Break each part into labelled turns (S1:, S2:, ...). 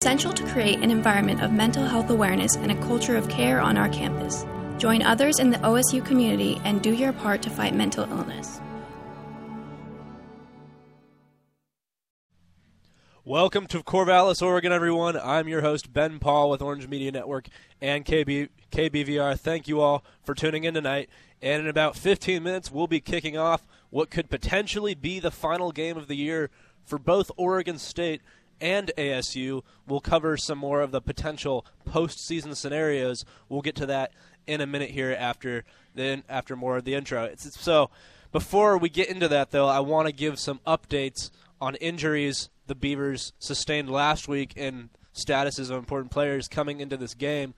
S1: essential to create an environment of mental health awareness and a culture of care on our campus. Join others in the OSU community and do your part to fight mental illness.
S2: Welcome to Corvallis, Oregon, everyone. I'm your host, Ben Pahl with Orange Media Network and KB, KBVR. Thank you all for tuning in tonight. And in about 15 minutes, we'll be kicking off what could potentially be the final game of the year for both Oregon State and ASU. We'll cover some more of the potential postseason scenarios. We'll get to that in a minute here after then after more of the intro. It's, so before we get into that, though, I want to give some updates on injuries the Beavers sustained last week and statuses of important players coming into this game.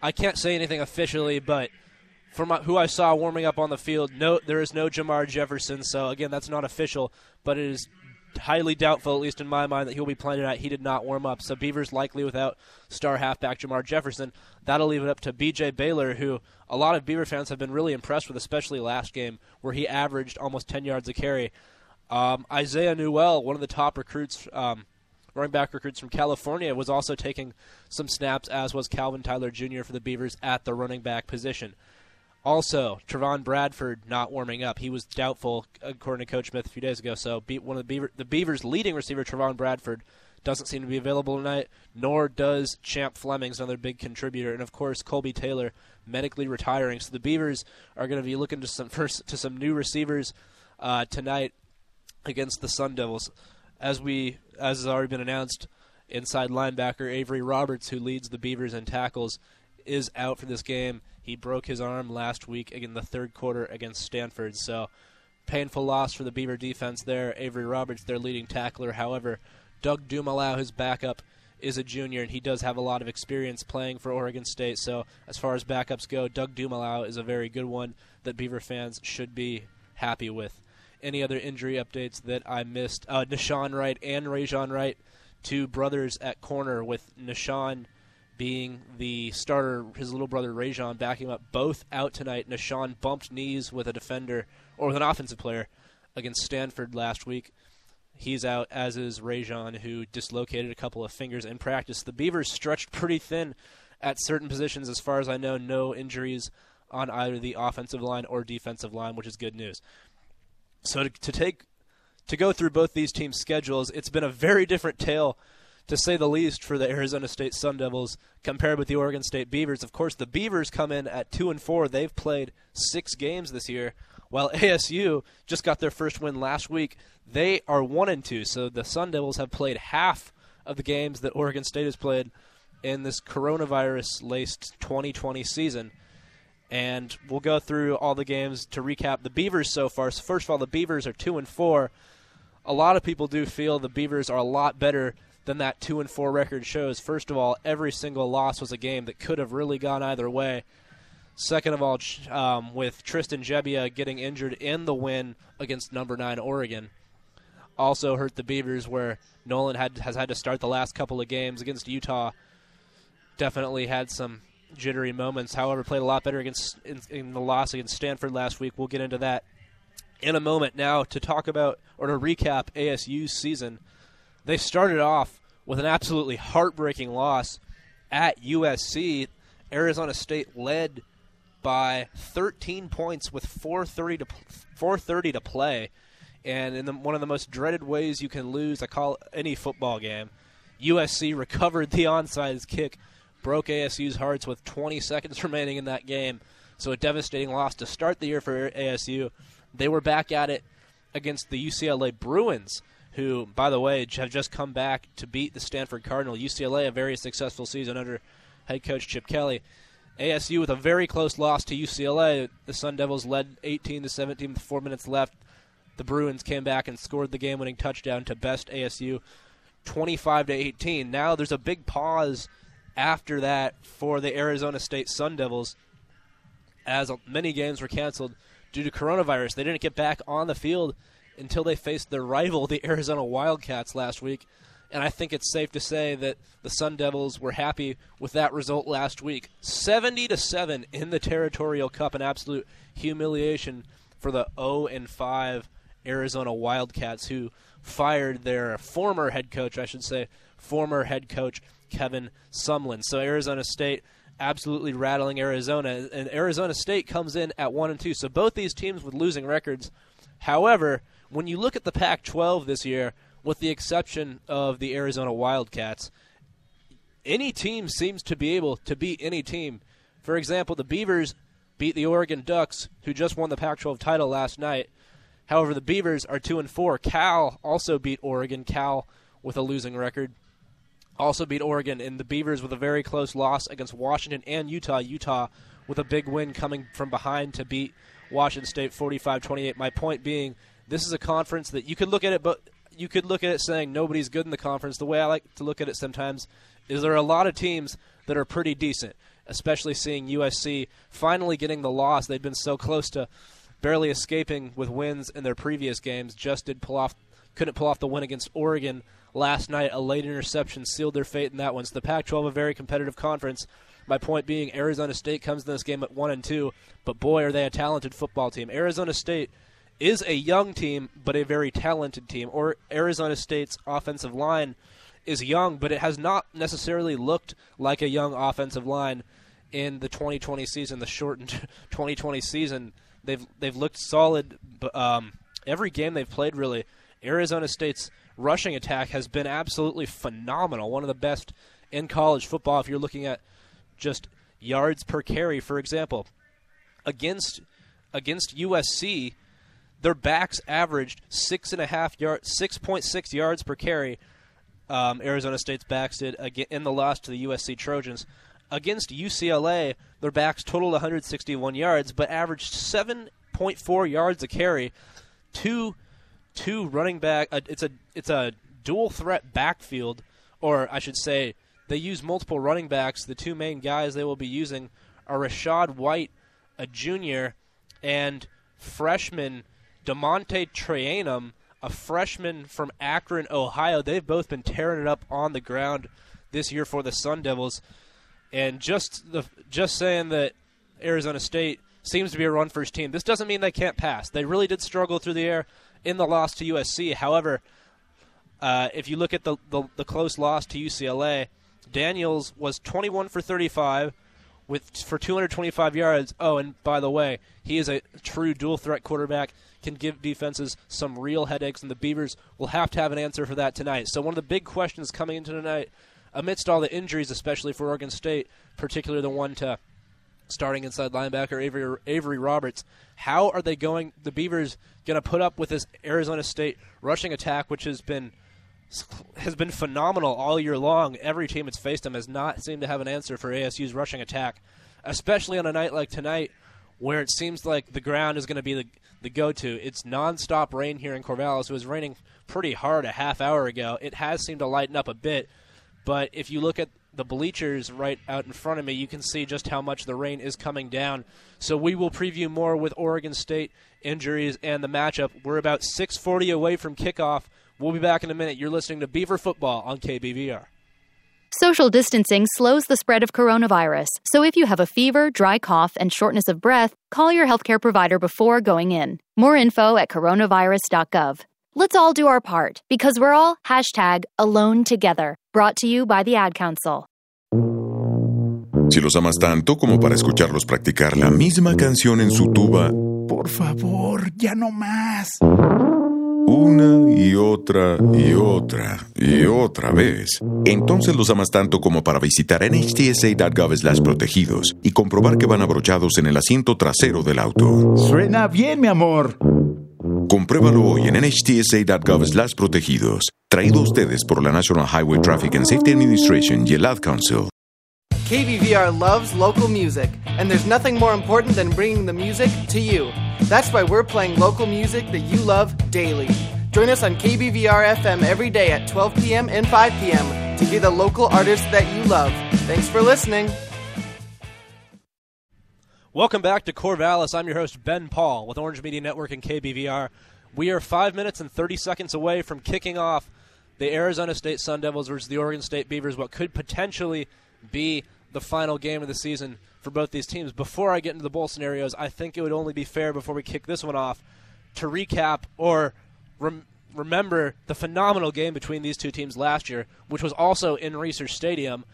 S2: I can't say anything officially, but from who I saw warming up on the field, no, there is no Jermar Jefferson. So again, that's not official, but it is highly doubtful, at least in my mind, that he'll be playing tonight. He did not warm up, so Beavers likely without star halfback Jermar Jefferson. That'll leave it up to B.J. Baylor, who a lot of Beaver fans have been really impressed with, especially last game where he averaged almost 10 yards a carry. Um, Isaiah Newell, one of the top recruits, um, running back recruits from California, was also taking some snaps, as was Calvin Tyler Jr. for the Beavers at the running back position. Also, Trevon Bradford not warming up. He was doubtful, according to Coach Smith a few days ago. So, one of the, Beaver, the Beavers' leading receiver, Trevon Bradford, doesn't seem to be available tonight, nor does Champ Flemings, another big contributor, and of course Colby Taylor medically retiring. So the Beavers are going to be looking to some first to some new receivers uh, tonight against the Sun Devils. As we as has already been announced, inside linebacker Avery Roberts, who leads the Beavers in tackles, is out for this game. He broke his arm last week in the third quarter against Stanford. So painful loss for the Beaver defense there. Avery Roberts, their leading tackler. However, Doug Dumalau, his backup, is a junior, and he does have a lot of experience playing for Oregon State. So as far as backups go, Doug Dumalau is a very good one that Beaver fans should be happy with any other injury updates that I missed. Uh, Nahshon Wright and Rejzohn Wright, two brothers at corner, with Nahshon being the starter, his little brother Rejzohn backing up, both out tonight. Nahshon bumped knees with a defender or with an offensive player against Stanford last week. He's out, as is Rejzohn, who dislocated a couple of fingers in practice. The Beavers stretched pretty thin at certain positions, as far as I know. No injuries on either the offensive line or defensive line, which is good news. So to, to take to go through both these teams' schedules, it's been a very different tale to say the least, for the Arizona State Sun Devils compared with the Oregon State Beavers. Of course, the Beavers come in at two and four. They've played six games this year, while ASU just got their first win last week. They are one and two. So the Sun Devils have played half of the games that Oregon State has played in this coronavirus-laced 2020 season and we'll go through all the games to recap the Beavers so far. So first of all, the Beavers are two and four. A lot of people do feel the Beavers are a lot better than that two and four record shows. First of all, every single loss was a game that could have really gone either way. Second of all, um, with Tristan Gebbia getting injured in the win against number nine Oregon, also hurt the Beavers where Nolan had has had to start the last couple of games against Utah. Definitely had some jittery moments. However, played a lot better against in, in, the loss against Stanford last week. We'll get into that in a moment. Now to talk about or to recap ASU's season, they started off with an absolutely heartbreaking loss at USC. Arizona State led by 13 points with 4:30 to 4:30 to play, and in the, one of the most dreaded ways you can lose, I call any football game. USC recovered the onside kick broke ASU's hearts with 20 seconds remaining in that game. So a devastating loss to start the year for ASU. They were back at it against the UCLA Bruins, who, by the way, have just come back to beat the Stanford Cardinal. UCLA, a very successful season under head coach Chip Kelly. ASU with a very close loss to UCLA. The Sun Devils led 18 to 17 with four minutes left. The Bruins came back and scored the game-winning touchdown to best ASU, 25 to 18. Now there's a big pause after that for the Arizona State Sun Devils, as many games were canceled due to coronavirus. They didn't get back on the field until they faced their rival, the Arizona Wildcats, last week. And I think it's safe to say that the Sun Devils were happy with that result last week. 70 to 7 in the Territorial Cup, an absolute humiliation for the 0 and 5 Arizona Wildcats who fired their former head coach, I should say, former head coach Kevin Sumlin. So Arizona State absolutely rattling Arizona, and Arizona State comes in at one and two. So both these teams with losing records. However, when you look at the Pac-12 this year, with the exception of the Arizona Wildcats, any team seems to be able to beat any team. For example, the Beavers beat the Oregon Ducks, who just won the Pac-12 title last night. However, the Beavers are two and four. Cal also beat Oregon. Cal with a losing record also beat Oregon, and the Beavers with a very close loss against Washington and Utah. Utah with a big win coming from behind to beat Washington State 45-28. My point being, this is a conference that you could look at it, but you could look at it saying nobody's good in the conference. The way I like to look at it sometimes is there are a lot of teams that are pretty decent, especially seeing USC finally getting the loss. They've been so close to barely escaping with wins in their previous games. Just did pull off, couldn't pull off the win against Oregon last night. A late interception sealed their fate in that one. So the Pac-12 a very competitive conference. My point being, Arizona State comes in this game at one and two, but boy, are they a talented football team. Arizona State is a young team, but a very talented team. Or Arizona State's offensive line is young, but it has not necessarily looked like a young offensive line in the 2020 season, the shortened 2020 season. They've they've looked solid. Um, every game they've played, really. Arizona State's rushing attack has been absolutely phenomenal. One of the best in college football. If you're looking at just yards per carry, for example, against against USC, their backs averaged six and a half yard, six point six yards per carry. Um, Arizona State's backs did in the loss to the USC Trojans. Against UCLA, their backs totaled 161 yards, but averaged 7.4 yards a carry. Two two running back. Uh, it's a it's a dual threat backfield, or I should say, they use multiple running backs. The two main guys they will be using are Rachaad White, a junior, and freshman DeaMonte Trayanum, a freshman from Akron, Ohio. They've both been tearing it up on the ground this year for the Sun Devils. And just the just saying that Arizona State seems to be a run first team. This doesn't mean they can't pass. They really did struggle through the air in the loss to USC. However, uh, if you look at the, the, the close loss to UCLA, Daniels was 21 for 35 with for 225 yards. Oh, and by the way, he is a true dual threat quarterback. Can give defenses some real headaches, and the Beavers will have to have an answer for that tonight. So one of the big questions coming into tonight, amidst all the injuries, especially for Oregon State, particularly the one to starting inside linebacker Avery, Avery Roberts. How are they going? The Beavers going to put up with this Arizona State rushing attack, which has been has been phenomenal all year long. Every team that's faced them has not seemed to have an answer for ASU's rushing attack, especially on a night like tonight, where it seems like the ground is going to be the the go-to. It's nonstop rain here in Corvallis. It was raining pretty hard a half hour ago. It has seemed to lighten up a bit, but if you look at the bleachers right out in front of me, you can see just how much the rain is coming down. So we will preview more with Oregon State injuries and the matchup. We're about 6:40 away from kickoff. We'll be back in a minute. You're listening to Beaver Football on KBVR.
S3: Social distancing slows the spread of coronavirus. So if you have a fever, dry cough, and shortness of breath, call your healthcare provider before going in. More info at coronavirus.gov. Let's all do our part because we're all hashtag alone together. Brought to you by the Ad Council.
S4: Si los amas tanto como para escucharlos practicar la misma canción en su tuba,
S5: por favor, ya no más.
S4: Una y otra y otra y otra vez. Entonces los amas tanto como para visitar nhtsa.gov slash protegidos y comprobar que van abrochados en el asiento trasero del auto.
S5: Suena bien, mi amor.
S4: Compruébalo hoy en nhtsa.gov slash protegidos. Traído a ustedes por la National Highway Traffic and Safety Administration y el Ad Council.
S6: KBVR loves local music, and there's nothing more important than bringing the music to you. That's why we're playing local music that you love daily. Join us on KBVR FM every day at 12 p.m. and 5 p.m. to hear the local artists that you love. Thanks for listening.
S2: Welcome back to Corvallis. I'm your host, Ben Pahl, with Orange Media Network and KBVR. We are 5 minutes and 30 seconds away from kicking off the Arizona State Sun Devils versus the Oregon State Beavers, what could potentially be the final game of the season for both these teams. Before I get into the bowl scenarios, I think it would only be fair before we kick this one off to recap or rem- remember the phenomenal game between these two teams last year, which was also in Reser Stadium.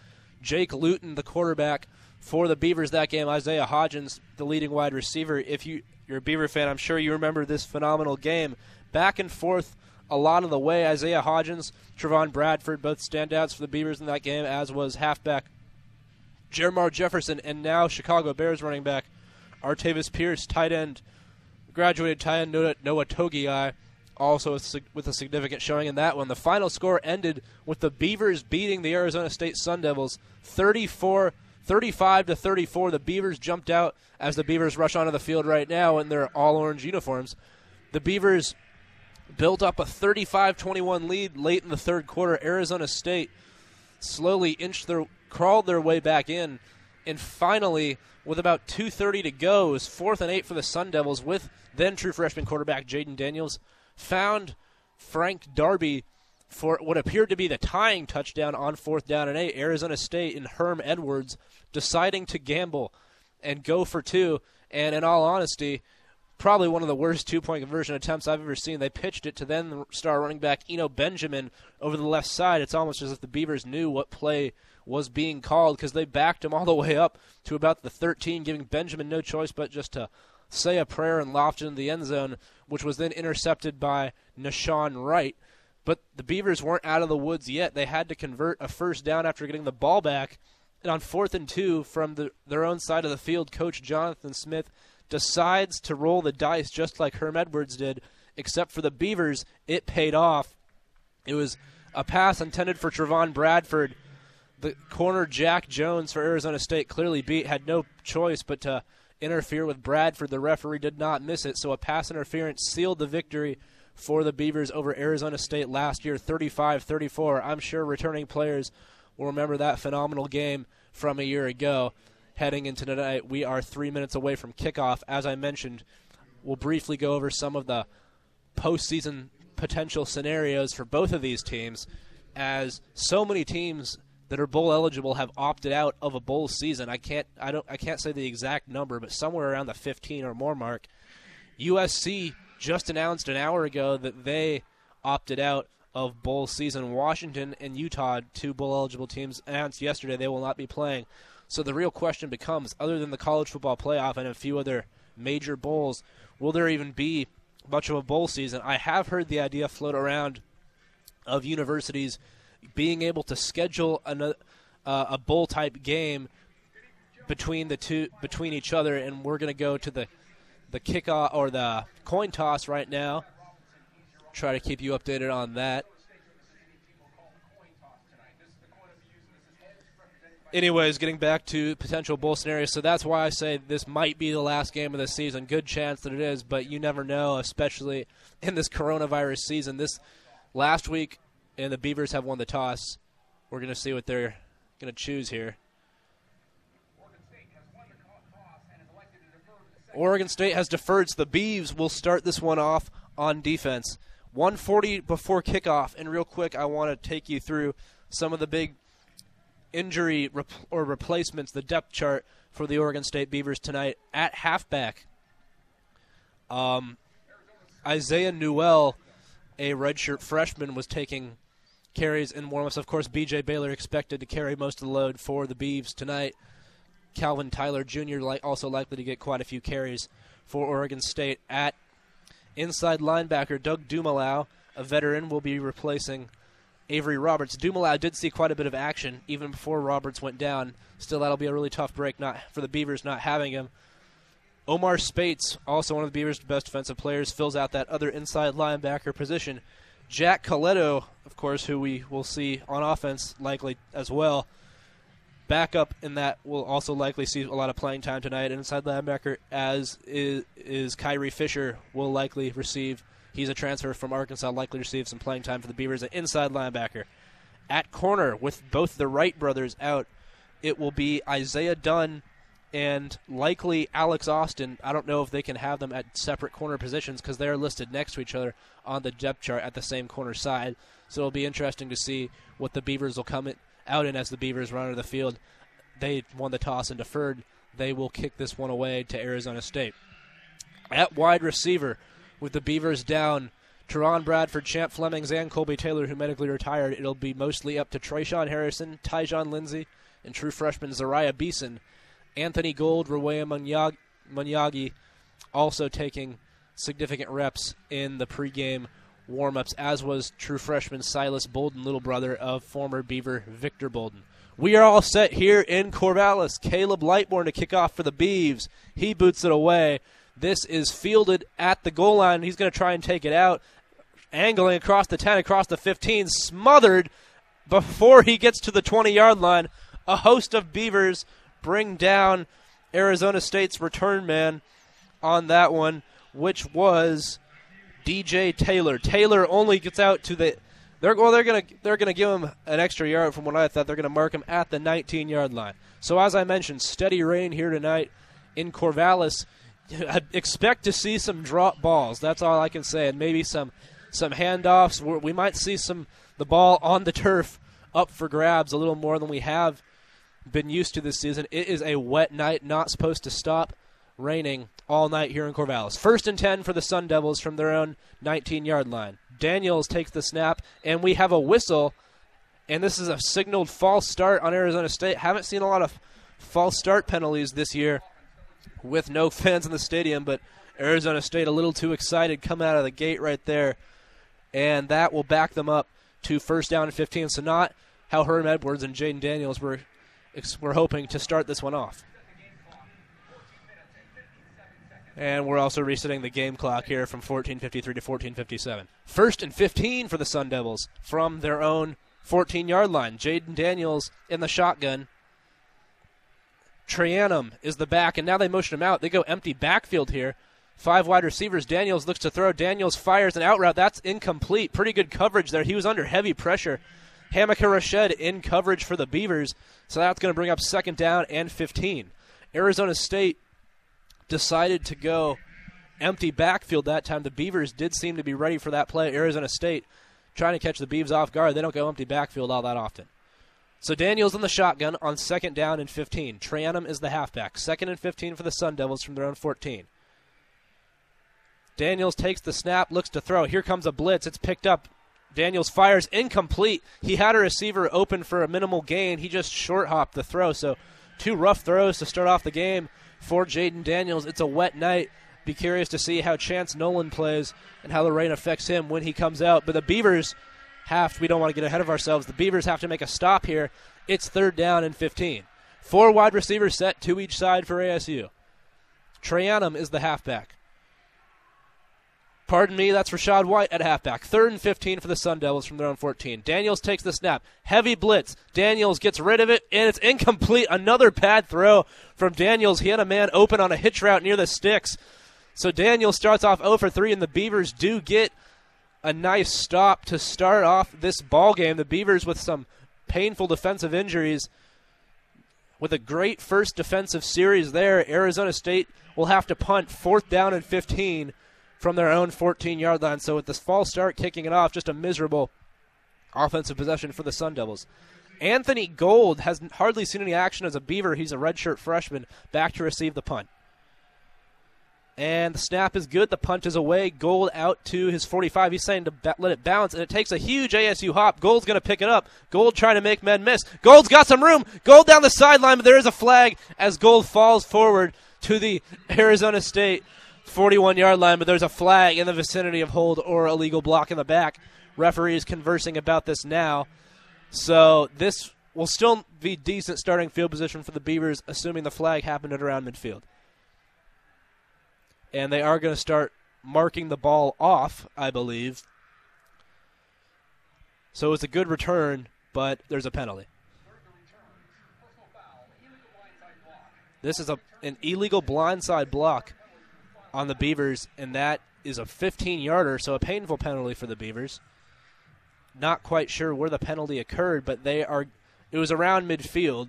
S2: Jake Luton, the quarterback for the Beavers that game, Isaiah Hodgins, the leading wide receiver. If you, you're a Beaver fan, I'm sure you remember this phenomenal game. Back and forth a lot of the way. Isaiah Hodgins, Trevon Bradford, both standouts for the Beavers in that game, as was halfback Jermar Jefferson, and now Chicago Bears running back Artavis Pierce, tight end, graduated tight end Noah, Noah Togiai, also with a significant showing in that one. The final score ended with the Beavers beating the Arizona State Sun Devils 34 35 to 34. The Beavers jumped out as the Beavers rush onto the field right now in their all orange uniforms. The Beavers built up a 35 21 lead late in the third quarter. Arizona State slowly inched their crawled their way back in, and finally, with about 2:30 to go, was fourth and eight for the Sun Devils with then true freshman quarterback Jayden Daniels found Frank Darby for what appeared to be the tying touchdown on fourth down and eight. Arizona State and Herm Edwards deciding to gamble and go for two. And in all honesty, probably one of the worst two point conversion attempts I've ever seen. They pitched it to then star running back Eno Benjamin over the left side. It's almost as if the Beavers knew what play was being called because they backed him all the way up to about the 13, giving Benjamin no choice but just to say a prayer and loft it into the end zone, which was then intercepted by Nahshon Wright. But the Beavers weren't out of the woods yet. They had to convert a first down after getting the ball back. And on fourth and two from the, their own side of the field, Coach Jonathan Smith decides to roll the dice just like Herm Edwards did, except for the Beavers, it paid off. It was a pass intended for Trevon Bradford. The corner Jack Jones for Arizona State clearly beat, had no choice but to interfere with Bradford. The referee did not miss it, so a pass interference sealed the victory for the Beavers over Arizona State last year, 35 34. I'm sure returning players will remember that phenomenal game from a year ago heading into tonight. We are three minutes away from kickoff. As I mentioned, we'll briefly go over some of the postseason potential scenarios for both of these teams, as so many teams that are bowl eligible have opted out of a bowl season. I can't I don't I can't say the exact number, but somewhere around the 15 or more mark. USC just announced an hour ago that they opted out of bowl season. Washington and Utah, two bowl eligible teams, announced yesterday they will not be playing. So the real question becomes other than the college football playoff and a few other major bowls, will there even be much of a bowl season? I have heard the idea float around of universities being able to schedule an, uh, a bowl type game between the two between each other and we're going to go to the the kickoff or the coin toss right now. Try to keep you updated on that. anyways, getting back to potential bowl scenarios, so that's why I say this might be the last game of the season. Good chance that it is, but you never know, especially in this coronavirus season. This last week, and the Beavers have won the toss. We're going to see what they're going to choose here. Oregon State has deferred, so the Beavs will start this one off on defense. 140 before kickoff, and real quick, I want to take you through some of the big injury rep- or replacements, the depth chart for the Oregon State Beavers tonight at halfback. Um, Isaiah Newell, a redshirt freshman, was taking carries in warmups. Of course, B.J. Baylor expected to carry most of the load for the Beavs tonight. Calvin Tyler Jr. also likely to get quite a few carries for Oregon State. At inside linebacker, Doug Dumalau, a veteran, will be replacing Avery Roberts. Dumoulin did see quite a bit of action even before Roberts went down. Still, that'll be a really tough break not for the Beavers not having him. Omar Speights, also one of the Beavers' best defensive players, fills out that other inside linebacker position. Jack Colletto, of course, who we will see on offense likely as well. Backup in that will also likely see a lot of playing time tonight. Inside linebacker, as is, is Kyrie Fisher, will likely receive He's a transfer from Arkansas, likely receive some playing time for the Beavers. An inside linebacker. At corner, with both the Wright brothers out, it will be Isaiah Dunn and likely Alex Austin. I don't know if they can have them at separate corner positions because they are listed next to each other on the depth chart at the same corner side. So it'll be interesting to see what the Beavers will come out in as the Beavers run out of the field. They won the toss and deferred. They will kick this one away to Arizona State. At wide receiver, with the Beavers down Trevon Bradford, Champ Flemings, and Colby Taylor, who medically retired. It'll be mostly up to Tre'Shaun Harrison, Tyjon Lindsey, and true freshman Zeriah Beason. Anthony Gould, Rawea Munyagi, Munyagi also taking significant reps in the pregame warm-ups, as was true freshman Silas Bolden, little brother of former Beaver Victor Bolden. We are all set here in Corvallis. Caleb Lightbourn to kick off for the Beeves. He boots it away. This is fielded at the goal line. He's going to try and take it out. Angling across the 10, across the 15, smothered before he gets to the 20 yard line. A host of Beavers bring down Arizona State's return man on that one, which was DJ Taylor. Taylor only gets out to the they're well they're gonna they're gonna give him an extra yard from what I thought. They're gonna mark him at the 19 yard line. So as I mentioned, steady rain here tonight in Corvallis. I expect to see some drop balls. That's all I can say, and maybe some some handoffs. We might see some the ball on the turf up for grabs a little more than we have been used to this season. It is a wet night, not supposed to stop raining all night here in Corvallis. First and 10 for the Sun Devils from their own 19 yard line. Daniels takes the snap, and we have a whistle, and this is a signaled false start on Arizona State. Haven't seen a lot of false start penalties this year with no fans in the stadium, but Arizona State a little too excited coming out of the gate right there, and that will back them up to first down and 15. So not how Herm Edwards and Jayden Daniels were were hoping to start this one off. And we're also resetting the game clock here from 14:53 to 14:57. First and 15 for the Sun Devils from their own 14-yard line. Jayden Daniels in the shotgun. Trayanum is the back, and now they motion him out. They go empty backfield here. Five wide receivers. Daniels looks to throw. Daniels fires an out route. That's incomplete. Pretty good coverage there. He was under heavy pressure. Hamilcar Rashed in coverage for the Beavers. So that's going to bring up second down and 15. Arizona State decided to go empty backfield that time. The Beavers did seem to be ready for that play. Arizona State trying to catch the Beavs off guard. They don't go empty backfield all that often. So Daniels in the shotgun on second down and 15. Trayanum is the halfback. Second and 15 for the Sun Devils from their own 14. Daniels takes the snap, looks to throw. Here comes a blitz. It's picked up. Daniels fires incomplete. He had a receiver open for a minimal gain. He just short hopped the throw. So two rough throws to start off the game for Jayden Daniels. It's a wet night. Be curious to see how Chance Nolan plays and how the rain affects him when he comes out. But the Beavers have to, we don't want to get ahead of ourselves. The Beavers have to make a stop here. It's third down and 15. Four wide receivers set, two each side for ASU. Trayanum is the halfback. Pardon me, that's Rachaad White at halfback. Third and 15 for the Sun Devils from their own 14. Daniels takes the snap. Heavy blitz. Daniels gets rid of it, and it's incomplete. Another bad throw from Daniels. He had a man open on a hitch route near the sticks. So Daniels starts off 0 for 3, and the Beavers do get a nice stop to start off this ball game. The Beavers with some painful defensive injuries. With a great first defensive series there, Arizona State will have to punt fourth down and 15 from their own 14 yard line. So with this false start kicking it off, just a miserable offensive possession for the Sun Devils. Anthony Gould has hardly seen any action as a Beaver. He's a redshirt freshman back to receive the punt. And the snap is good. The punt is away. Gould out to his 45. He's saying to let it bounce, and it takes a huge ASU hop. Gould's going to pick it up. Gould trying to make men miss. Gould's got some room. Gould down the sideline, but there is a flag as Gould falls forward to the Arizona State 41 yard line, but there's a flag in the vicinity of hold or illegal block in the back. Referees conversing about this now. So this will still be decent starting field position for the Beavers, assuming the flag happened at around midfield. And they are going to start marking the ball off, I believe. So it's a good return, but there's a penalty. This is a an illegal blindside block on the Beavers, and that is a 15 yarder, so a painful penalty for the Beavers. Not quite sure where the penalty occurred, but they are it was around midfield.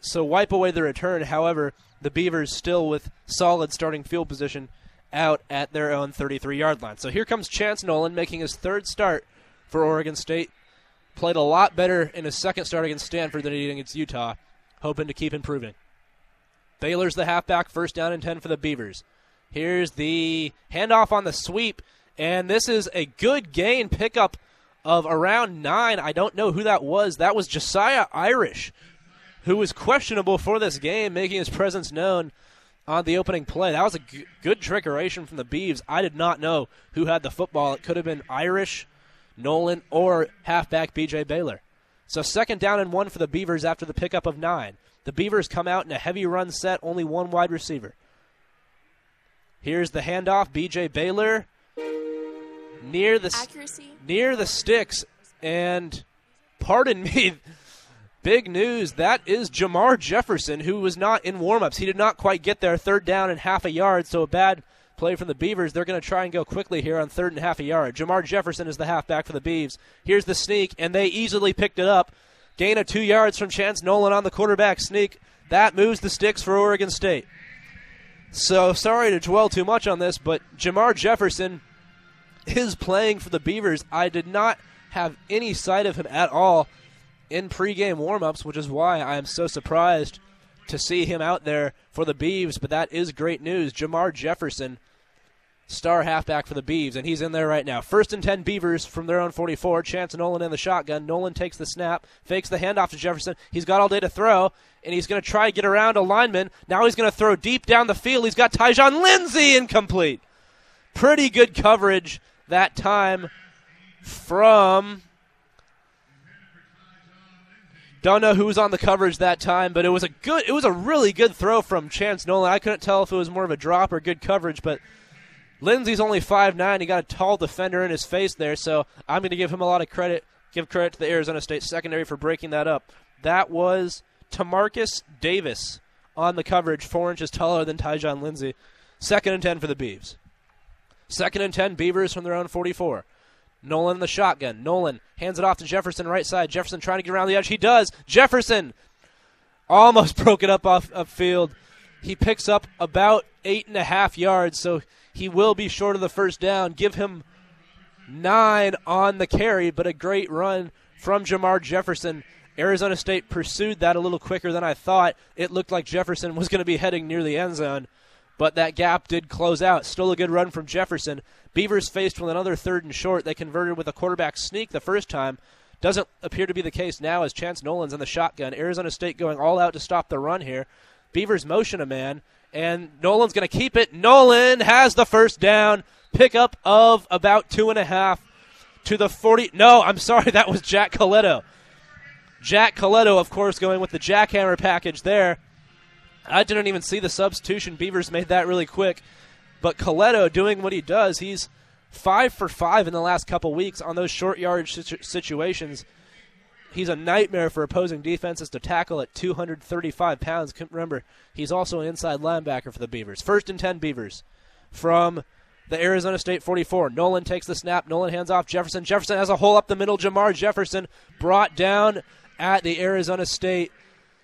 S2: So wipe away the return. However, the Beavers still with solid starting field position out at their own 33 yard line. So here comes Chance Nolan making his third start for Oregon State. Played a lot better in his second start against Stanford than he did against Utah, hoping to keep improving. Baylor's the halfback, first down and 10 for the Beavers. Here's the handoff on the sweep, And this is a good gain pickup of around nine. I don't know who that was. That was Jesiah Irish, who was questionable for this game, making his presence known on the opening play. That was a g- good trickeration from the Beeves. I did not know who had the football. It could have been Irish, Nolan, or halfback BJ Baylor. So second down and one for the Beavers after the pickup of nine. The Beavers come out in a heavy run set, only one wide receiver. Here's the handoff, BJ Baylor near the
S1: Accuracy.
S2: near the sticks, and pardon me, big news. That is Jermar Jefferson, who was not in warmups. He did not quite get there. Third down and half a yard, so a bad play from the Beavers. They're going to try and go quickly here on third and half a yard. Jermar Jefferson is the halfback for the Beavs. Here's the sneak, and they easily picked it up. Gain of two yards from Chance Nolan on the quarterback sneak. That moves the sticks for Oregon State. So sorry to dwell too much on this, but Jermar Jefferson is playing for the Beavers. I did not have any sight of him at all in pregame warmups, which is why I am so surprised to see him out there for the Beavs. But that is great news. Jermar Jefferson, star halfback for the Beavs, and he's in there right now. First and 10 Beavers from their own 44. Chance Nolan in the shotgun. Nolan takes the snap, fakes the handoff to Jefferson. He's got all day to throw, and he's going to try to get around a lineman. Now he's going to throw deep down the field. He's got Tyjon Lindsey incomplete. Pretty good coverage that time from. Don't know who was on the coverage that time, but it was a good. It was a really good throw from Chance Nolan. I couldn't tell if it was more of a drop or good coverage, but Lindsey's only five nine. He got a tall defender in his face there, so I'm going to give him a lot of credit. Give credit to the Arizona State secondary for breaking that up. That was Tamarcus Davis on the coverage, four inches taller than Tyjon Lindsey. Second and ten for the Beavs. Second and 10, Beavers from their own 44. Nolan in the shotgun. Nolan hands it off to Jefferson right side. Jefferson trying to get around the edge. He does. Jefferson almost broke it up off upfield. He picks up about eight and a half yards, so he will be short of the first down. Give him nine on the carry, but a great run from Jermar Jefferson. Arizona State pursued that a little quicker than I thought. It looked like Jefferson was going to be heading near the end zone but that gap did close out. Still a good run from Jefferson. Beavers faced with another third and short. They converted with a quarterback sneak the first time. Doesn't appear to be the case now as Chance Nolan's in the shotgun. Arizona State going all out to stop the run here. Beavers motion a man, and Nolan's going to keep it. Nolan has the first down. Pickup of about two and a half to the 40. No, I'm sorry, that was Jack Colletto. Jack Colletto, of course, going with the jackhammer package there. I didn't even see the substitution. Beavers made that really quick. But Colletto doing what he does, he's five for five in the last couple weeks on those short yardage situ- situations. He's a nightmare for opposing defenses to tackle at 235 pounds. Remember, he's also an inside linebacker for the Beavers. First and 10 Beavers from the Arizona State 44. Nolan takes the snap. Nolan hands off Jefferson. Jefferson has a hole up the middle. Jermar Jefferson brought down at the Arizona State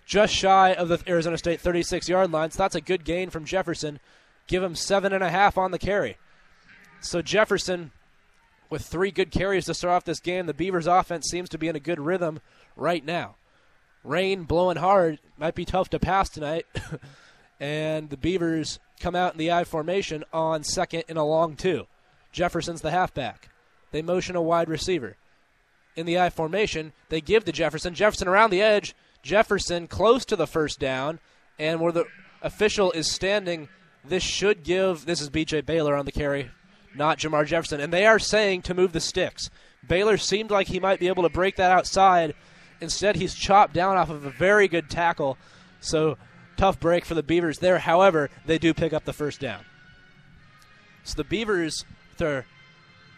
S2: just shy of the Arizona State 36 yard line. So that's a good gain from Jefferson. Give him seven and a half on the carry. So Jefferson, with three good carries to start off this game, the Beavers' offense seems to be in a good rhythm right now. Rain blowing hard, might be tough to pass tonight. and the Beavers come out in the I formation on second and a long two. Jefferson's the halfback. They motion a wide receiver. In the I formation, they give to Jefferson. Jefferson around the edge Jefferson close to the first down, and where the official is standing, this should give. This is BJ Baylor on the carry, not Jermar Jefferson, and they are saying to move the sticks. Baylor seemed like he might be able to break that outside. Instead, he's chopped down off of a very good tackle. So tough break for the Beavers there. However, they do pick up the first down. So the Beavers, their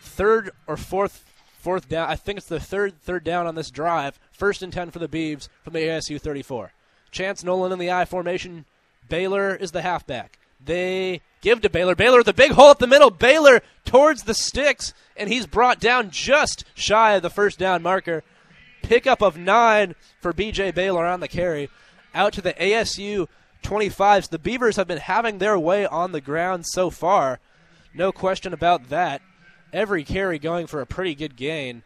S2: third or fourth fourth down. I think it's the third third down on this drive. First and ten for the Beavs from the ASU 34. Chance Nolan in the I formation. Baylor is the halfback. They give to Baylor. Baylor the big hole up the middle. Baylor towards the sticks, and he's brought down just shy of the first down marker. Pickup of nine for BJ Baylor on the carry. Out to the ASU 25s. The Beavers have been having their way on the ground so far. No question about that every carry going for a pretty good gain.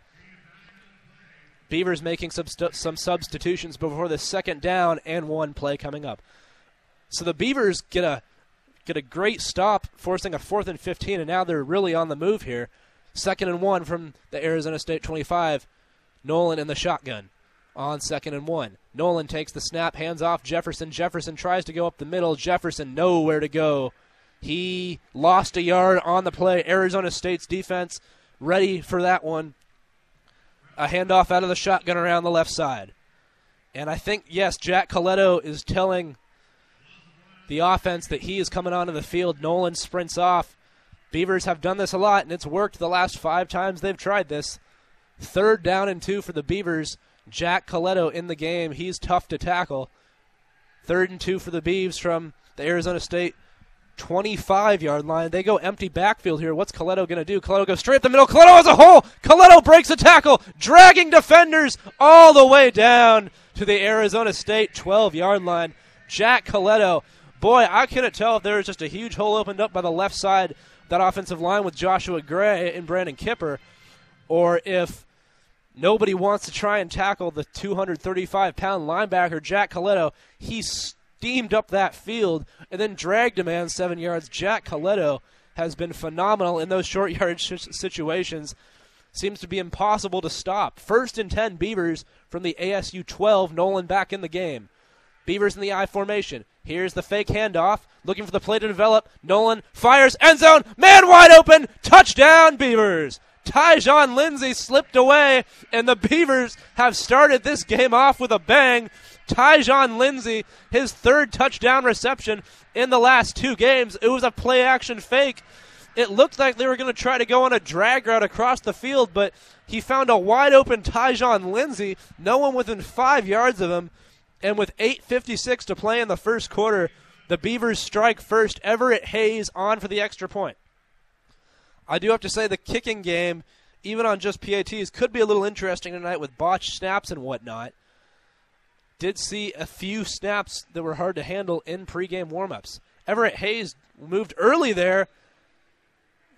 S2: Beavers making some, some substitutions before the second down and one play coming up. So the Beavers get a get a great stop, forcing a fourth and 15, and now they're really on the move here. Second and one from the Arizona State 25. Nolan in the shotgun on second and one. Nolan takes the snap, hands off Jefferson. Jefferson tries to go up the middle. Jefferson nowhere to go. He lost a yard on the play. Arizona State's defense ready for that one. A handoff out of the shotgun around the left side. And I think, yes, Jack Colletto is telling the offense that he is coming onto the field. Nolan sprints off. Beavers have done this a lot, and it's worked the last five times they've tried this. Third down and two for the Beavers. Jack Colletto in the game. He's tough to tackle. Third and two for the Beavs from the Arizona State 25 yard line. They go empty backfield here. What's Colletto going to do? Colletto goes straight up the middle. Colletto has a hole. Colletto breaks a tackle, dragging defenders all the way down to the Arizona State 12 yard line. Jack Colletto. Boy, I couldn't tell if there was just a huge hole opened up by the left side that offensive line with Joshua Gray and Brandon Kipper, or if nobody wants to try and tackle the 235 pound linebacker, Jack Colletto. He steamed up that field and then dragged a man seven yards. Jack Colletto has been phenomenal in those short yardage situations. Seems to be impossible to stop. First and 10 Beavers from the ASU 12. Nolan back in the game. Beavers in the I formation. Here's the fake handoff. Looking for the play to develop. Nolan fires. End zone. Man wide open. Touchdown, Beavers. Tyjon Lindsey slipped away, and the Beavers have started this game off with a bang. Tyjon Lindsey, his third touchdown reception in the last two games. It was a play action fake. It looked like they were going to try to go on a drag route across the field, but he found a wide open Tyjon Lindsey, no one within five yards of him. And with 8.56 to play in the first quarter, the Beavers strike first. Everett Hayes on for the extra point. I do have to say the kicking game, even on just PATs, could be a little interesting tonight with botched snaps and whatnot. Did see a few snaps that were hard to handle in pregame warmups. Everett Hayes moved early there.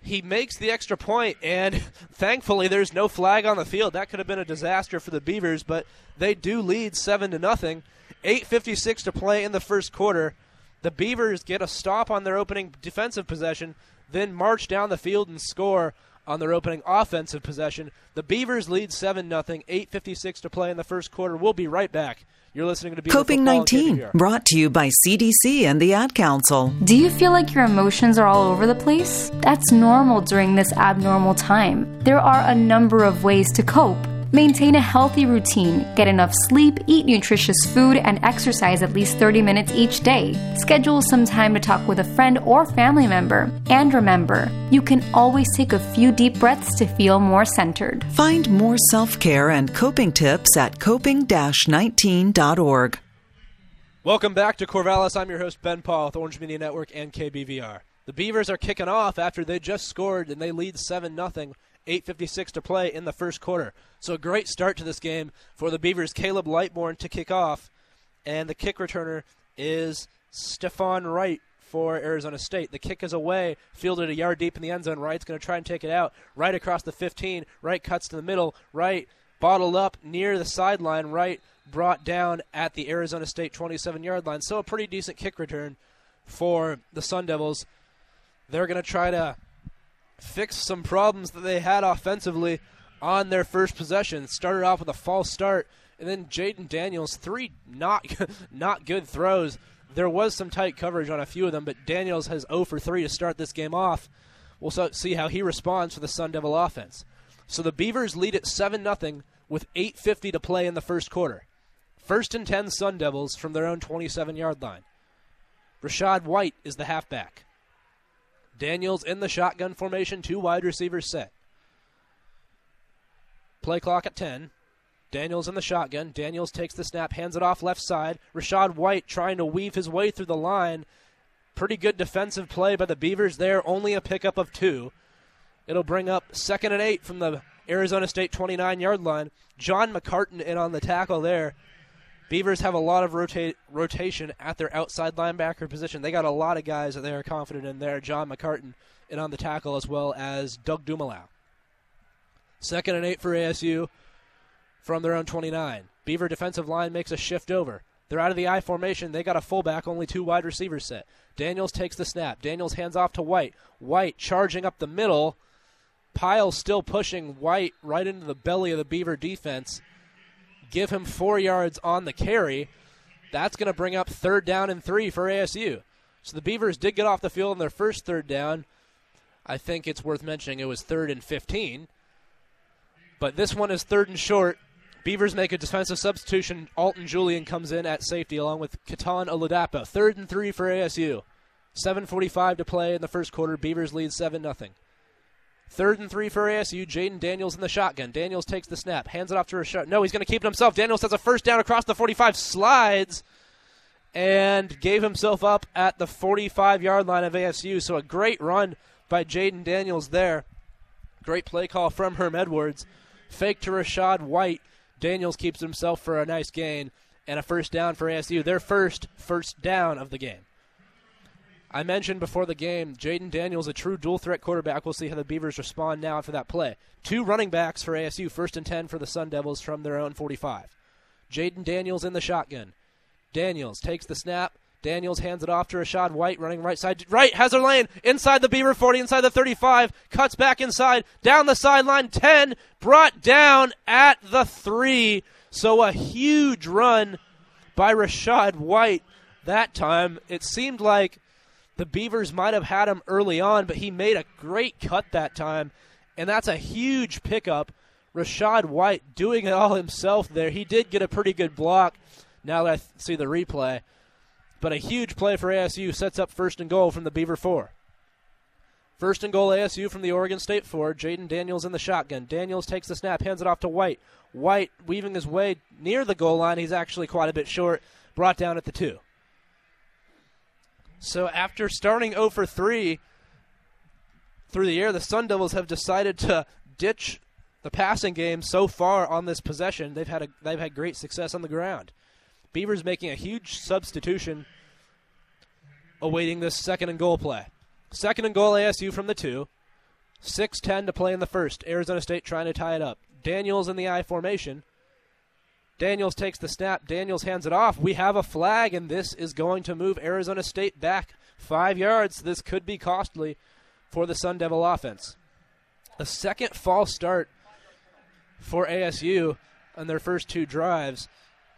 S2: He makes the extra point, and thankfully there's no flag on the field. That could have been a disaster for the Beavers, but they do lead seven to nothing. 8:56 to play in the first quarter. The Beavers get a stop on their opening defensive possession, then march down the field and score on their opening offensive possession. The Beavers lead 7 0, 8.56 to play in the first quarter. We'll be right back. You're listening to Beaver
S7: Coping 19, brought to you by CDC and the Ad Council.
S8: Do you feel like your emotions are all over the place? That's normal during this abnormal time. There are a number of ways to cope. Maintain a healthy routine, get enough sleep, eat nutritious food, and exercise at least 30 minutes each day. Schedule some time to talk with a friend or family member. And remember, you can always take a few deep breaths to feel more centered.
S7: Find more self care and coping tips at coping 19.org.
S2: Welcome back to Corvallis. I'm your host, Ben Pahl with Orange Media Network and KBVR. The Beavers are kicking off after they just scored and they lead 7 0 8.56 to play in the first quarter. So a great start to this game for the Beavers. Caleb Lightbourn to kick off, and the kick returner is Stefan Wright for Arizona State. The kick is away, fielded a yard deep in the end zone. Wright's going to try and take it out. Right across the 15. Wright cuts to the middle. Wright bottled up near the sideline. Wright brought down at the Arizona State 27 yard line. So a pretty decent kick return for the Sun Devils. They're going to try to fix some problems that they had offensively on their first possession. Started off with a false start, and then Jayden Daniels three not not good throws. There was some tight coverage on a few of them, but Daniels has 0 for 3 to start this game off. We'll see how he responds for the Sun Devil offense. So the Beavers lead at 7 0 with 8.50 to play in the first quarter. First and 10 Sun Devils from their own 27 yard line. Rachaad White is the halfback. Daniels in the shotgun formation, two wide receivers set. Play clock at 10. Daniels in the shotgun. Daniels takes the snap, hands it off left side. Rachaad White trying to weave his way through the line. Pretty good defensive play by the Beavers there, only a pickup of two. It'll bring up second and eight from the Arizona State 29 yard line. John McCartan in on the tackle there. Beavers have a lot of rota- rotation at their outside linebacker position. They got a lot of guys that they are confident in there. John McCartan in on the tackle as well as Doug Dumalow. Second and eight for ASU from their own 29. Beaver defensive line makes a shift over. They're out of the I formation. They got a fullback, only two wide receivers set. Daniels takes the snap. Daniels hands off to White. White charging up the middle. Pyle still pushing White right into the belly of the Beaver defense. Give him four yards on the carry. That's going to bring up third down and three for ASU. So the Beavers did get off the field on their first third down. I think it's worth mentioning it was third and 15. But this one is third and short. Beavers make a defensive substitution. Alton Julian comes in at safety along with Kitan Oladapo. Third and three for ASU. 7.45 to play in the first quarter. Beavers lead 7 0. Third and three for ASU. Jayden Daniels in the shotgun. Daniels takes the snap, hands it off to Rachaad. No, he's going to keep it himself. Daniels has a first down across the 45, slides, and gave himself up at the 45 yard line of ASU. So a great run by Jayden Daniels there. Great play call from Herm Edwards. Fake to Rachaad White. Daniels keeps himself for a nice gain and a first down for ASU. Their first first down of the game. I mentioned before the game, Jayden Daniels, a true dual threat quarterback. We'll see how the Beavers respond now after that play. Two running backs for ASU, first and 10 for the Sun Devils from their own 45. Jayden Daniels in the shotgun. Daniels takes the snap. Daniels hands it off to Rachaad White, running right side. Right, has a lane inside the Beaver 40, inside the 35, cuts back inside, down the sideline, 10, brought down at the 3. So a huge run by Rachaad White that time. It seemed like the Beavers might have had him early on, but he made a great cut that time, and that's a huge pickup. Rachaad White doing it all himself there. He did get a pretty good block now that I see the replay. But a huge play for ASU sets up first and goal from the Beaver 4. First and goal ASU from the Oregon State 4. Jayden Daniels in the shotgun. Daniels takes the snap, hands it off to White. White weaving his way near the goal line. He's actually quite a bit short, brought down at the 2. So after starting 0 for 3 through the air, the Sun Devils have decided to ditch the passing game so far on this possession. They've had a, they've had great success on the ground. Beavers making a huge substitution awaiting this second and goal play. Second and goal ASU from the 2. 6-10 to play in the first. Arizona State trying to tie it up. Daniels in the I formation. Daniels takes the snap. Daniels hands it off. We have a flag, and this is going to move Arizona State back five yards. This could be costly for the Sun Devil offense. A second false start for ASU on their first two drives.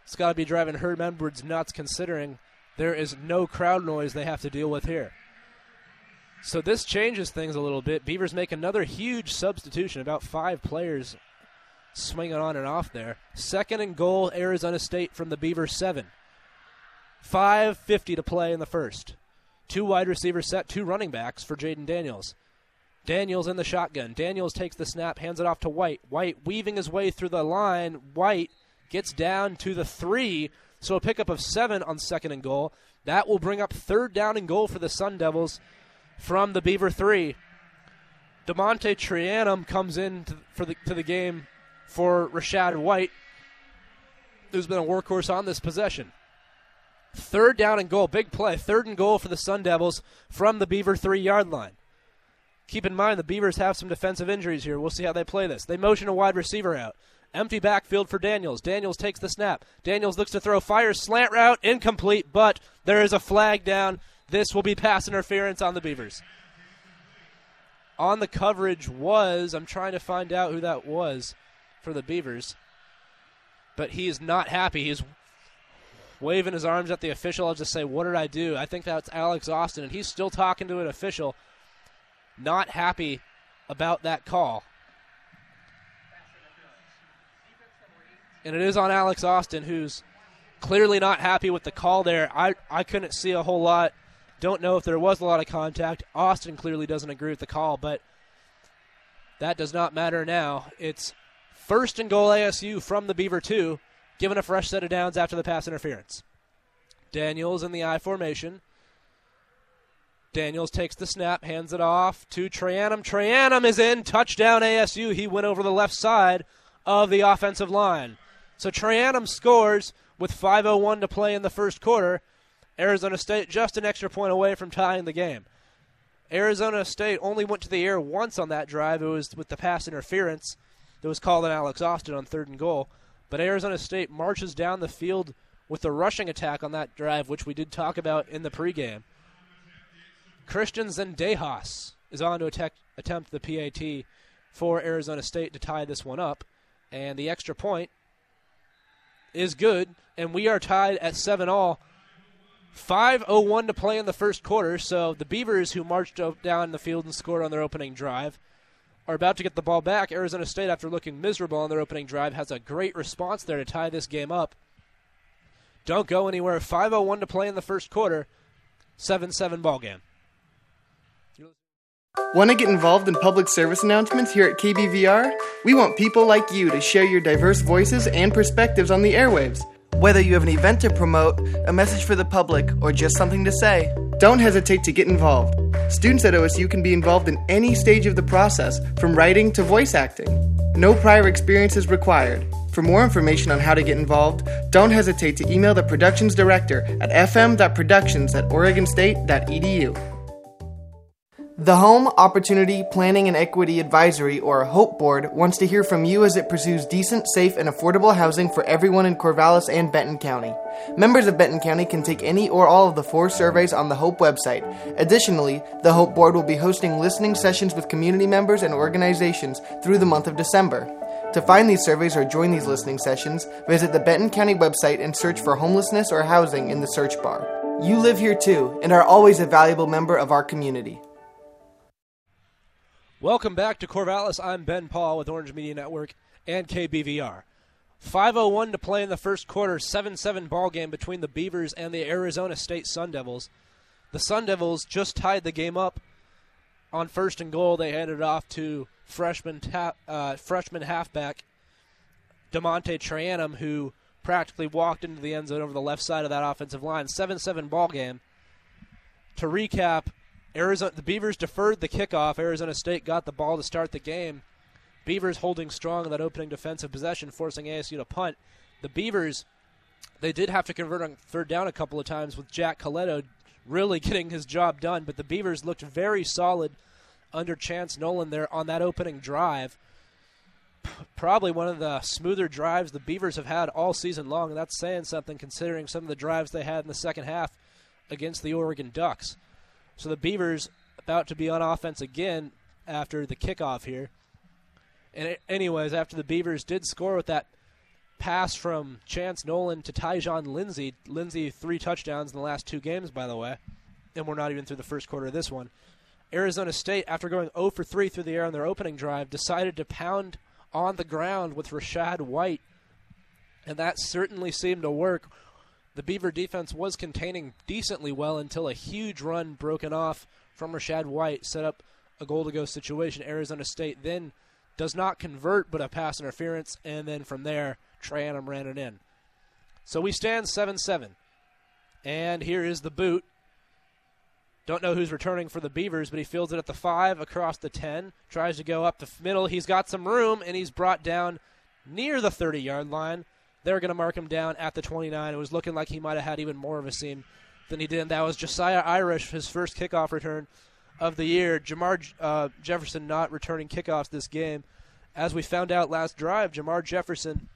S2: It's got to be driving Herm Edwards nuts considering there is no crowd noise they have to deal with here. So this changes things a little bit. Beavers make another huge substitution, about five players swinging on and off there. Second and goal, Arizona State from the Beaver 7. 5.50 to play in the first. Two wide receivers set, two running backs for Jayden Daniels. Daniels in the shotgun. Daniels takes the snap, hands it off to White. White weaving his way through the line. White gets down to the three, so a pickup of seven on second and goal. That will bring up third down and goal for the Sun Devils from the Beaver three. DeaMonte Trayanum comes in to, for the to the game for Rachaad White, who's been a workhorse on this possession. Third down and goal, big play. Third and goal for the Sun Devils from the Beaver three yard line. Keep in mind the Beavers have some defensive injuries here. We'll see how they play this. They motion a wide receiver out. Empty backfield for Daniels. Daniels takes the snap. Daniels looks to throw, fires slant route, incomplete, but there is a flag down. This will be pass interference on the Beavers. On the coverage was, I'm trying to find out who that was for the Beavers, but he is not happy. He's waving his arms at the official. I'll just say, What did I do? I think that's Alex Austin, and he's still talking to an official, not happy about that call. and it is on Alex Austin, who's clearly not happy with the call there. I, I couldn't see a whole lot. Don't know if there was a lot of contact. Austin clearly doesn't agree with the call, but that does not matter now. It's first and goal ASU from the Beaver 2, given a fresh set of downs after the pass interference. Daniels in the I formation. Daniels takes the snap, hands it off to Trayanum. Trayanum is in. Touchdown ASU. He went over the left side of the offensive line. So Trayanum scores with 5.01 to play in the first quarter. Arizona State just an extra point away from tying the game. Arizona State only went to the air once on that drive. It was with the pass interference that was called on Alex Austin on third and goal. But Arizona State marches down the field with a rushing attack on that drive, which we did talk about in the pregame. Christian Zendejas is on to attack, attempt the PAT for Arizona State to tie this one up, and the extra point is good, and we are tied at seven all. 5.01 to play in the first quarter, so the Beavers, who marched down the field and scored on their opening drive, are about to get the ball back. Arizona State, after looking miserable on their opening drive, has a great response there to tie this game up. Don't go anywhere. 5.01 to play in the first quarter. 7 7 ball game.
S6: Want to get involved in public service announcements here at KBVR? We want people like you to share your diverse voices and perspectives on the airwaves. Whether you have an event to promote, a message for the public, or just something to say, don't hesitate to get involved. Students at OSU can be involved in any stage of the process, from writing to voice acting. No prior experience is required. For more information on how to get involved, don't hesitate to email the productions director at fm.productions at oregonstate.edu. The Home Opportunity Planning and Equity Advisory, or HOPE Board, wants to hear from you as it pursues decent, safe, and affordable housing for everyone in Corvallis and Benton County. Members of Benton County can take any or all of the four surveys on the HOPE website. Additionally, the HOPE Board will be hosting listening sessions with community members and organizations through the month of December. To find these surveys or join these listening sessions, visit the Benton County website and search for homelessness or housing in the search bar. You live here too and are always a valuable member of our community.
S2: Welcome back to Corvallis. I'm Ben Pahl with Orange Media Network and KBVR. 5:01 to play in the first quarter. 7-7 ball game between the Beavers and the Arizona State Sun Devils. The Sun Devils just tied the game up on first and goal. They handed it off to freshman ta- uh, freshman halfback DeaMonte Trayanum, who practically walked into the end zone over the left side of that offensive line. 7-7 ball game. To recap, Arizona, the Beavers deferred the kickoff. Arizona State got the ball to start the game. Beavers holding strong in that opening defensive possession, forcing ASU to punt. The Beavers, they did have to convert on third down a couple of times with Jack Colletto really getting his job done, but the Beavers looked very solid under Chance Nolan there on that opening drive. Probably one of the smoother drives the Beavers have had all season long, and that's saying something considering some of the drives they had in the second half against the Oregon Ducks. So the Beavers about to be on offense again after the kickoff here. And it, anyways, after the Beavers did score with that pass from Chance Nolan to Tyjon Lindsey, Lindsey three touchdowns in the last two games, by the way, and we're not even through the first quarter of this one. Arizona State, after going 0 for 3 through the air on their opening drive, decided to pound on the ground with Rachaad White, and that certainly seemed to work the Beaver defense was containing decently well until a huge run broken off from Rachaad White set up a goal to go situation. Arizona State then does not convert, but a pass interference, and then from there, Trayanum ran it in. So we stand 7 7. And here is the boot. Don't know who's returning for the Beavers, but he fields it at the 5 across the 10. Tries to go up the middle. He's got some room, and he's brought down near the 30 yard line. They're going to mark him down at the 29. It was looking like he might have had even more of a seam than he did. And That was Jesiah Irish, his first kickoff return of the year. Jermar uh, Jefferson not returning kickoffs this game. As we found out last drive, Jermar Jefferson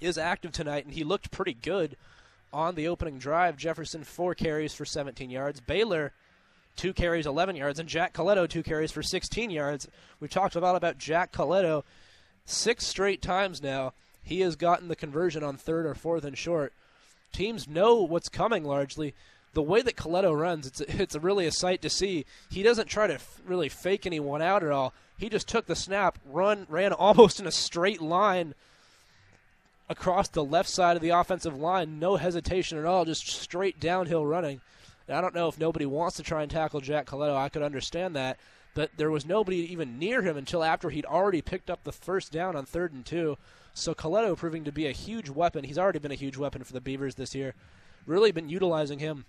S2: is active tonight, and he looked pretty good on the opening drive. Jefferson, four carries for 17 yards. Baylor, two carries, 11 yards. And Jack Colletto, two carries for 16 yards. We've talked a lot about Jack Colletto six straight times now he has gotten the conversion on third or fourth and short. Teams know what's coming largely. The way that Colletto runs, it's it's really a sight to see. He doesn't try to f- really fake anyone out at all. He just took the snap, run, ran almost in a straight line across the left side of the offensive line, no hesitation at all, just straight downhill running. And I don't know if nobody wants to try and tackle Jack Colletto. I could understand that, but there was nobody even near him until after he'd already picked up the first down on third and two. So Colletto proving to be a huge weapon. He's already been a huge weapon for the Beavers this year. Really been utilizing him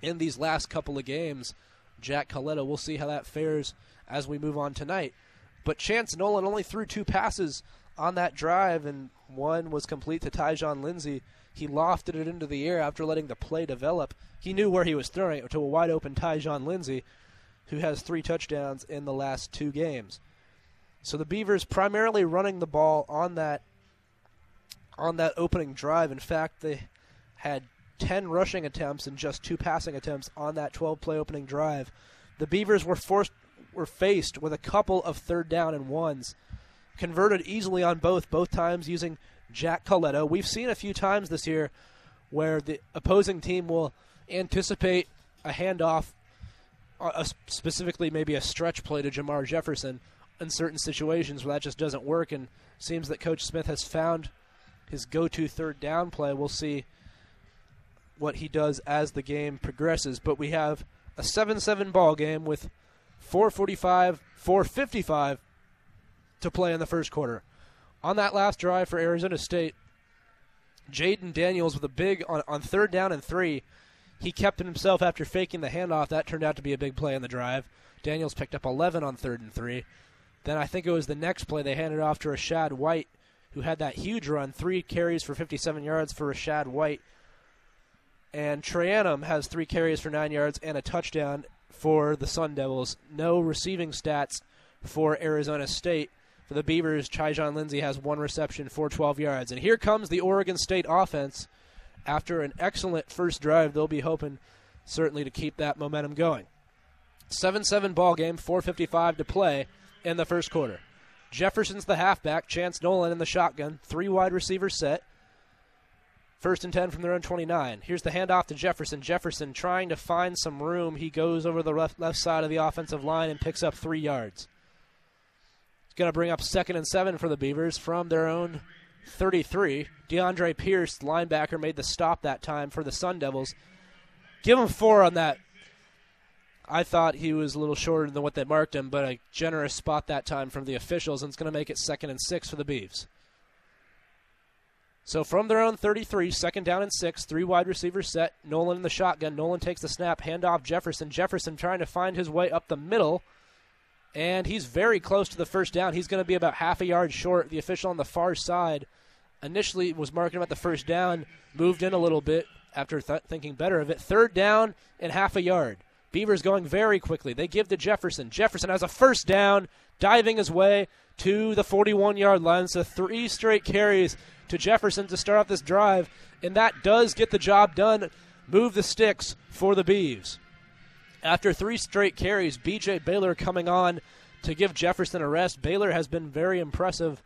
S2: in these last couple of games. Jack Colletto. We'll see how that fares as we move on tonight. But Chance Nolan only threw two passes on that drive, and one was complete to Tyjon Lindsey. He lofted it into the air after letting the play develop. He knew where he was throwing it to a wide open Tyjon Lindsey, who has three touchdowns in the last two games. So the Beavers primarily running the ball on that on that opening drive. In fact, they had 10 rushing attempts and just two passing attempts on that 12 play opening drive. The Beavers were forced were faced with a couple of third down and ones, converted easily on both, both times using Jack Colletto. We've seen a few times this year where the opposing team will anticipate a handoff, specifically maybe a stretch play to Jermar Jefferson in certain situations where that just doesn't work, and seems that Coach Smith has found his go-to third down play. We'll see what he does as the game progresses, but we have a 7-7 ball game with 445, 455 to play in the first quarter. On that last drive for Arizona State, Jayden Daniels with a big on, on third down and three. He kept it himself after faking the handoff. That turned out to be a big play in the drive. Daniels picked up 11 on third and three. Then I think it was the next play they handed off to Rachaad White, who had that huge run, three carries for 57 yards for Rachaad White. And Trayanum has three carries for nine yards and a touchdown for the Sun Devils. No receiving stats for Arizona State. For the Beavers, Tyjon Lindsey has one reception for 12 yards. And here comes the Oregon State offense. After an excellent first drive, they'll be hoping certainly to keep that momentum going. 7 7 ball game, 4.55 to play in the first quarter. Jefferson's the halfback, Chance Nolan in the shotgun, three wide receivers set. First and 10 from their own 29. Here's the handoff to Jefferson. Jefferson trying to find some room. He goes over the left, left side of the offensive line and picks up three yards. It's going to bring up second and seven for the Beavers from their own 33. DeAndre Pierce, linebacker, made the stop that time for the Sun Devils. Give him four on that. I thought he was a little shorter than what they marked him, but a generous spot that time from the officials, and it's going to make it second and six for the Beavs. So from their own 33, second down and six, three wide receivers set. Nolan in the shotgun. Nolan takes the snap, handoff Jefferson. Jefferson trying to find his way up the middle, and he's very close to the first down. He's going to be about half a yard short. The official on the far side initially was marking him at the first down, moved in a little bit after th- thinking better of it. Third down and half a yard. Beavers going very quickly. They give to Jefferson. Jefferson has a first down, diving his way to the 41 yard line. So three straight carries to Jefferson to start off this drive, and that does get the job done. Move the sticks for the Beavs. After three straight carries, BJ Baylor coming on to give Jefferson a rest. Baylor has been very impressive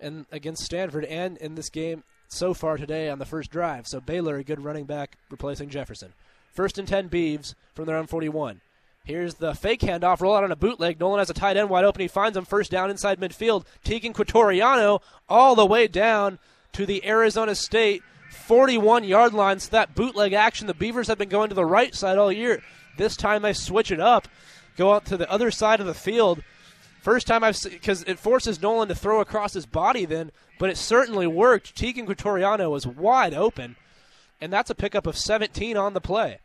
S2: in, against Stanford and in this game so far today on the first drive. So Baylor, a good running back, replacing Jefferson. First and 10 Beavs from their own 41. Here's the fake handoff, roll out on a bootleg. Nolan has a tight end wide open. He finds him first down inside midfield. Teagan Quitoriano all the way down to the Arizona State 41 yard line. So that bootleg action, the Beavers have been going to the right side all year. This time they switch it up, go out to the other side of the field. First time I've seen, because it forces Nolan to throw across his body then, but it certainly worked. Teagan Quitoriano was wide open, and that's a pickup of 17 on the play.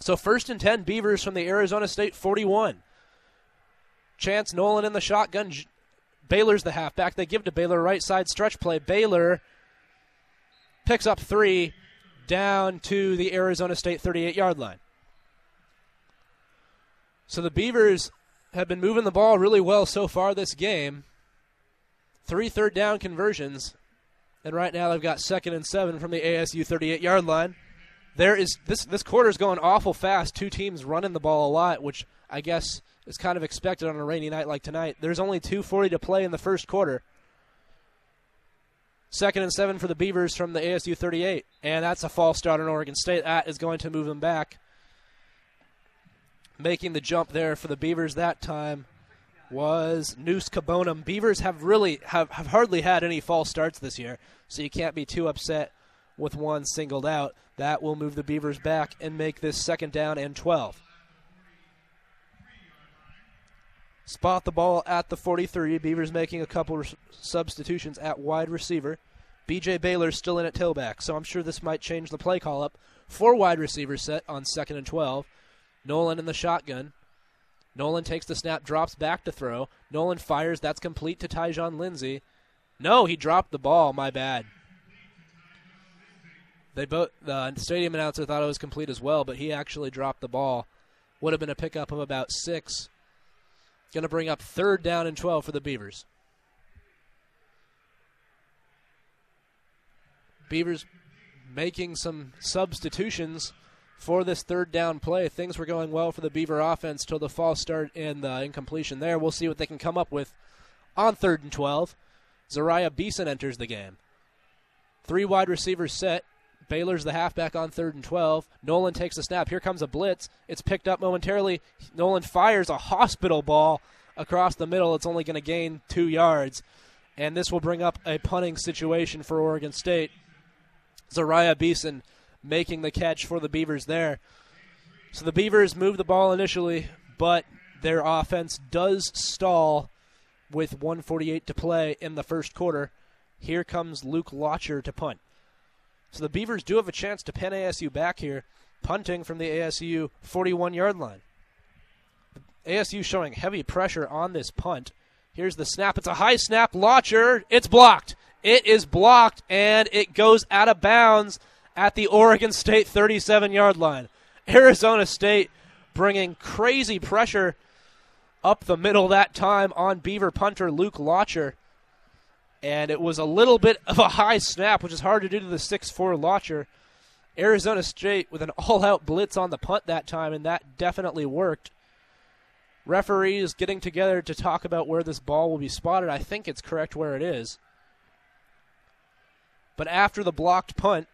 S2: So first and 10 Beavers from the Arizona State 41. Chance Nolan in the shotgun. Baylor's the halfback. They give to Baylor right side stretch play. Baylor picks up three down to the Arizona State 38 yard line. So the Beavers have been moving the ball really well so far this game. Three third down conversions. And right now they've got second and seven from the ASU 38 yard line there is this this quarter's going awful fast. Two teams running the ball a lot, which I guess is kind of expected on a rainy night like tonight. There's only 2:40 to play in the first quarter. Second and seven for the Beavers from the ASU 38, and that's a false start on Oregon State. That is going to move them back. Making the jump there for the Beavers that time was Nous Keobounnam. Beavers have really have, have hardly had any false starts this year, so you can't be too upset with one singled out. That will move the Beavers back and make this second down and 12. Spot the ball at the 43. Beavers making a couple substitutions at wide receiver. BJ Baylor still in at tailback, so I'm sure this might change the play call up. Four wide receivers set on second and 12. Nolan in the shotgun. Nolan takes the snap, drops back to throw. Nolan fires. That's complete to Tyjon Lindsey. No, he dropped the ball. My bad. They both the stadium announcer thought it was complete as well, but he actually dropped the ball. Would have been a pickup of about six. Going to bring up third down and 12 for the Beavers. Beavers making some substitutions for this third down play. Things were going well for the Beaver offense till the false start and the incompletion there. We'll see what they can come up with on third and 12. Zeriah Beason enters the game. Three wide receivers set. Baylor's the halfback on third and 12. Nolan takes the snap. Here comes a blitz. It's picked up momentarily. Nolan fires a hospital ball across the middle. It's only going to gain two yards. And this will bring up a punting situation for Oregon State. Zeriah Beason making the catch for the Beavers there. So the Beavers move the ball initially, but their offense does stall with 148 to play in the first quarter. Here comes Luke Loecher to punt. So the Beavers do have a chance to pin ASU back here, punting from the ASU 41 yard line. ASU showing heavy pressure on this punt. Here's the snap. It's a high snap. Loecher. It's blocked. It is blocked, and it goes out of bounds at the Oregon State 37 yard line. Arizona State bringing crazy pressure up the middle that time on Beaver punter Luke Loecher. And it was a little bit of a high snap, which is hard to do to the 6'4 Loecher. Arizona State with an all out blitz on the punt that time, and that definitely worked. Referees getting together to talk about where this ball will be spotted. I think it's correct where it is. But after the blocked punt,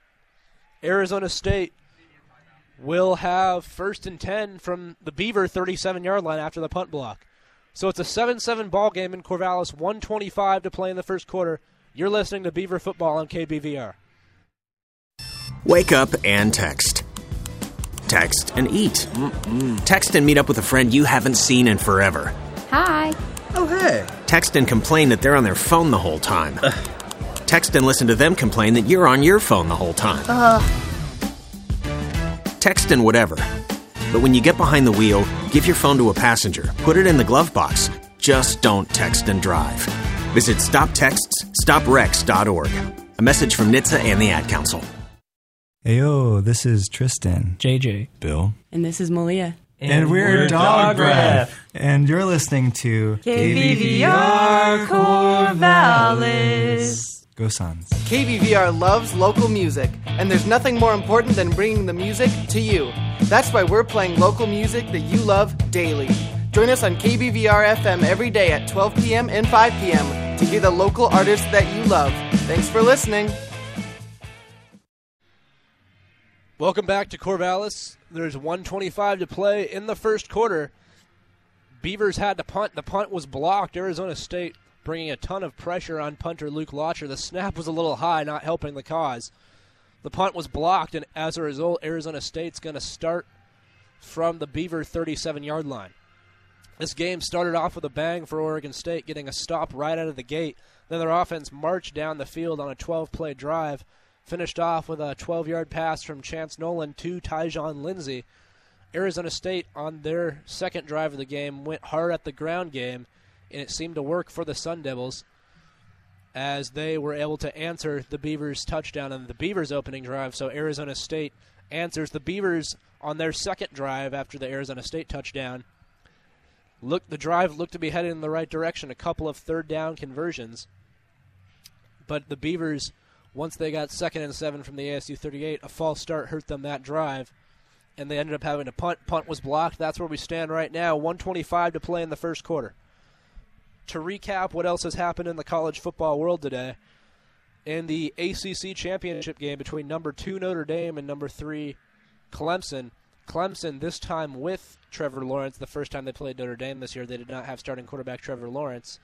S2: Arizona State will have first and 10 from the Beaver 37 yard line after the punt block. So it's a 7 7 ball game in Corvallis, 125 to play in the first quarter. You're listening to Beaver Football on KBVR.
S9: Wake up and text. Text and eat. Mm-mm. Text and meet up with a friend you haven't seen in forever.
S8: Hi.
S10: Oh, hey.
S9: Text and complain that they're on their phone the whole time. Text and listen to them complain that you're on your phone the whole time.
S8: Ugh.
S9: Text and whatever. But when you get behind the wheel, give your phone to a passenger, put it in the glove box. Just don't text and drive. Visit stoptextsstopwrecks.org. A message from NHTSA and the Ad Council.
S11: Heyo, this is Tristan.
S12: JJ.
S11: Bill.
S13: And this is Malia.
S11: And, and we're, we're, Dog Breath. And you're listening to
S13: KBVR Corvallis.
S11: Go Suns.
S6: KBVR loves local music, and there's nothing more important than bringing the music to you. That's why we're playing local music that you love daily. Join us on KBVR FM every day at 12 p.m. and 5 p.m. to hear the local artists that you love. Thanks for listening.
S2: Welcome back to Corvallis. There's 125 to play in the first quarter. Beavers had to punt. The punt was blocked. Arizona State bringing a ton of pressure on punter Luke Loecher. The snap was a little high, not helping the cause. The punt was blocked, and as a result, Arizona State's going to start from the Beaver 37 yard line. This game started off with a bang for Oregon State, getting a stop right out of the gate. Then their offense marched down the field on a 12 play drive, finished off with a 12 yard pass from Chance Nolan to Tyjon Lindsey. Arizona State, on their second drive of the game, went hard at the ground game and it seemed to work for the Sun Devils as they were able to answer the Beavers' touchdown on the Beavers' opening drive. So Arizona State answers the Beavers on their second drive after the Arizona State touchdown. Look, the drive looked to be headed in the right direction. A couple of third down conversions, but the Beavers, once they got second and seven from the ASU 38, a false start hurt them that drive, and they ended up having to punt. Punt was blocked. That's where we stand right now. 125 to play in the first quarter to recap what else has happened in the college football world today, in the ACC championship game between number two Notre Dame and number three Clemson. Clemson this time with Trevor Lawrence. The first time they played Notre Dame this year, they did not have starting quarterback Trevor Lawrence.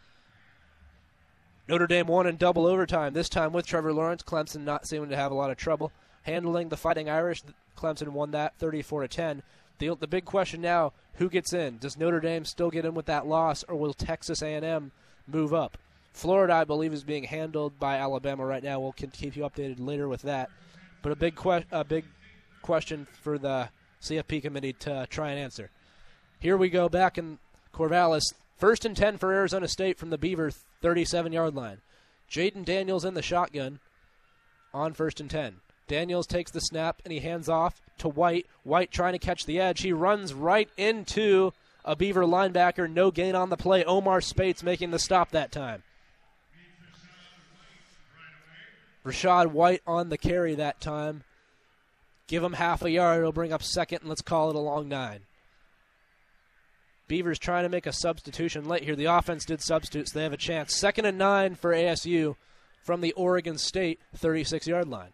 S2: Notre Dame won in double overtime. This time with Trevor Lawrence, Clemson not seeming to have a lot of trouble handling the Fighting Irish. Clemson won that 34 to 10. The, the big question now: Who gets in? Does Notre Dame still get in with that loss, or will Texas A&M move up? Florida, I believe, is being handled by Alabama right now. We'll keep you updated later with that. But a big que- a big question for the CFP committee to try and answer. Here we go back in Corvallis. First and 10 for Arizona State from the Beaver 37 yard line. Jayden Daniels in the shotgun on first and 10. Daniels takes the snap and he hands off to White. White trying to catch the edge. He runs right into a Beaver linebacker. No gain on the play. Omar Speights making the stop that time. Rachaad White on the carry that time. Give him half a yard. It'll bring up second, and let's call it a long nine. Beavers trying to make a substitution late here. The offense did substitute, so they have a chance. Second and nine for ASU from the Oregon State 36 yard line.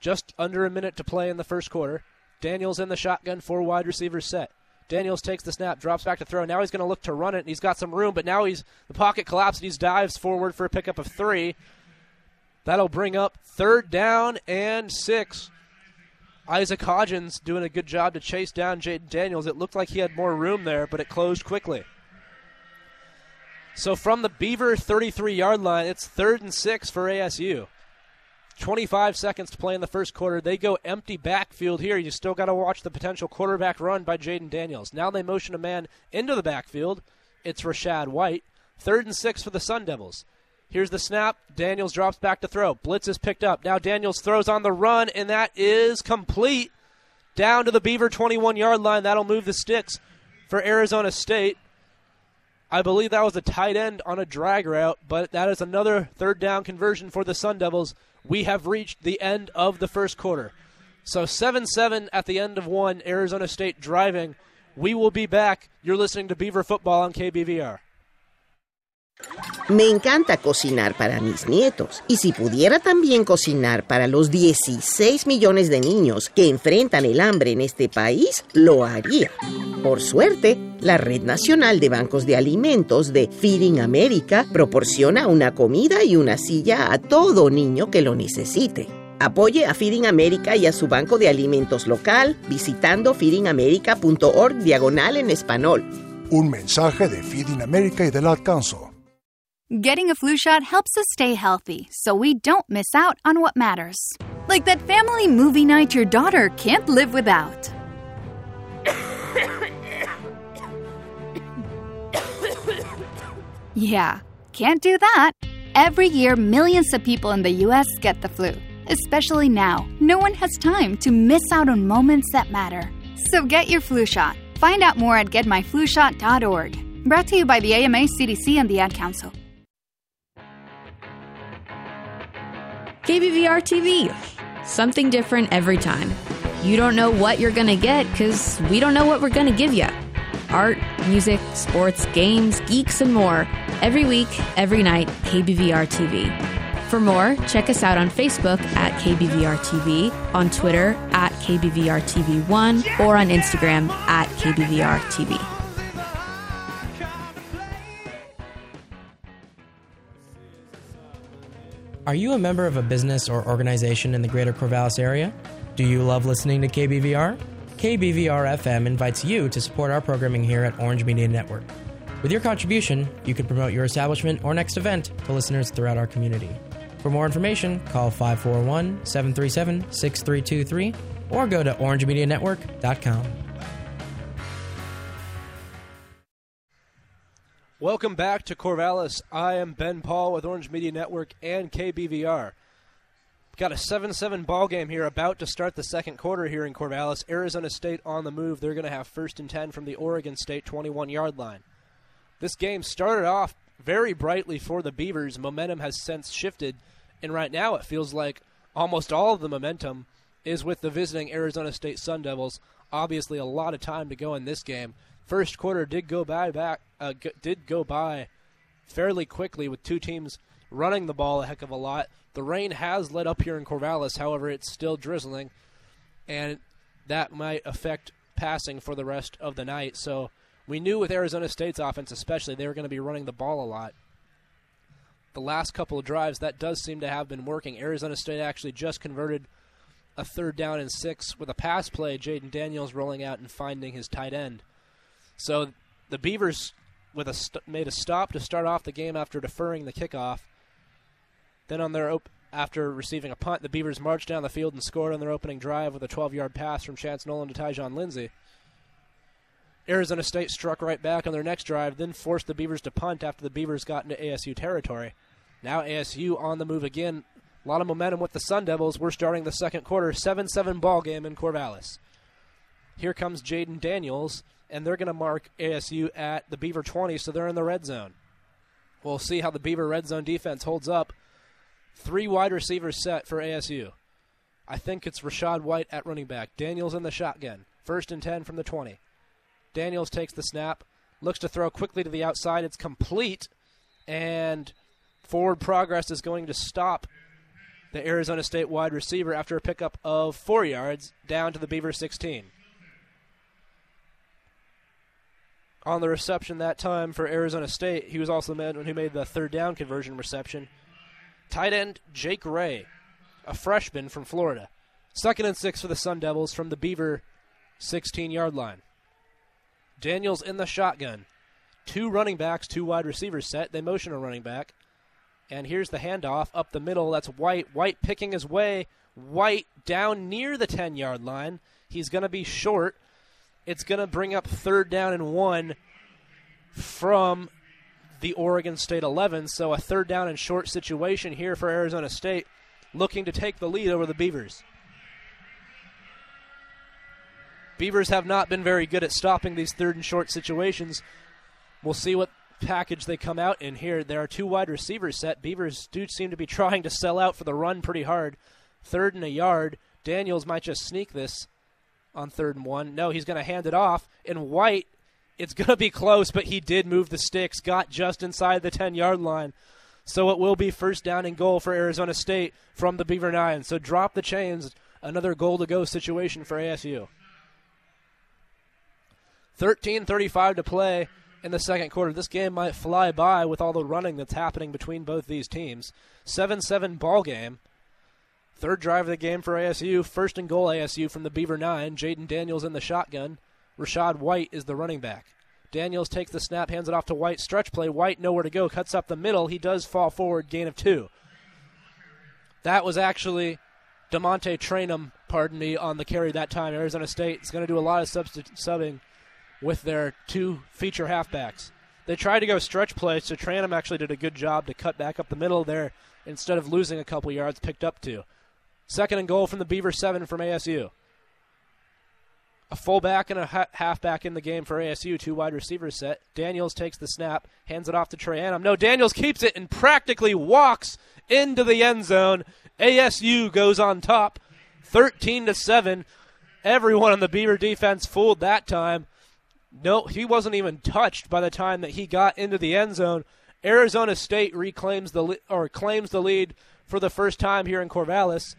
S2: Just under a minute to play in the first quarter. Daniels in the shotgun, four wide receivers set. Daniels takes the snap, drops back to throw. Now he's going to look to run it, and he's got some room, but now he's the pocket collapsed. He dives forward for a pickup of three. That'll bring up third down and six. Isaac Hodgins doing a good job to chase down Jayden Daniels. It looked like he had more room there, but it closed quickly. So from the Beaver 33 yard line, it's third and six for ASU. 25 seconds to play in the first quarter. They go empty backfield here. You still got to watch the potential quarterback run by Jayden Daniels. Now they motion a man into the backfield. It's Rachaad White. Third and six for the Sun Devils. Here's the snap. Daniels drops back to throw. Blitz is picked up. Now Daniels throws on the run, and that is complete. Down to the Beaver 21 yard line. That'll move the sticks for Arizona State. I believe that was a tight end on a drag route, but that is another third down conversion for the Sun Devils. We have reached the end of the first quarter. So 7 7 at the end of one, Arizona State driving. We will be back. You're listening to Beaver Football on KBVR.
S10: Me encanta cocinar para mis nietos y si pudiera también cocinar para los 16 millones de niños que enfrentan el hambre en este país, lo haría. Por suerte, la Red Nacional de Bancos de Alimentos de Feeding America proporciona una comida y una silla a todo niño que lo necesite. Apoye a Feeding America y a su banco de alimentos local visitando feedingamerica.org diagonal en español.
S12: Un mensaje de Feeding America y del Council.
S14: Getting a flu shot helps us stay healthy so we don't miss out on what matters. Like that family movie night your daughter can't live without. yeah, can't do that. Every year, millions of people in the US get the flu. Especially now, no one has time to miss out on moments that matter. So get your flu shot. Find out more at getmyflushot.org. Brought to you by the AMA, CDC, and the Ad Council.
S15: KBVR TV. Something different every time. You don't know what you're going to get because we don't know what we're going to give you. Art, music, sports, games, geeks, and more. Every week, every night, KBVR TV. For more, check us out on Facebook at KBVR TV, on Twitter at KBVR TV1, or on Instagram at KBVR TV.
S16: Are you a member of a business or organization in the greater Corvallis area? Do you love listening to KBVR? KBVR FM invites you to support our programming here at Orange Media Network. With your contribution, you can promote your establishment or next event to listeners throughout our community. For more information, call 541 737 6323 or go to orangemedianetwork.com.
S2: Welcome back to Corvallis. I am Ben Pahl with Orange Media Network and KBVR. Got a 7 7 ball game here about to start the second quarter here in Corvallis. Arizona State on the move. They're going to have first and 10 from the Oregon State 21 yard line. This game started off very brightly for the Beavers. Momentum has since shifted, and right now it feels like almost all of the momentum is with the visiting Arizona State Sun Devils. Obviously, a lot of time to go in this game. First quarter did go by back uh, g- did go by fairly quickly with two teams running the ball a heck of a lot. The rain has let up here in Corvallis, however, it's still drizzling, and that might affect passing for the rest of the night. So we knew with Arizona State's offense, especially, they were going to be running the ball a lot. The last couple of drives, that does seem to have been working. Arizona State actually just converted a third down and six with a pass play. Jayden Daniels rolling out and finding his tight end. So the Beavers with a st- made a stop to start off the game after deferring the kickoff. Then on their op- after receiving a punt, the Beavers marched down the field and scored on their opening drive with a 12-yard pass from Chance Nolan to Tyjon Lindsey. Arizona State struck right back on their next drive, then forced the Beavers to punt after the Beavers got into ASU territory. Now ASU on the move again. A lot of momentum with the Sun Devils. We're starting the second quarter, 7-7 ball game in Corvallis. Here comes Jayden Daniels, and they're going to mark ASU at the Beaver 20, so they're in the red zone. We'll see how the Beaver red zone defense holds up. Three wide receivers set for ASU. I think it's Rachaad White at running back. Daniels in the shotgun. First and 10 from the 20. Daniels takes the snap, looks to throw quickly to the outside. It's complete, and forward progress is going to stop the Arizona State wide receiver after a pickup of four yards down to the Beaver 16. On the reception that time for Arizona State, he was also the man who made the third down conversion reception. Tight end Jake Ray, a freshman from Florida. Second and six for the Sun Devils from the Beaver 16 yard line. Daniels in the shotgun. Two running backs, two wide receivers set. They motion a running back. And here's the handoff up the middle. That's White. White picking his way. White down near the 10 yard line. He's going to be short. It's going to bring up third down and one from the Oregon State 11. So a third down and short situation here for Arizona State, looking to take the lead over the Beavers. Beavers have not been very good at stopping these third and short situations. We'll see what package they come out in here. There are two wide receivers set. Beavers do seem to be trying to sell out for the run pretty hard. Third and a yard. Daniels might just sneak this on third and one. No, he's going to hand it off. And White, it's going to be close, but he did move the sticks, got just inside the 10 yard line. So it will be first down and goal for Arizona State from the Beaver Nine. So drop the chains. Another goal to go situation for ASU. 13:35 to play in the second quarter. This game might fly by with all the running that's happening between both these teams. 7-7 ball game. Third drive of the game for ASU. First and goal ASU from the Beaver 9. Jayden Daniels in the shotgun. Rachaad White is the running back. Daniels takes the snap, hands it off to White. Stretch play. White nowhere to go. Cuts up the middle. He does fall forward. Gain of two. That was actually DeaMonte Trayanum, pardon me, on the carry that time. Arizona State is going to do a lot of substi- subbing with their two feature halfbacks. They tried to go stretch play, so Trayanum actually did a good job to cut back up the middle there instead of losing a couple yards, picked up two. Second and goal from the Beaver 7 from ASU. A fullback and a ha- halfback in the game for ASU, two wide receivers set. Daniels takes the snap, hands it off to Trayanum. No, Daniels keeps it and practically walks into the end zone. ASU goes on top, 13 to 7. Everyone on the Beaver defense fooled that time. No, he wasn't even touched by the time that he got into the end zone. Arizona State reclaims the or claims the lead for the first time here in Corvallis.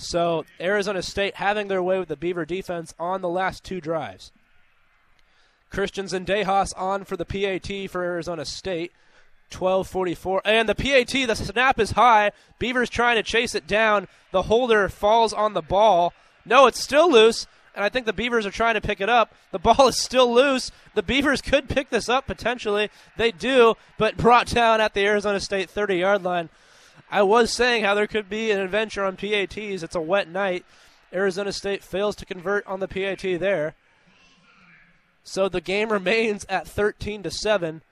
S2: So Arizona State having their way with the Beaver defense on the last two drives. Christian Zendejas on for the PAT for Arizona State. 12:44 and the PAT the snap is high. Beavers trying to chase it down. The holder falls on the ball. No, it's still loose and I think the Beavers are trying to pick it up. The ball is still loose. The Beavers could pick this up potentially. They do, but brought down at the Arizona State 30 yard line. I was saying how there could be an adventure on PATs. It's a wet night. Arizona State fails to convert on the PAT there. So the game remains at 13 to 7.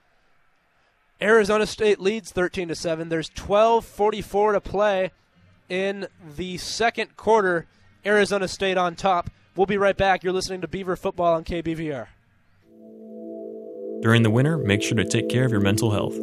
S2: Arizona State leads 13 to 7. There's 12:44 to play in the second quarter. Arizona State on top. We'll be right back. You're listening to Beaver Football on KBVR.
S17: During the winter, make sure to take care of your mental health.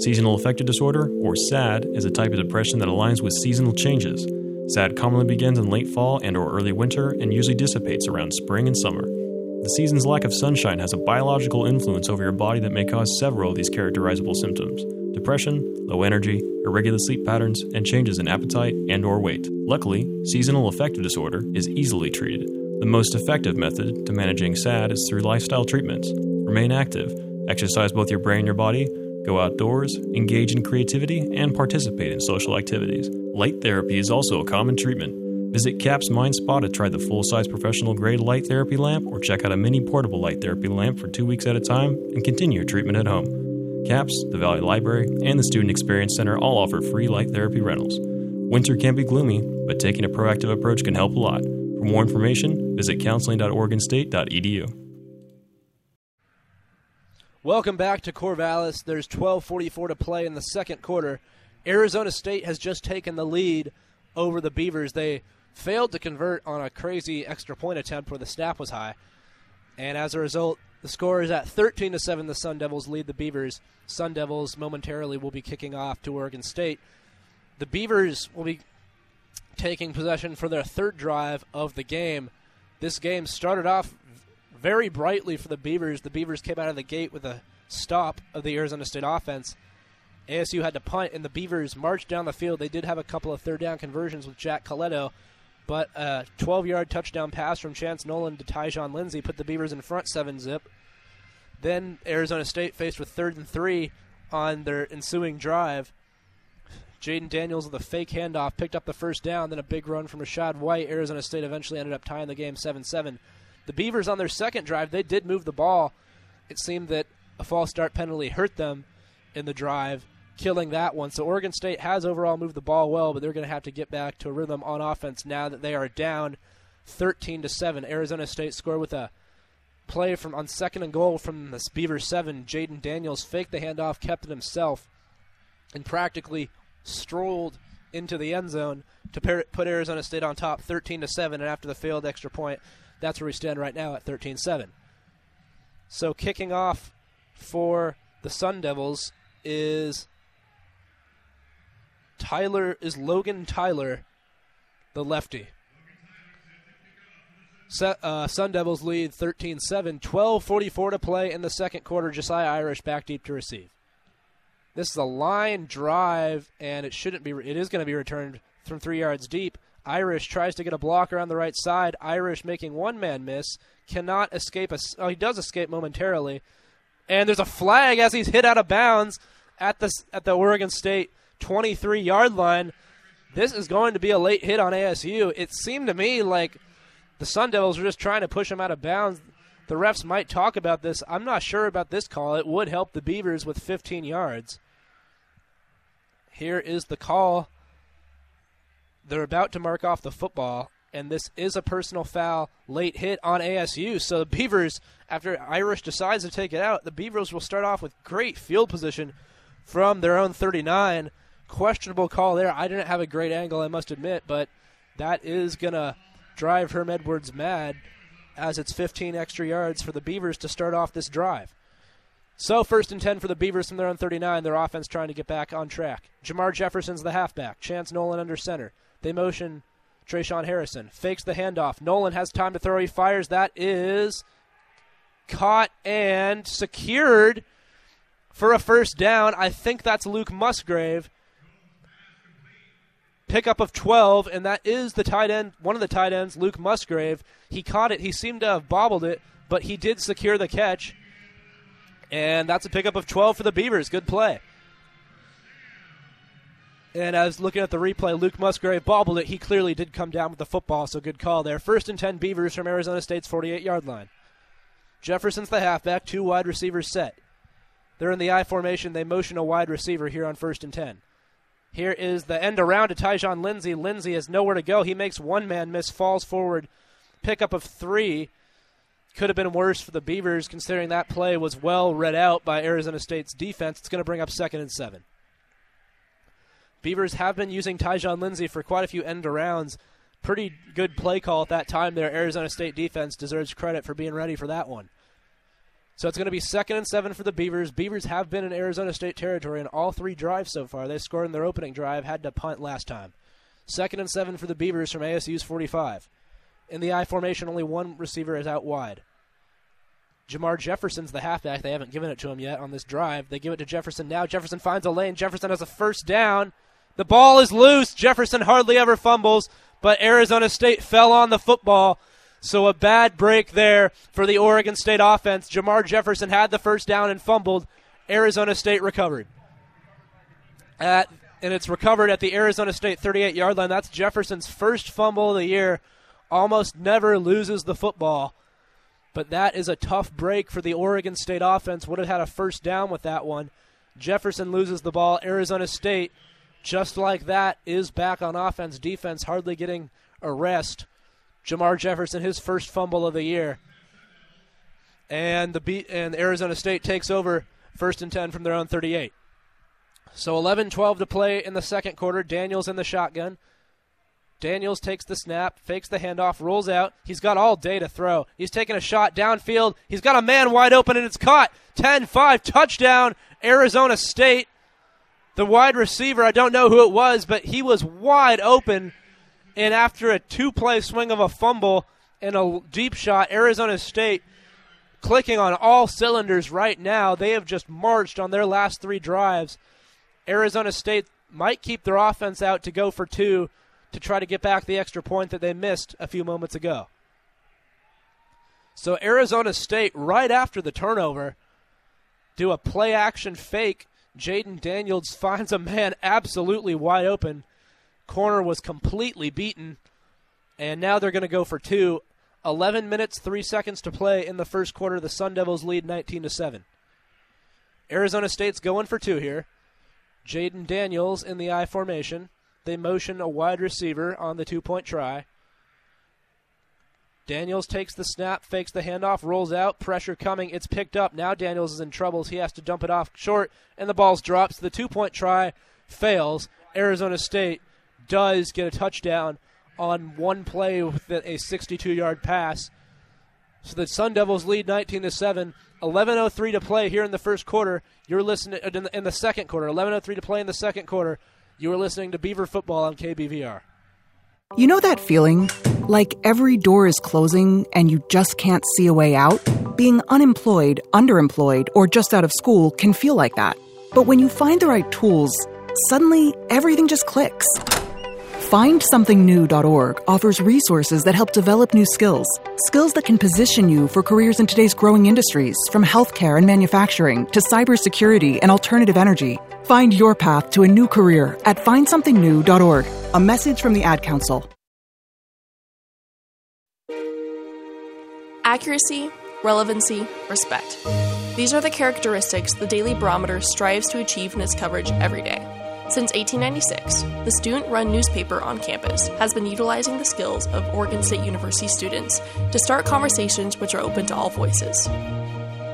S17: Seasonal affective disorder, or SAD, is a type of depression that aligns with seasonal changes. SAD commonly begins in late fall and or early winter and usually dissipates around spring and summer. The season's lack of sunshine has a biological influence over your body that may cause several of these characterizable symptoms: depression, low energy, irregular sleep patterns, and changes in appetite and or weight. Luckily, seasonal affective disorder is easily treated. The most effective method to managing SAD is through lifestyle treatments. Remain active, exercise both your brain and your body, go outdoors, engage in creativity, and participate in social activities. Light therapy is also a common treatment. Visit CAPS Mind Spa to try the full size professional grade light therapy lamp or check out a mini portable light therapy lamp for two weeks at a time and continue your treatment at home. CAPS, the Valley Library, and the Student Experience Center all offer free light therapy rentals. Winter can be gloomy, but taking a proactive approach can help a lot. For more information, visit counseling.oregonstate.edu.
S2: Welcome back to Corvallis. There's 12:44 to play in the second quarter. Arizona State has just taken the lead over the Beavers. They failed to convert on a crazy extra point attempt where the snap was high, and as a result, the score is at 13 to seven. The Sun Devils lead the Beavers. Sun Devils momentarily will be kicking off to Oregon State. The Beavers will be taking possession for their third drive of the game. This game started off very brightly for the Beavers. The Beavers came out of the gate with a stop of the Arizona State offense. ASU had to punt, and the Beavers marched down the field. They did have a couple of third down conversions with Jack Colletto, but a 12 yard touchdown pass from Chance Nolan to Tyjon Lindsey put the Beavers in front 7 zip. Then Arizona State faced with third and three on their ensuing drive. Jayden Daniels with a fake handoff picked up the first down, then a big run from Rachaad White. Arizona State eventually ended up tying the game 7 7. The Beavers on their second drive, they did move the ball. It seemed that a false start penalty hurt them in the drive, killing that one. So Oregon State has overall moved the ball well, but they're going to have to get back to a rhythm on offense now that they are down 13 to 7. Arizona State scored with a play from on second and goal from the Beaver 7. Jayden Daniels faked the handoff, kept it himself, and practically strolled into the end zone to put Arizona State on top 13 to 7 and after the failed extra point that's where we stand right now at 13-7 so kicking off for the Sun Devils is Tyler is Logan Tyler the lefty uh, Sun Devils lead 13 7. 12.44 to play in the second quarter. Jesiah Irish back deep to receive. This is a line drive, and it shouldn't be. It is going to be returned from three yards deep. Irish tries to get a blocker on the right side. Irish making one man miss. Cannot escape. A, oh, he does escape momentarily. And there's a flag as he's hit out of bounds at the, at the Oregon State 23 yard line. This is going to be a late hit on ASU. It seemed to me like the Sun Devils were just trying to push him out of bounds. The refs might talk about this. I'm not sure about this call. It would help the Beavers with 15 yards. Here is the call. They're about to mark off the football, and this is a personal foul late hit on ASU. So the Beavers, after Irish decides to take it out, the Beavers will start off with great field position from their own 39. Questionable call there. I didn't have a great angle, I must admit, but that is going to drive Herm Edwards mad as it's 15 extra yards for the Beavers to start off this drive. So first and 10 for the Beavers from their own 39. Their offense trying to get back on track. Jermar Jefferson's the halfback. Chance Nolan under center. They motion Tre'Shaun Harrison. Fakes the handoff. Nolan has time to throw. He fires. That is caught and secured for a first down. I think that's Luke Musgrave. Pickup of 12, and that is the tight end, one of the tight ends, Luke Musgrave. He caught it. He seemed to have bobbled it, but he did secure the catch. And that's a pickup of 12 for the Beavers. Good play. And I was looking at the replay. Luke Musgrave bobbled it. He clearly did come down with the football, so good call there. First and 10 Beavers from Arizona State's 48 yard line. Jefferson's the halfback, two wide receivers set. They're in the I formation. They motion a wide receiver here on first and 10. Here is the end around to Tyjon Lindsey. Lindsey has nowhere to go. He makes one man miss, falls forward. Pickup of three. Could have been worse for the Beavers considering that play was well read out by Arizona State's defense. It's going to bring up second and seven. Beavers have been using Tyjon Lindsey for quite a few end arounds. Pretty good play call at that time there. Arizona State defense deserves credit for being ready for that one. So it's going to be second and seven for the Beavers. Beavers have been in Arizona State territory in all three drives so far. They scored in their opening drive, had to punt last time. Second and seven for the Beavers from ASU's 45. In the I formation, only one receiver is out wide. Jermar Jefferson's the halfback. They haven't given it to him yet on this drive. They give it to Jefferson now. Jefferson finds a lane. Jefferson has a first down. The ball is loose. Jefferson hardly ever fumbles, but Arizona State fell on the football. So a bad break there for the Oregon State offense. Jermar Jefferson had the first down and fumbled. Arizona State recovered. At, and it's recovered at the Arizona State 38 yard line. That's Jefferson's first fumble of the year. Almost never loses the football. But that is a tough break for the Oregon State offense. Would have had a first down with that one. Jefferson loses the ball. Arizona State just like that, is back on offense. Defense hardly getting a rest. Jermar Jefferson, his first fumble of the year. And the beat and Arizona State takes over first and 10 from their own 38. So 11 12 to play in the second quarter. Daniels in the shotgun. Daniels takes the snap, fakes the handoff, rolls out. He's got all day to throw. He's taking a shot downfield. He's got a man wide open, and it's caught. 10 5 touchdown, Arizona State. The wide receiver, I don't know who it was, but he was wide open. And after a two play swing of a fumble and a deep shot, Arizona State clicking on all cylinders right now. They have just marched on their last three drives. Arizona State might keep their offense out to go for two to try to get back the extra point that they missed a few moments ago. So Arizona State, right after the turnover, do a play action fake. Jayden Daniels finds a man absolutely wide open. Corner was completely beaten. And now they're going to go for two. 11 minutes, 3 seconds to play in the first quarter. The Sun Devils lead 19 to 7. Arizona State's going for two here. Jayden Daniels in the I formation. They motion a wide receiver on the two point try. Daniels takes the snap, fakes the handoff, rolls out, pressure coming. It's picked up. Now Daniels is in trouble. He has to dump it off short, and the ball's drops. The two point try fails. Arizona State does get a touchdown on one play with a 62 yard pass. So the Sun Devils lead 19 to 7. 11:03 to play here in the first quarter. You're listening uh, in the, in the second quarter. 11:03 to play in the second quarter. You are listening to Beaver Football on KBVR.
S18: You know that feeling? Like every door is closing and you just can't see a way out? Being unemployed, underemployed, or just out of school can feel like that. But when you find the right tools, suddenly everything just clicks. FindSomethingNew.org offers resources that help develop new skills. Skills that can position you for careers in today's growing industries, from healthcare and manufacturing to cybersecurity and alternative energy. Find your path to a new career at FindSomethingNew.org. A message from the Ad Council.
S19: Accuracy, relevancy, respect. These are the characteristics the Daily Barometer strives to achieve in its coverage every day. Since 1896, the student run newspaper on campus has been utilizing the skills of Oregon State University students to start conversations which are open to all voices.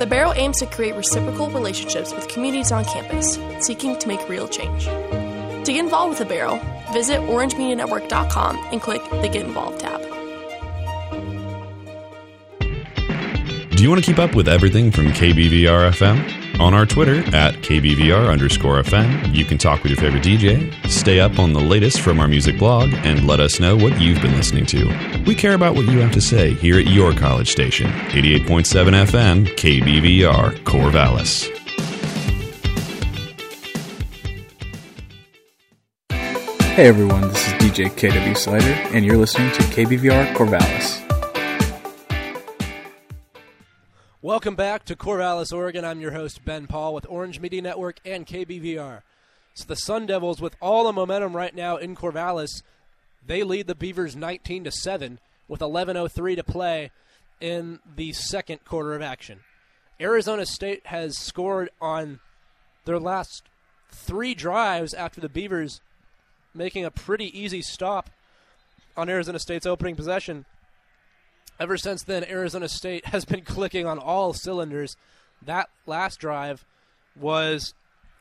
S19: The Baro aims to create reciprocal relationships with communities on campus, seeking to make real change. To get involved with the Baro, visit orangemedianetwork.com and click the Get Involved tab.
S20: Do you want to keep up with everything from KBVR FM? On our Twitter at KBVR underscore FM, you can talk with your favorite DJ, stay up on the latest from our music blog, and let us know what you've been listening to. We care about what you have to say here at your college station, 88.7 FM, KBVR, Corvallis.
S21: Hey everyone, this is DJ KW Slider, and you're listening to KBVR Corvallis.
S2: Welcome back to Corvallis, Oregon. I'm your host, Ben Pahl, with Orange Media Network and KBVR. So the Sun Devils, with all the momentum right now in Corvallis, they lead the Beavers 19 to 7 with 11:03 to play in the second quarter of action. Arizona State has scored on their last three drives after the Beavers making a pretty easy stop on Arizona State's opening possession ever since then, Arizona State has been clicking on all cylinders. That last drive was,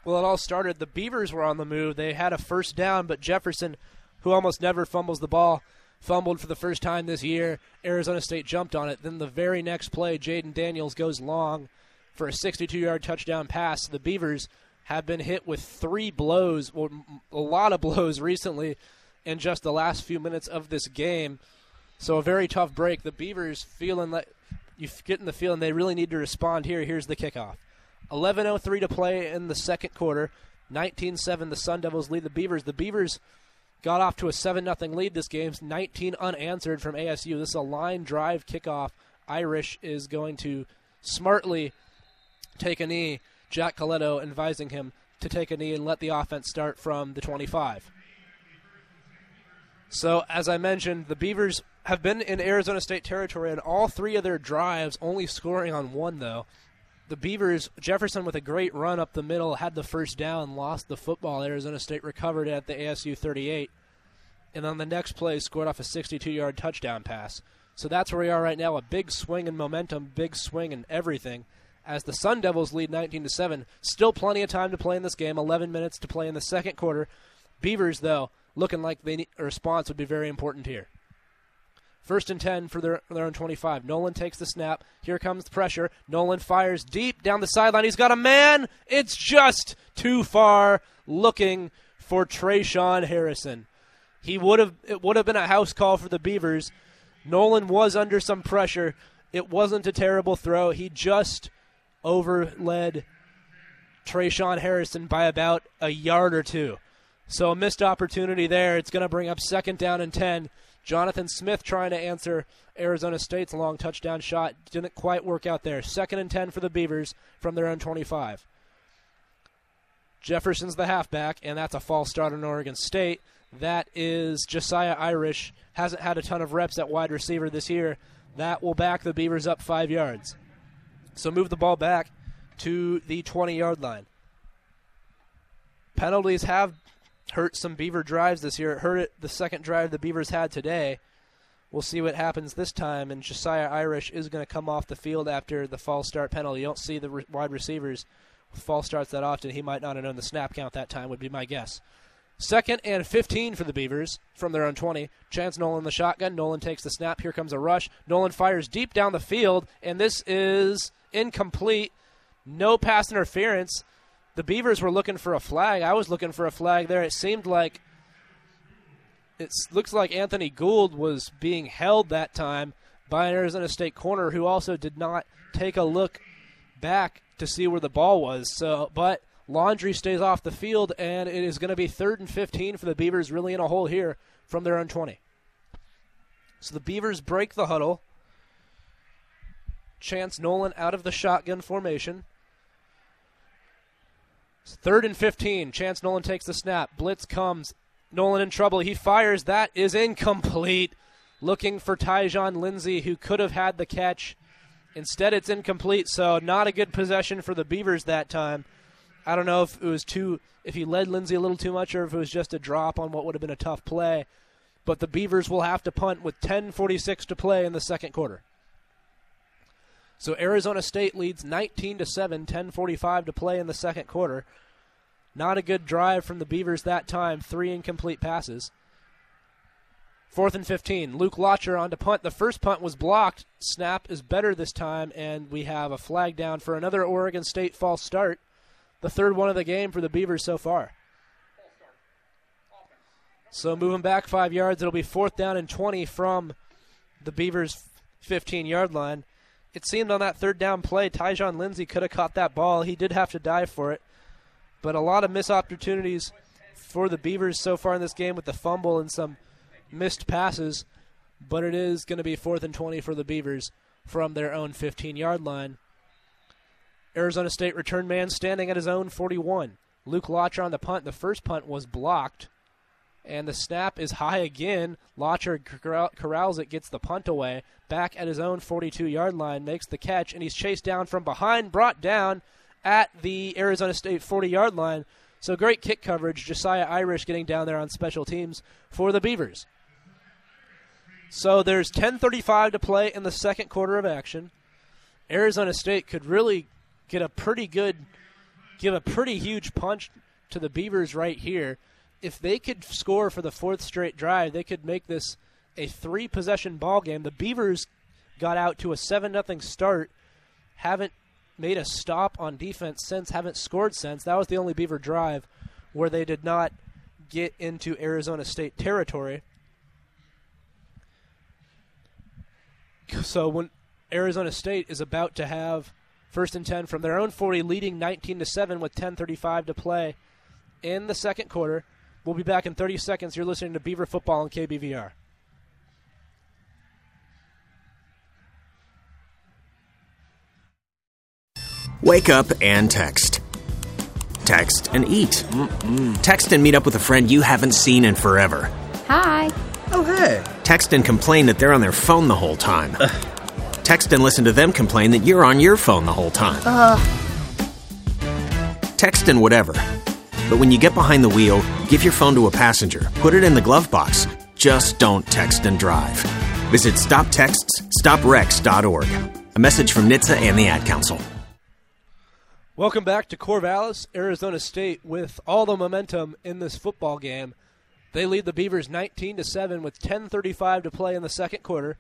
S2: well, it all started. The Beavers were on the move. They had a first down, but Jefferson, who almost never fumbles the ball, fumbled for the first time this year. Arizona State jumped on it. Then the very next play, Jayden Daniels goes long for a 62 yard touchdown pass. The Beavers have been hit with three blows, or a lot of blows recently in just the last few minutes of this game. So a very tough break. The Beavers feeling like you getting the feeling they really need to respond here. Here's the kickoff. 11:03 to play in the second quarter. 19-7 the Sun Devils lead the Beavers. The Beavers got off to a 7 0 lead this game. 19 unanswered from ASU. This is a line drive kickoff. Irish is going to smartly take a knee. Jack Colletto advising him to take a knee and let the offense start from the 25. So, as I mentioned, the Beavers have been in Arizona State territory on all three of their drives, only scoring on one, though. The Beavers, Jefferson with a great run up the middle, had the first down, lost the football. Arizona State recovered at the ASU 38. And on the next play, scored off a 62 yard touchdown pass. So that's where we are right now a big swing in momentum, big swing in everything. As the Sun Devils lead 19 to 7. Still plenty of time to play in this game, 11 minutes to play in the second quarter. Beavers, though, looking like they need, a response would be very important here. First and 10 for their, their own 25. Nolan takes the snap. Here comes the pressure. Nolan fires deep down the sideline. He's got a man. It's just too far. looking for Tre'Shaun Harrison. He would have it would have been a house call for the Beavers. Nolan was under some pressure. It wasn't a terrible throw. He just overled Tre'Shaun Harrison by about a yard or two. So a missed opportunity there. It's going to bring up second down and 10. Jonathan Smith trying to answer Arizona State's long touchdown shot. Didn't quite work out there. Second and 10 for the Beavers from their own 25. Jefferson's the halfback, and that's a false start on Oregon State. That is Jesiah Irish. Hasn't had a ton of reps at wide receiver this year. That will back the Beavers up five yards. So move the ball back to the 20 yard line. Penalties have hurt some Beaver drives this year. It hurt it the second drive the Beavers had today. We'll see what happens this time. And Jesiah Irish is going to come off the field after the false start penalty. You don't see the re- wide receivers false starts that often. He might not have known the snap count that time, would be my guess. Second and 15 for the Beavers from their own 20. Chance Nolan the shotgun. Nolan takes the snap. Here comes a rush. Nolan fires deep down the field, and this is incomplete. No pass interference. The Beavers were looking for a flag. I was looking for a flag there. It seemed like it looks like Anthony Gould was being held that time by an Arizona State corner who also did not take a look back to see where the ball was. So, but Laundry stays off the field, and it is going to be third and 15 for the Beavers, really in a hole here from their own 20. So the Beavers break the huddle. Chance Nolan out of the shotgun formation. Third and 15. Chance Nolan takes the snap. Blitz comes. Nolan in trouble. He fires. That is incomplete. Looking for Tyjon Lindsey, who could have had the catch. Instead, it's incomplete, so not a good possession for the Beavers that time. I don't know if it was too, if he led Lindsey a little too much, or if it was just a drop on what would have been a tough play. But the Beavers will have to punt with 10:46 to play in the second quarter. So Arizona State leads 19 to 7, 10:45 to play in the second quarter. Not a good drive from the Beavers that time, three incomplete passes. Fourth and 15. Luke Loecher on to punt. The first punt was blocked. Snap is better this time, and we have a flag down for another Oregon State false start. The third one of the game for the Beavers so far. So moving back five yards, it'll be fourth down and 20 from the Beavers' 15 yard line. It seemed on that third down play, Tyjon Lindsey could have caught that ball. He did have to dive for it. But a lot of missed opportunities for the Beavers so far in this game with the fumble and some missed passes. But it is going to be fourth and 20 for the Beavers from their own 15 yard line. Arizona State return man standing at his own 41. Luke Loecher on the punt. The first punt was blocked, and the snap is high again. Loecher corrals it, gets the punt away. Back at his own 42 yard line, makes the catch, and he's chased down from behind, brought down at the Arizona State 40 yard line. So great kick coverage. Jesiah Irish getting down there on special teams for the Beavers. So there's 10:35 to play in the second quarter of action. Arizona State could really get a pretty good, give a pretty huge punch to the Beavers right here. If they could score for the fourth straight drive, they could make this a three possession ball game. The Beavers got out to a 7 0 start, haven't made a stop on defense since, haven't scored since. That was the only Beaver drive where they did not get into Arizona State territory. So when Arizona State is about to have First and 10 from their own 40, leading 19 to 7 with 10:35 to play in the second quarter. We'll be back in 30 seconds. You're listening to Beaver Football on KBVR.
S9: Wake up and text. Text and eat. Mm-mm. Text and meet up with a friend you haven't seen in forever.
S8: Hi.
S9: Oh, hey. Text and complain that they're on their phone the whole time. Ugh. Text and listen to them complain that you're on your phone the whole time.
S8: Uh.
S9: Text and whatever. But when you get behind the wheel, give your phone to a passenger. Put it in the glove box. Just don't text and drive. Visit stoptextsstopwrecks.org. A message from NHTSA and the Ad Council.
S2: Welcome back to Corvallis, Arizona State, with all the momentum in this football game. They lead the Beavers 19 to 7 with 10:35 to play in the second quarter.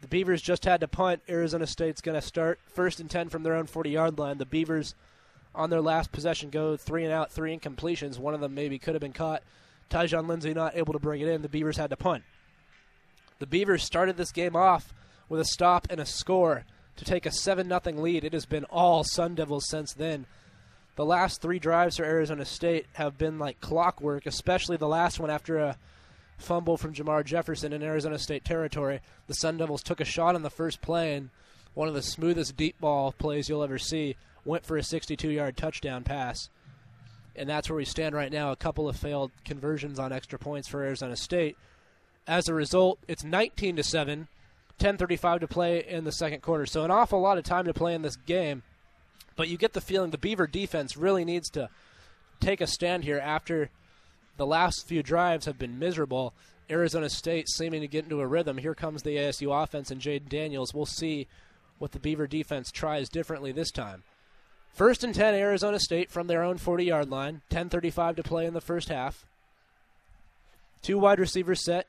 S2: The Beavers just had to punt. Arizona State's going to start first and 10 from their own 40 yard line. The Beavers on their last possession go three and out, three incompletions. One of them maybe could have been caught. Tyjon Lindsey not able to bring it in. The Beavers had to punt. The Beavers started this game off with a stop and a score to take a 7 0 lead. It has been all Sun Devils since then. The last three drives for Arizona State have been like clockwork, especially the last one after a fumble from Jermar Jefferson in Arizona State territory. The Sun Devils took a shot on the first play, and one of the smoothest deep ball plays you'll ever see went for a 62 yard touchdown pass. And that's where we stand right now. A couple of failed conversions on extra points for Arizona State. As a result, it's 19 to 7, 10:35 to play in the second quarter. So an awful lot of time to play in this game. But you get the feeling the Beaver defense really needs to take a stand here after the last few drives have been miserable. Arizona State seeming to get into a rhythm. Here comes the ASU offense and Jayden Daniels. We'll see what the Beaver defense tries differently this time. First and 10, Arizona State from their own 40 yard line. 10.35 to play in the first half. Two wide receivers set.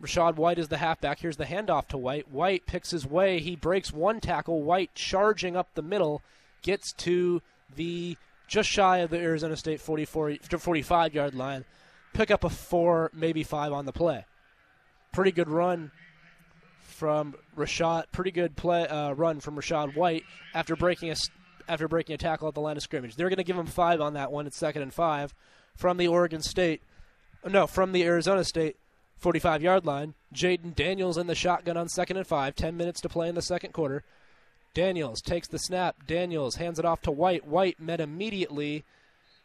S2: Rachaad White is the halfback. Here's the handoff to White. White picks his way. He breaks one tackle. White charging up the middle gets to the just shy of the Arizona State 44 45 yard line. Pick up a four, maybe five on the play. Pretty good run from Rachaad. Pretty good play uh, run from Rachaad White after breaking a after breaking a tackle at the line of scrimmage. They're going to give him five on that one. It's second and five from the Oregon State. No, from the Arizona State 45 yard line. Jayden Daniels in the shotgun on second and five. Ten minutes to play in the second quarter. Daniels takes the snap. Daniels hands it off to White. White met immediately.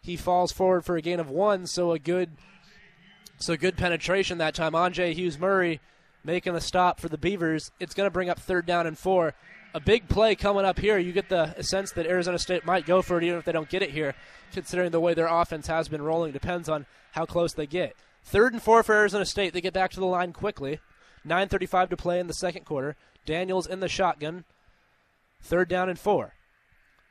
S2: He falls forward for a gain of one, so a good so good penetration that time. Andrzej Hughes-Murray making the stop for the Beavers. It's going to bring up third down and four. A big play coming up here. You get the sense that Arizona State might go for it even if they don't get it here, considering the way their offense has been rolling. Depends on how close they get. Third and four for Arizona State. They get back to the line quickly. 9.35 to play in the second quarter. Daniels in the shotgun. Third down and four.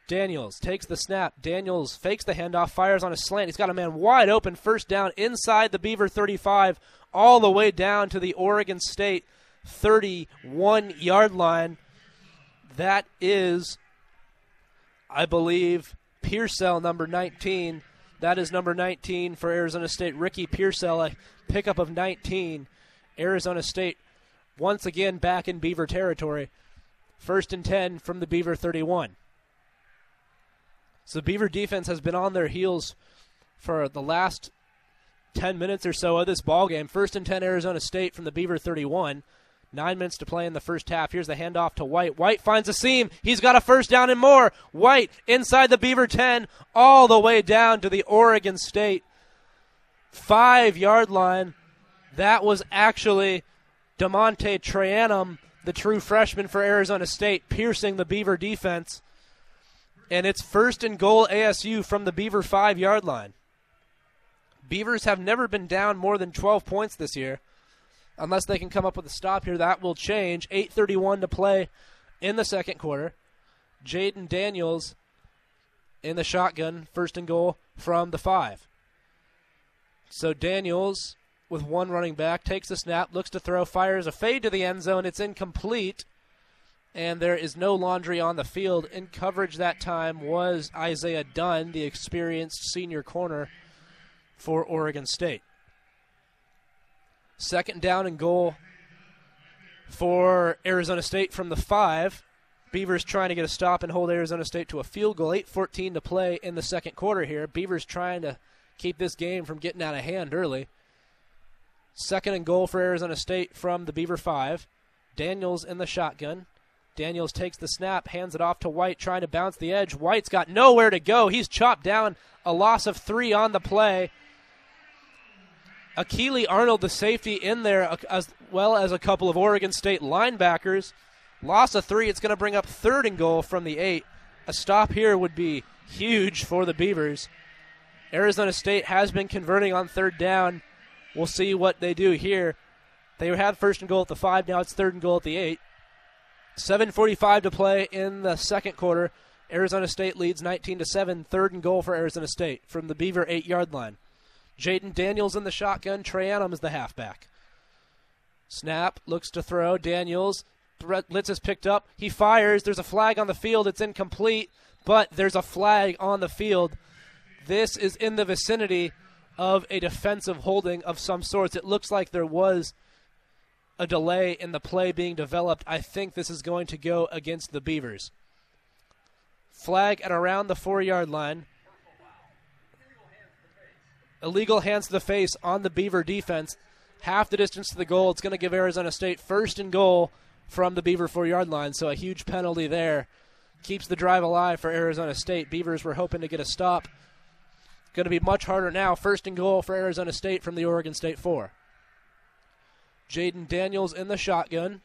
S2: Daniels takes the snap. Daniels fakes the handoff, fires on a slant. He's got a man wide open, first down inside the Beaver 35, all the way down to the Oregon State 31 yard line. That is, I believe, Pearsall, number 19. That is number 19 for Arizona State. Ricky Pearsall, a pickup of 19. Arizona State once again back in Beaver territory. First and 10 from the Beaver 31. So Beaver defense has been on their heels for the last 10 minutes or so of this ball game. First and 10 Arizona State from the Beaver 31. Nine minutes to play in the first half. Here's the handoff to White. White finds a seam. He's got a first down and more. White inside the Beaver 10, all the way down to the Oregon State five yard line. That was actually DeaMonte Trayanum, the true freshman for Arizona State, piercing the Beaver defense. And it's first and goal ASU from the Beaver five yard line. Beavers have never been down more than 12 points this year unless they can come up with a stop here. That will change. 8:31 to play in the second quarter. Jayden Daniels in the shotgun, first and goal from the five. So Daniels, with one running back, takes the snap, looks to throw, fires a fade to the end zone. It's incomplete, and there is no laundry on the field. In coverage that time was Isaiah Dunn, the experienced senior corner for Oregon State. Second down and goal for Arizona State from the five. Beavers trying to get a stop and hold Arizona State to a field goal. 8:14 to play in the second quarter here. Beavers trying to keep this game from getting out of hand early. Second and goal for Arizona State from the Beaver five. Daniels in the shotgun. Daniels takes the snap, hands it off to White, trying to bounce the edge. White's got nowhere to go. He's chopped down. A loss of three on the play. Akili Arnold, the safety, in there, as well as a couple of Oregon State linebackers. Loss of three. It's going to bring up third and goal from the eight. A stop here would be huge for the Beavers. Arizona State has been converting on third down. We'll see what they do here. They had first and goal at the five. Now it's third and goal at the eight. 7:45 to play in the second quarter. Arizona State leads 19 to seven. Third and goal for Arizona State from the Beaver eight-yard line. Jayden Daniels in the shotgun. Trey Adams the halfback. Snap looks to throw. Daniels Blitz is picked up. He fires. There's a flag on the field. It's incomplete. but there's a flag on the field. This is in the vicinity of a defensive holding of some sorts. It looks like there was a delay in the play being developed. I think this is going to go against the Beavers. Flag at around the four yard line. Illegal hands to the face on the Beaver defense. Half the distance to the goal. It's going to give Arizona State first and goal from the Beaver four yard line. So a huge penalty there. Keeps the drive alive for Arizona State. Beavers were hoping to get a stop. Going to be much harder now. First and goal for Arizona State from the Oregon State four. Jayden Daniels in the shotgun.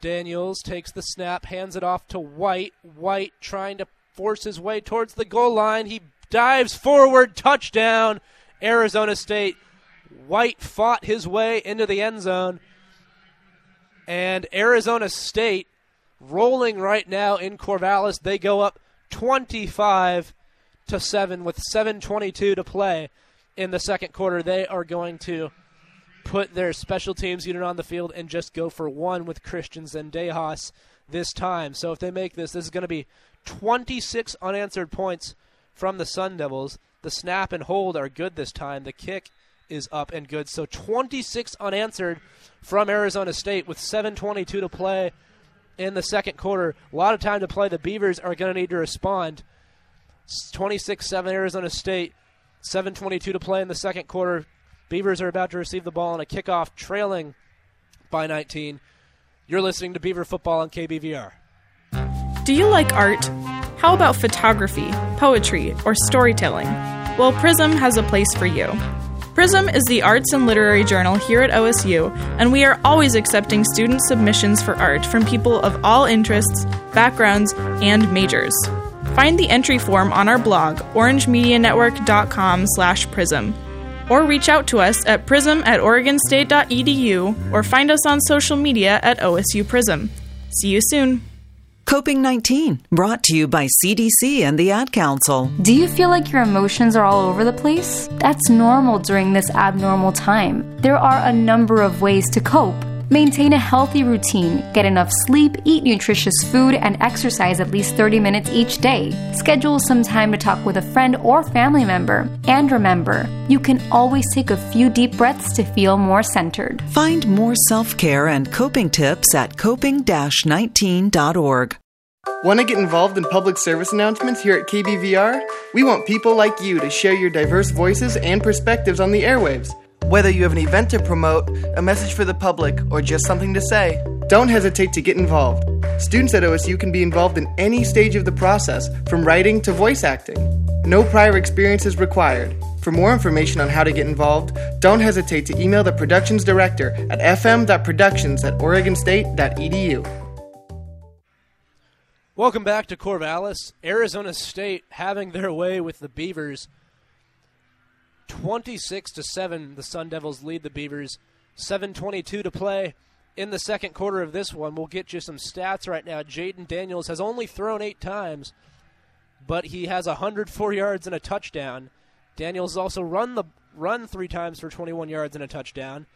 S2: Daniels takes the snap, hands it off to White. White trying to force his way towards the goal line. He dives forward, touchdown, Arizona State. White fought his way into the end zone. And Arizona State rolling right now in Corvallis. They go up 25 to 7 with 7:22 to play in the second quarter. They are going to put their special teams unit on the field and just go for one with Christian Zendejas this time. So if they make this, this is going to be 26 unanswered points from the Sun Devils. The snap and hold are good this time. The kick is up and good. So 26 unanswered from Arizona State with 7:22 to play in the second quarter. A lot of time to play. The Beavers are going to need to respond. 26-7 Arizona State. 7:22 to play in the second quarter. Beavers are about to receive the ball on a kickoff, trailing by 19. You're listening to Beaver Football on KBVR.
S22: Do you like art? How about photography, poetry, or storytelling? Well, Prism has a place for you. Prism is the arts and literary journal here at OSU, and we are always accepting student submissions for art from people of all interests, backgrounds, and majors. Find the entry form on our blog, orangemedianetwork.com slash prism or reach out to us at prism at oregonstate.edu or find us on social media at OSU Prism. See you soon.
S7: Coping 19, brought to you by CDC and the Ad Council.
S8: Do you feel like your emotions are all over the place? That's normal during this abnormal time. There are a number of ways to cope. Maintain a healthy routine, get enough sleep, eat nutritious food, and exercise at least 30 minutes each day. Schedule some time to talk with a friend or family member. And remember, you can always take a few deep breaths to feel more centered.
S7: Find more self care and coping tips at coping 19.org.
S6: Want to get involved in public service announcements here at KBVR? We want people like you to share your diverse voices and perspectives on the airwaves. Whether you have an event to promote, a message for the public, or just something to say, don't hesitate to get involved. Students at OSU can be involved in any stage of the process, from writing to voice acting. No prior experience is required. For more information on how to get involved, don't hesitate to email the productions director at fm.productions at oregonstate.edu.
S2: Welcome back to Corvallis. Arizona State having their way with the Beavers. 26 to 7 the Sun Devils lead the Beavers. 722 to play in the second quarter of this one. We'll get you some stats right now. Jayden Daniels has only thrown 8 times, but he has 104 yards and a touchdown. Daniels also run the run 3 times for 21 yards and a touchdown.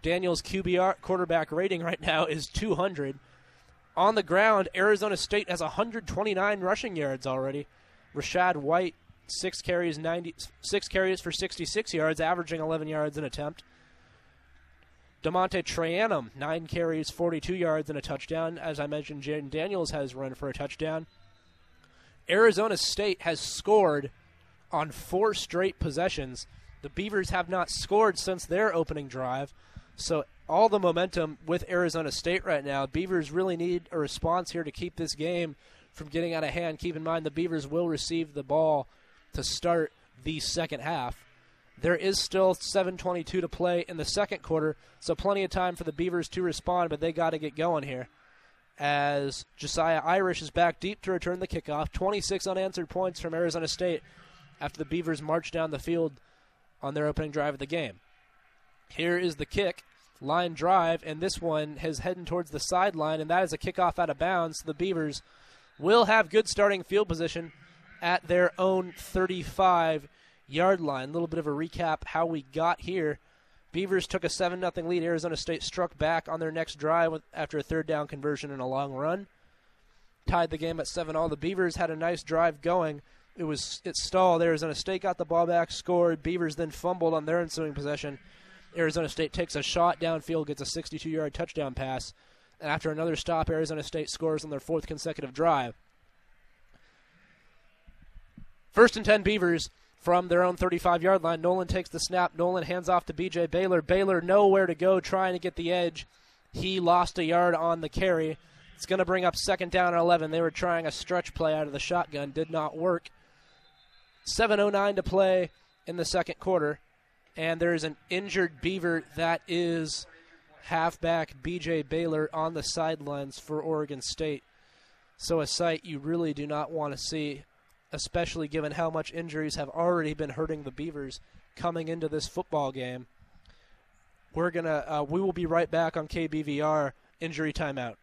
S2: Daniels QBR quarterback rating right now is 200. On the ground, Arizona State has 129 rushing yards already. Rachaad White six carries, 90, six carries for 66 yards, averaging 11 yards an attempt. DeaMonte Trayanum, nine carries, 42 yards and a touchdown. As I mentioned, Jayden Daniels has run for a touchdown. Arizona State has scored on four straight possessions. The Beavers have not scored since their opening drive. So all the momentum with Arizona State right now. Beavers really need a response here to keep this game from getting out of hand. Keep in mind the Beavers will receive the ball to start the second half. There is still 7:22 to play in the second quarter, so plenty of time for the Beavers to respond, but they got to get going here. As Jesiah Irish is back deep to return the kickoff, 26 unanswered points from Arizona State after the Beavers marched down the field on their opening drive of the game. Here is the kick, line drive, and this one is heading towards the sideline, and that is a kickoff out of bounds. So The Beavers will have good starting field position at their own 35 yard line. A little bit of a recap how we got here. Beavers took a 7 0 lead. Arizona State struck back on their next drive after a third down conversion and a long run. tied the game at seven all. The Beavers had a nice drive going. It was it stalled. Arizona State got the ball back, scored. Beavers then fumbled on their ensuing possession. Arizona State takes a shot downfield, gets a 62-yard touchdown pass, and after another stop, Arizona State scores on their fourth consecutive drive. First and 10 Beavers from their own 35 yard line. Nolan takes the snap. Nolan hands off to BJ Baylor. Baylor nowhere to go trying to get the edge. He lost a yard on the carry. It's going to bring up second down and 11. They were trying a stretch play out of the shotgun, did not work. 7.09 to play in the second quarter, and there's an injured Beaver that is halfback BJ Baylor on the sidelines for Oregon State. So, a sight you really do not want to see especially given how much injuries have already been hurting the Beavers coming into this football game. We're gonna uh, we will be right back on KBVR injury timeout.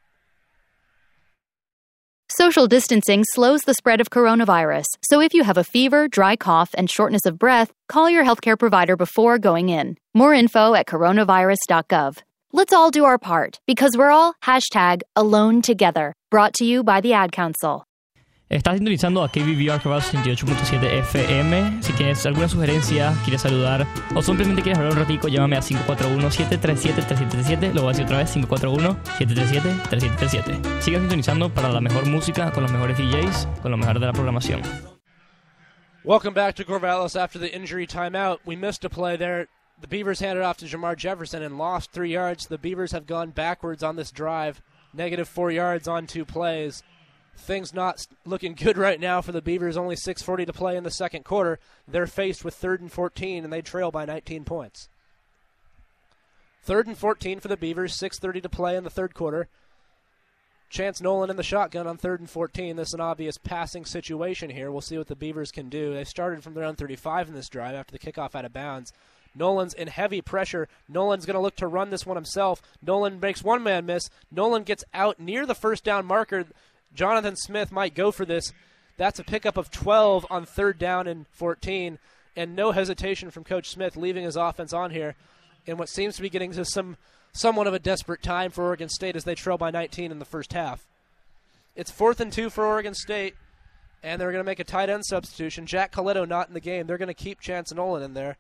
S23: Social distancing slows the spread of coronavirus, so if you have a fever, dry cough, and shortness of breath, call your healthcare provider before going in. More info at coronavirus.gov. Let's all do our part because we're all hashtag alone together. Brought to you by the Ad Council.
S24: Estás sintonizando a KBVR 68.7 FM. Si tienes alguna sugerencia, quieres saludar o simplemente quieres hablar un ratico, llámame a 541-737-3737. Lo voy a decir otra vez, 541-737-3737. Sigan sintonizando para la mejor música, con los mejores DJs, con lo mejor de la programación.
S2: Welcome back to Corvallis after the injury timeout. We missed a play there. The Beavers handed off to Jamar Jefferson and lost three yards. The Beavers have gone backwards on this drive, negative four yards on two plays things not looking good right now for the Beavers. Only 6:40 to play in the second quarter. They're faced with third and 14, and they trail by 19 points. Third and 14 for the Beavers. 6:30 to play in the third quarter. Chance Nolan in the shotgun on third and 14. This is an obvious passing situation here. We'll see what the Beavers can do. They started from their own 35 in this drive after the kickoff out of bounds. Nolan's in heavy pressure. Nolan's going to look to run this one himself. Nolan makes one man miss. Nolan gets out near the first down marker. Jonathan Smith might go for this. That's a pickup of 12 on third down and 14, and no hesitation from Coach Smith leaving his offense on here in what seems to be getting to some somewhat of a desperate time for Oregon State as they trail by 19 in the first half. It's fourth and two for Oregon State, and they're going to make a tight end substitution. Jack Colletto not in the game. They're going to keep Chance Nolan in there.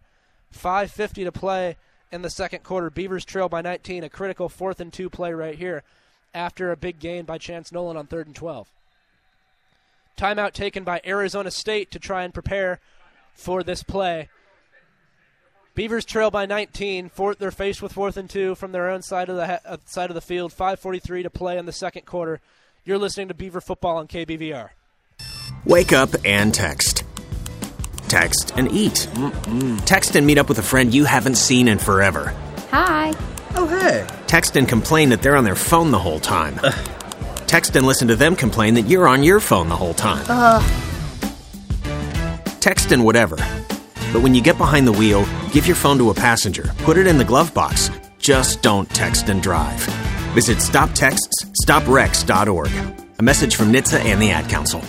S2: 5.50 to play in the second quarter. Beavers trail by 19. A critical fourth and two play right here after a big gain by Chance Nolan on third and 12. Timeout taken by Arizona State to try and prepare for this play. Beavers trail by 19. Fourth, they're faced with fourth and two from their own side of the uh, side of the field. 5:43 to play in the second quarter. You're listening to Beaver Football on KBVR.
S9: Wake up and text. Text and eat. Mm-mm. Text and meet up with a friend you haven't seen in forever.
S8: Hi.
S9: Oh, hey. Text and complain that they're on their phone the whole time. Text and listen to them complain that you're on your phone the whole time.
S8: Ugh.
S9: Text and whatever. But when you get behind the wheel, give your phone to a passenger. Put it in the glove box. Just don't text and drive. Visit stoptextsstopwrecks.org. A message from NHTSA and the Ad Council.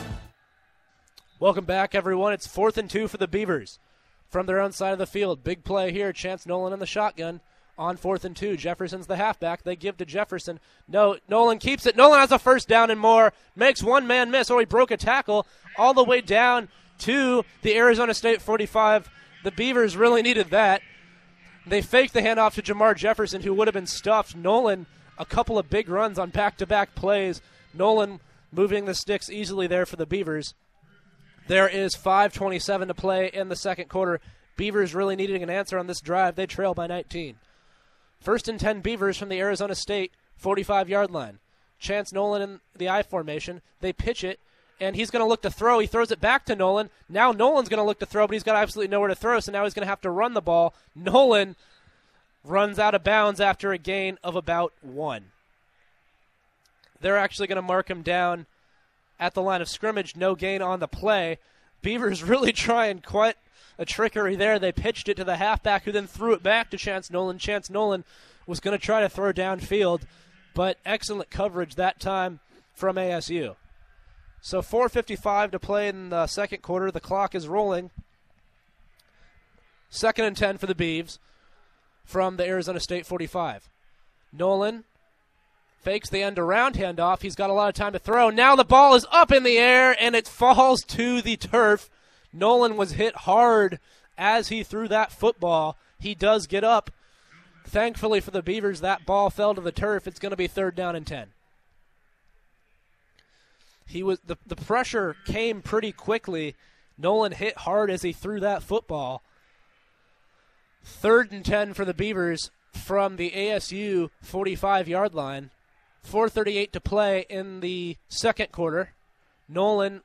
S2: Welcome back, everyone. It's fourth and two for the Beavers from their own side of the field. Big play here. Chance Nolan in the shotgun on fourth and two. Jefferson's the halfback. They give to Jefferson. No, Nolan keeps it. Nolan has a first down and more. Makes one man miss. Oh, he broke a tackle all the way down to the Arizona State 45. The Beavers really needed that. They faked the handoff to Jermar Jefferson, who would have been stuffed. Nolan, a couple of big runs on back to back plays. Nolan moving the sticks easily there for the Beavers. There is 5.27 to play in the second quarter. Beavers really needing an answer on this drive. They trail by 19. First and 10 Beavers from the Arizona State 45 yard line. Chance Nolan in the I formation. They pitch it, and he's going to look to throw. He throws it back to Nolan. Now Nolan's going to look to throw, but he's got absolutely nowhere to throw, so now he's going to have to run the ball. Nolan runs out of bounds after a gain of about one. They're actually going to mark him down at the line of scrimmage. No gain on the play. Beavers really trying quite a trickery there. They pitched it to the halfback, who then threw it back to Chance Nolan. Chance Nolan was going to try to throw downfield, but excellent coverage that time from ASU. So 4:55 to play in the second quarter. The clock is rolling. Second and 10 for the Beavs from the Arizona State 45. Nolan Fakes the end around handoff. He's got a lot of time to throw. Now the ball is up in the air and it falls to the turf. Nolan was hit hard as he threw that football. He does get up. Thankfully for the Beavers, that ball fell to the turf. It's going to be third down and 10. He was the, the pressure came pretty quickly. Nolan hit hard as he threw that football. Third and 10 for the Beavers from the ASU 45 yard line. 4.38 to play in the second quarter. Nolan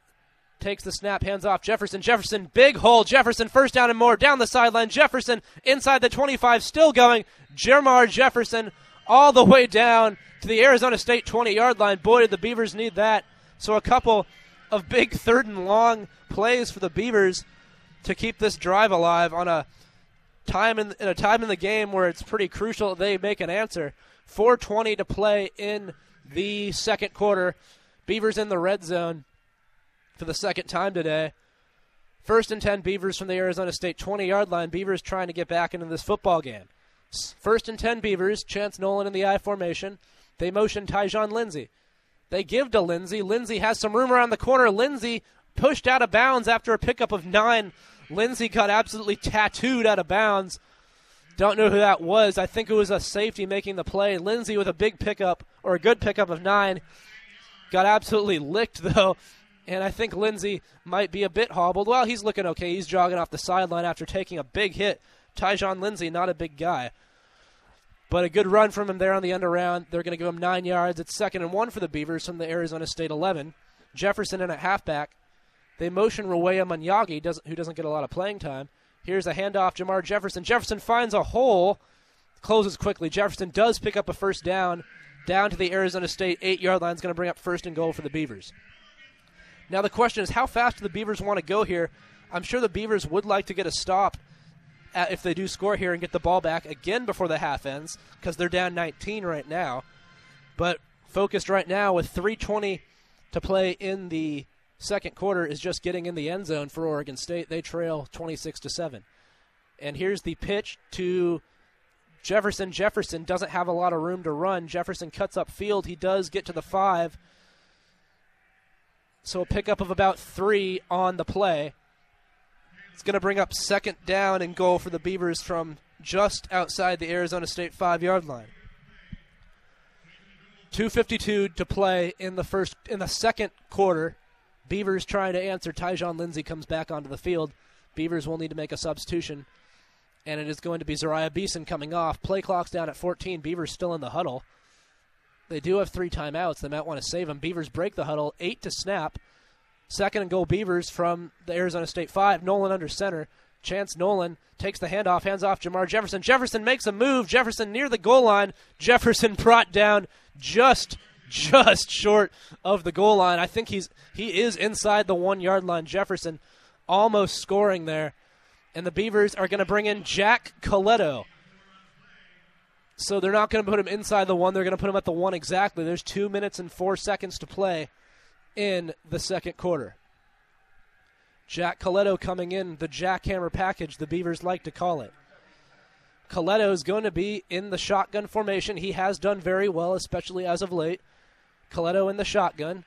S2: takes the snap, hands off Jefferson. Jefferson, big hole. Jefferson, first down and more. Down the sideline. Jefferson inside the 25, still going. Jermar Jefferson all the way down to the Arizona State 20 yard line. Boy, did the Beavers need that. So a couple of big third and long plays for the Beavers to keep this drive alive on a time in, in a time in the game where it's pretty crucial they make an answer. 4:20 to play in the second quarter. Beavers in the red zone for the second time today. First and 10 Beavers from the Arizona State 20 yard line. Beavers trying to get back into this football game. First and 10 Beavers. Chance Nolan in the I formation. They motion Tyjon Lindsey. They give to Lindsey. Lindsey has some room around the corner. Lindsey pushed out of bounds after a pickup of nine. Lindsey got absolutely tattooed out of bounds. Don't know who that was. I think it was a safety making the play. Lindsey with a big pickup or a good pickup of nine. Got absolutely licked though. And I think Lindsey might be a bit hobbled. Well, he's looking okay. He's jogging off the sideline after taking a big hit. Tyjon Lindsey, not a big guy. But a good run from him there on the end around. They're going to give him nine yards. It's second and one for the Beavers from the Arizona State 11. Jefferson in at halfback. They motion Rawea Manyagi, who doesn't get a lot of playing time. Here's a handoff, Jermar Jefferson. Jefferson finds a hole, closes quickly. Jefferson does pick up a first down, down to the Arizona State eight yard line. Is going to bring up first and goal for the Beavers. Now the question is, how fast do the Beavers want to go here? I'm sure the Beavers would like to get a stop if they do score here and get the ball back again before the half ends because they're down 19 right now. But focused right now with 3:20 to play in the second quarter is just getting in the end zone for Oregon State. They trail 26 to 7. And here's the pitch to Jefferson. Jefferson doesn't have a lot of room to run. Jefferson cuts up field. He does get to the 5. So a pickup of about 3 on the play. It's going to bring up second down and goal for the Beavers from just outside the Arizona State 5-yard line. 252 to play in the first in the second quarter. Beavers trying to answer. Tyjon Lindsey comes back onto the field. Beavers will need to make a substitution, and it is going to be Zeriah Beason coming off. Play clock's down at 14. Beavers still in the huddle. They do have three timeouts. They might want to save them. Beavers break the huddle. Eight to snap. Second and goal Beavers from the Arizona State five. Nolan under center. Chance Nolan takes the handoff, hands off Jermar Jefferson. Jefferson makes a move. Jefferson near the goal line. Jefferson brought down just just short of the goal line. I think he's he is inside the one yard line. Jefferson almost scoring there. And the Beavers are going to bring in Jack Colletto. So they're not going to put him inside the one. They're going to put him at the one exactly. There's two minutes and four seconds to play in the second quarter. Jack Colletto coming in, the jackhammer package, the Beavers like to call it. Colletto is going to be in the shotgun formation. He has done very well, especially as of late. Colletto in the shotgun.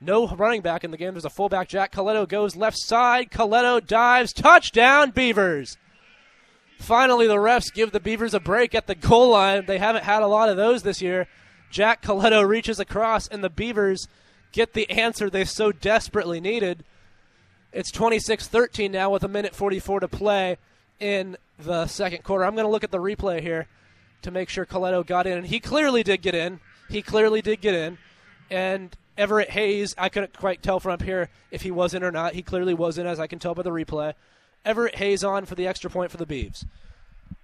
S2: No running back in the game. There's a fullback. Jack Colletto goes left side. Colletto dives. Touchdown, Beavers. Finally, the refs give the Beavers a break at the goal line. They haven't had a lot of those this year. Jack Colletto reaches across, and the Beavers get the answer they so desperately needed. It's 26 13 now with a minute 44 to play in the second quarter. I'm going to look at the replay here to make sure Colletto got in. And he clearly did get in. He clearly did get in. And Everett Hayes, I couldn't quite tell from up here if he was in or not. He clearly was in, as I can tell by the replay. Everett Hayes on for the extra point for the Beavs.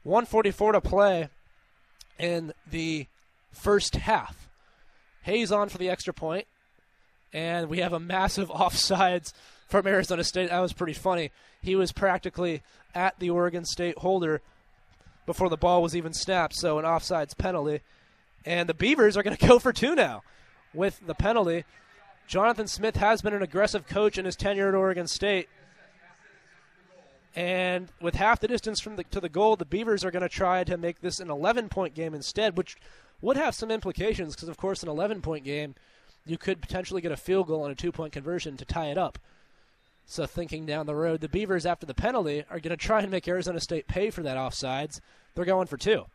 S2: 144 to play in the first half. Hayes on for the extra point, and we have a massive offsides from Arizona State. That was pretty funny. He was practically at the Oregon State holder before the ball was even snapped, so an offsides penalty. And the Beavers are going to go for two now with the penalty. Jonathan Smith has been an aggressive coach in his tenure at Oregon State. And with half the distance from the, to the goal, the Beavers are going to try to make this an 11 point game instead, which would have some implications because, of course, an 11 point game, you could potentially get a field goal and a two point conversion to tie it up. So, thinking down the road, the Beavers, after the penalty, are going to try and make Arizona State pay for that offsides. They're going for two.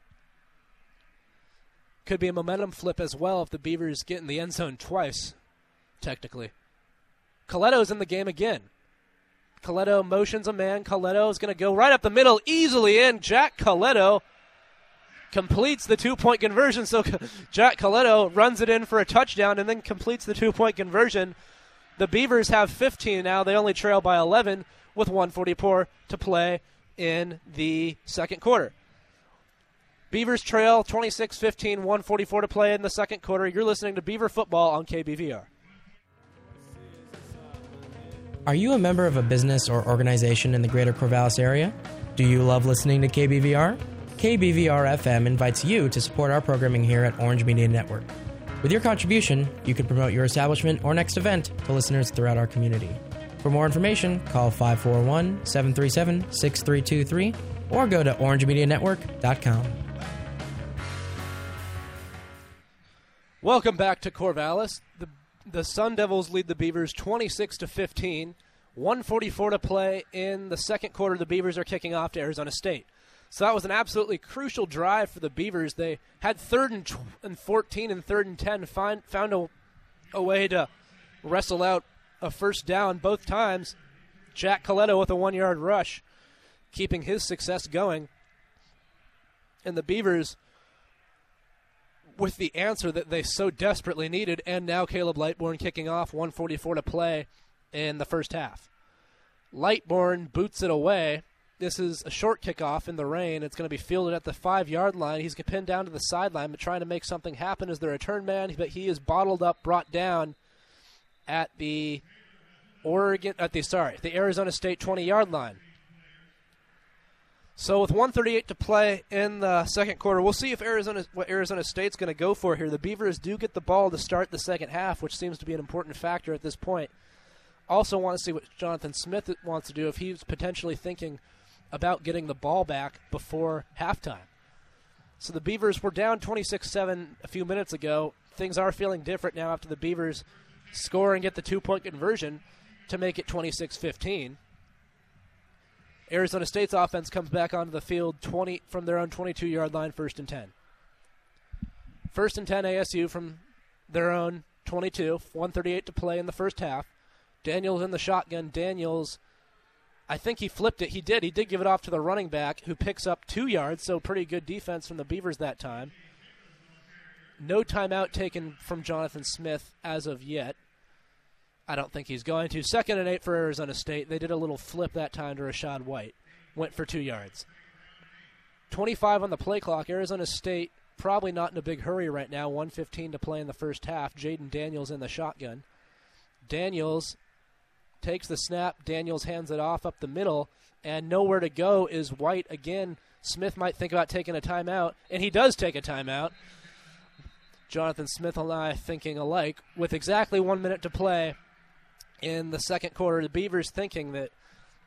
S2: Could be a momentum flip as well if the Beavers get in the end zone twice, technically. Colletto's in the game again. Colletto motions a man. Colletto is going to go right up the middle, easily in. Jack Colletto completes the two point conversion. So Jack Colletto runs it in for a touchdown and then completes the two point conversion. The Beavers have 15 now. They only trail by 11 with 144 to play in the second quarter. Beavers trail 26 15, 144 to play in the second quarter. You're listening to Beaver Football on KBVR.
S16: Are you a member of a business or organization in the greater Corvallis area? Do you love listening to KBVR? KBVR FM invites you to support our programming here at Orange Media Network. With your contribution, you can promote your establishment or next event to listeners throughout our community. For more information, call 541 737 6323 or go to orangemedianetwork.com.
S2: Welcome back to Corvallis. The Sun Devils lead the Beavers 26 to 15. 144 to play in the second quarter. The Beavers are kicking off to Arizona State. So that was an absolutely crucial drive for the Beavers. They had third and, tw- and 14 and third and 10, find, found a, a way to wrestle out a first down both times. Jack Colletto with a one yard rush, keeping his success going. And the Beavers with the answer that they so desperately needed, and now Caleb Lightbourn kicking off 144 to play in the first half. Lightbourn boots it away. This is a short kickoff in the rain. It's going to be fielded at the five yard line. He's pinned down to the sideline, but trying to make something happen as the return man. But he is bottled up, brought down at the Oregon, at the sorry, the Arizona State 20 yard line. So with 138 to play in the second quarter, we'll see if Arizona what Arizona State's going to go for here. The Beavers do get the ball to start the second half, which seems to be an important factor at this point. Also, want to see what Jonathan Smith wants to do if he's potentially thinking about getting the ball back before halftime. So the Beavers were down 26-7 a few minutes ago. Things are feeling different now after the Beavers score and get the two-point conversion to make it 26-15. Arizona State's offense comes back onto the field 20 from their own 22 yard line, first and 10. First and 10 ASU from their own 22, 138 to play in the first half. Daniels in the shotgun. Daniels, I think he flipped it. He did. He did give it off to the running back who picks up two yards, so pretty good defense from the Beavers that time. No timeout taken from Jonathan Smith as of yet. I don't think he's going to. Second and eight for Arizona State. They did a little flip that time to Rachaad White. Went for two yards. 25 on the play clock. Arizona State probably not in a big hurry right now. 115 to play in the first half. Jayden Daniels in the shotgun. Daniels takes the snap. Daniels hands it off up the middle, and nowhere to go is White again. Smith might think about taking a timeout, and he does take a timeout. Jonathan Smith and I thinking alike. With exactly one minute to play, in the second quarter. The Beavers thinking that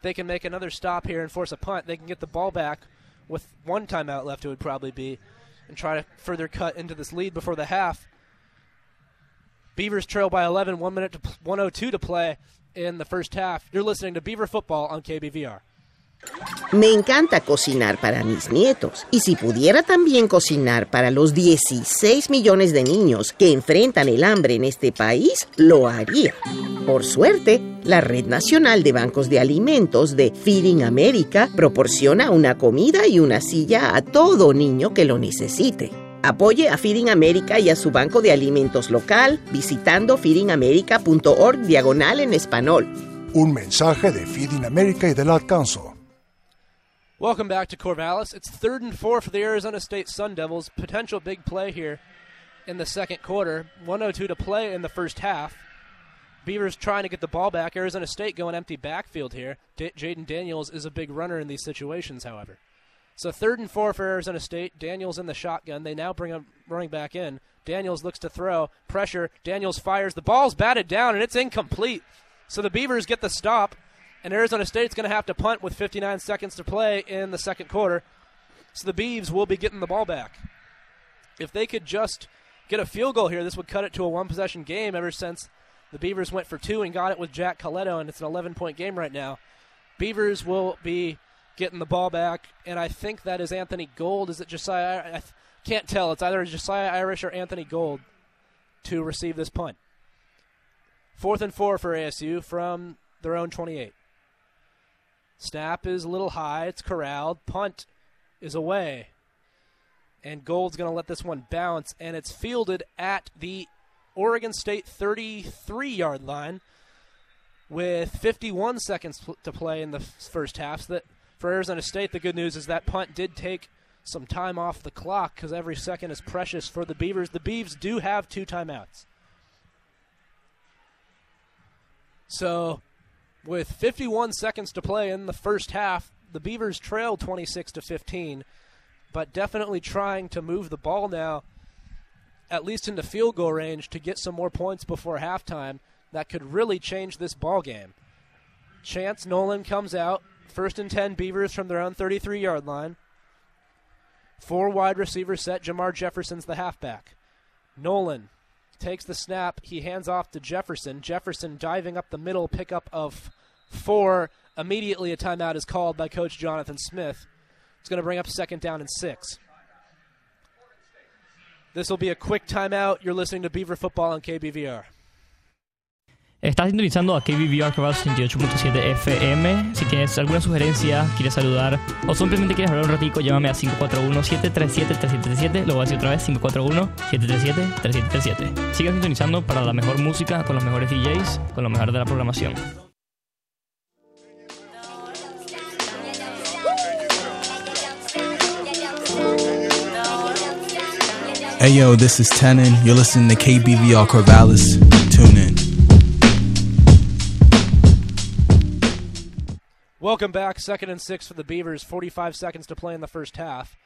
S2: they can make another stop here and force a punt. They can get the ball back with one timeout left, it would probably be, and try to further cut into this lead before the half. Beavers trail by 11, one minute to 102 to play in the first half. You're listening to Beaver Football on KBVR.
S10: Me encanta cocinar para mis nietos y si pudiera también cocinar para los 16 millones de niños que enfrentan el hambre en este país, lo haría. Por suerte, la Red Nacional de Bancos de Alimentos de Feeding America proporciona una comida y una silla a todo niño que lo necesite. Apoye a Feeding America y a su banco de alimentos local visitando feedingamerica.org diagonal en español.
S12: Un mensaje de Feeding America y del Alcanzo.
S2: Welcome back to Corvallis. It's third and four for the Arizona State Sun Devils. Potential big play here in the second quarter. 102 to play in the first half. Beavers trying to get the ball back. Arizona State going empty backfield here. D- Jayden Daniels is a big runner in these situations, however. So third and four for Arizona State. Daniels in the shotgun. They now bring him running back in. Daniels looks to throw. Pressure. Daniels fires. The ball's batted down and it's incomplete. So the Beavers get the stop and Arizona State's going to have to punt with 59 seconds to play in the second quarter. So the Beavs will be getting the ball back. if they could just get a field goal here, this would cut it to a one possession game ever since the Beavers went for two and got it with Jack Colletto, and it's an 11 point game right now. Beavers will be getting the ball back, and I think that is Anthony Gould. Is it Jesiah? I can't tell. It's either Jesiah Irish or Anthony Gould to receive this punt. Fourth and four for ASU from their own 28. Snap is a little high. It's corralled. Punt is away. And Gould's going to let this one bounce, and it's fielded at the Oregon State 33 yard line with 51 seconds to play in the first half. So that for Arizona State, the good news is that punt did take some time off the clock because every second is precious for the Beavers. The Beavs do have two timeouts. So, with 51 seconds to play in the first half, the Beavers trailed 26 to 15, but definitely trying to move the ball now at least into field goal range to get some more points before halftime that could really change this ball game. Chance Nolan comes out, first and 10 Beavers from their own 33 yard line. Four wide receivers set. Jermar Jefferson's the halfback. Nolan takes the snap. He hands off to Jefferson. Jefferson diving up the middle, pickup of four. Immediately, a timeout is called by Coach Jonathan Smith. It's going to bring up second down and six. This will be a quick timeout. You're listening to Beaver Football on KBVR.
S24: Estás sintonizando a KBVR 78.7 FM. Si tienes alguna sugerencia, quieres saludar o simplemente quieres hablar un ratico, llámame a 541-737-3737. Lo voy a decir otra vez, 541-737-3737. Siga sintonizando para la mejor música, con los mejores DJs, con lo mejor de la programación.
S25: Hey yo, this is Tenon. You're listening to KBVR Corvallis. Tune in.
S2: Welcome back. Second and six for the Beavers. 45 seconds to play in the first half.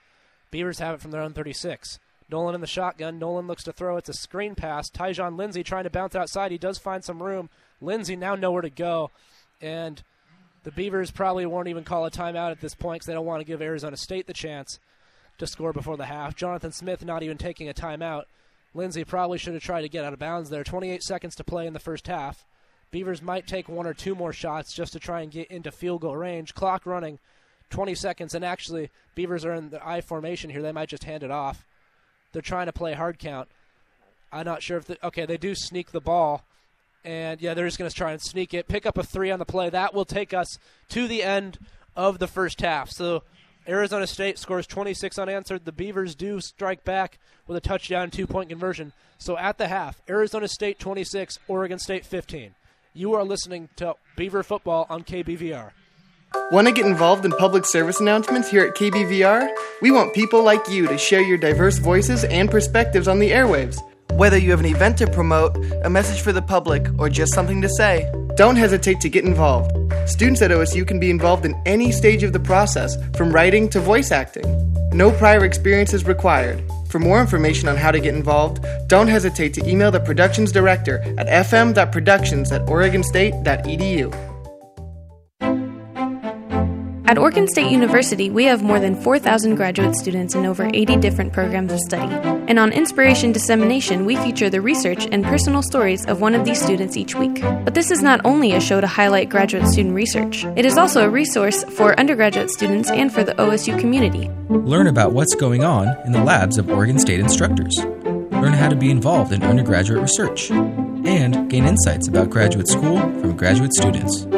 S2: Beavers have it from their own 36. Nolan in the shotgun. Nolan looks to throw. It's a screen pass. Tyjon Lindsey trying to bounce outside. He does find some room. Lindsey now nowhere to go. And the Beavers probably won't even call a timeout at this point because they don't want to give Arizona State the chance to score before the half. Jonathan Smith not even taking a timeout. Lindsey probably should have tried to get out of bounds there. 28 seconds to play in the first half. Beavers might take one or two more shots just to try and get into field goal range. Clock running 20 seconds, and actually, Beavers are in the I formation here. They might just hand it off. They're trying to play hard count. I'm not sure if the, okay, they do sneak the ball, and yeah, they're just going to try and sneak it. Pick up a three on the play. That will take us to the end of the first half. So Arizona State scores 26 unanswered. The Beavers do strike back with a touchdown, two point conversion. So at the half, Arizona State 26, Oregon State 15. You are listening to Beaver Football on KBVR.
S6: Want to get involved in public service announcements here at KBVR? We want people like you to share your diverse voices and perspectives on the airwaves. Whether you have an event to promote, a message for the public, or just something to say, don't hesitate to get involved. Students at OSU can be involved in any stage of the process, from writing to voice acting. No prior experience is required. For more information on how to get involved, don't hesitate to email the productions director at fm.productions at oregonstate.edu.
S26: At Oregon State University, we have more than 4,000 graduate students in over 80 different programs of study. And on Inspiration Dissemination, we feature the research and personal stories of one of these students each week. But this is not only a show to highlight graduate student research, it is also a resource for undergraduate students and for the OSU community.
S27: Learn about what's going on in the labs of Oregon State instructors. Learn how to be involved in undergraduate research. And gain insights about graduate school from graduate students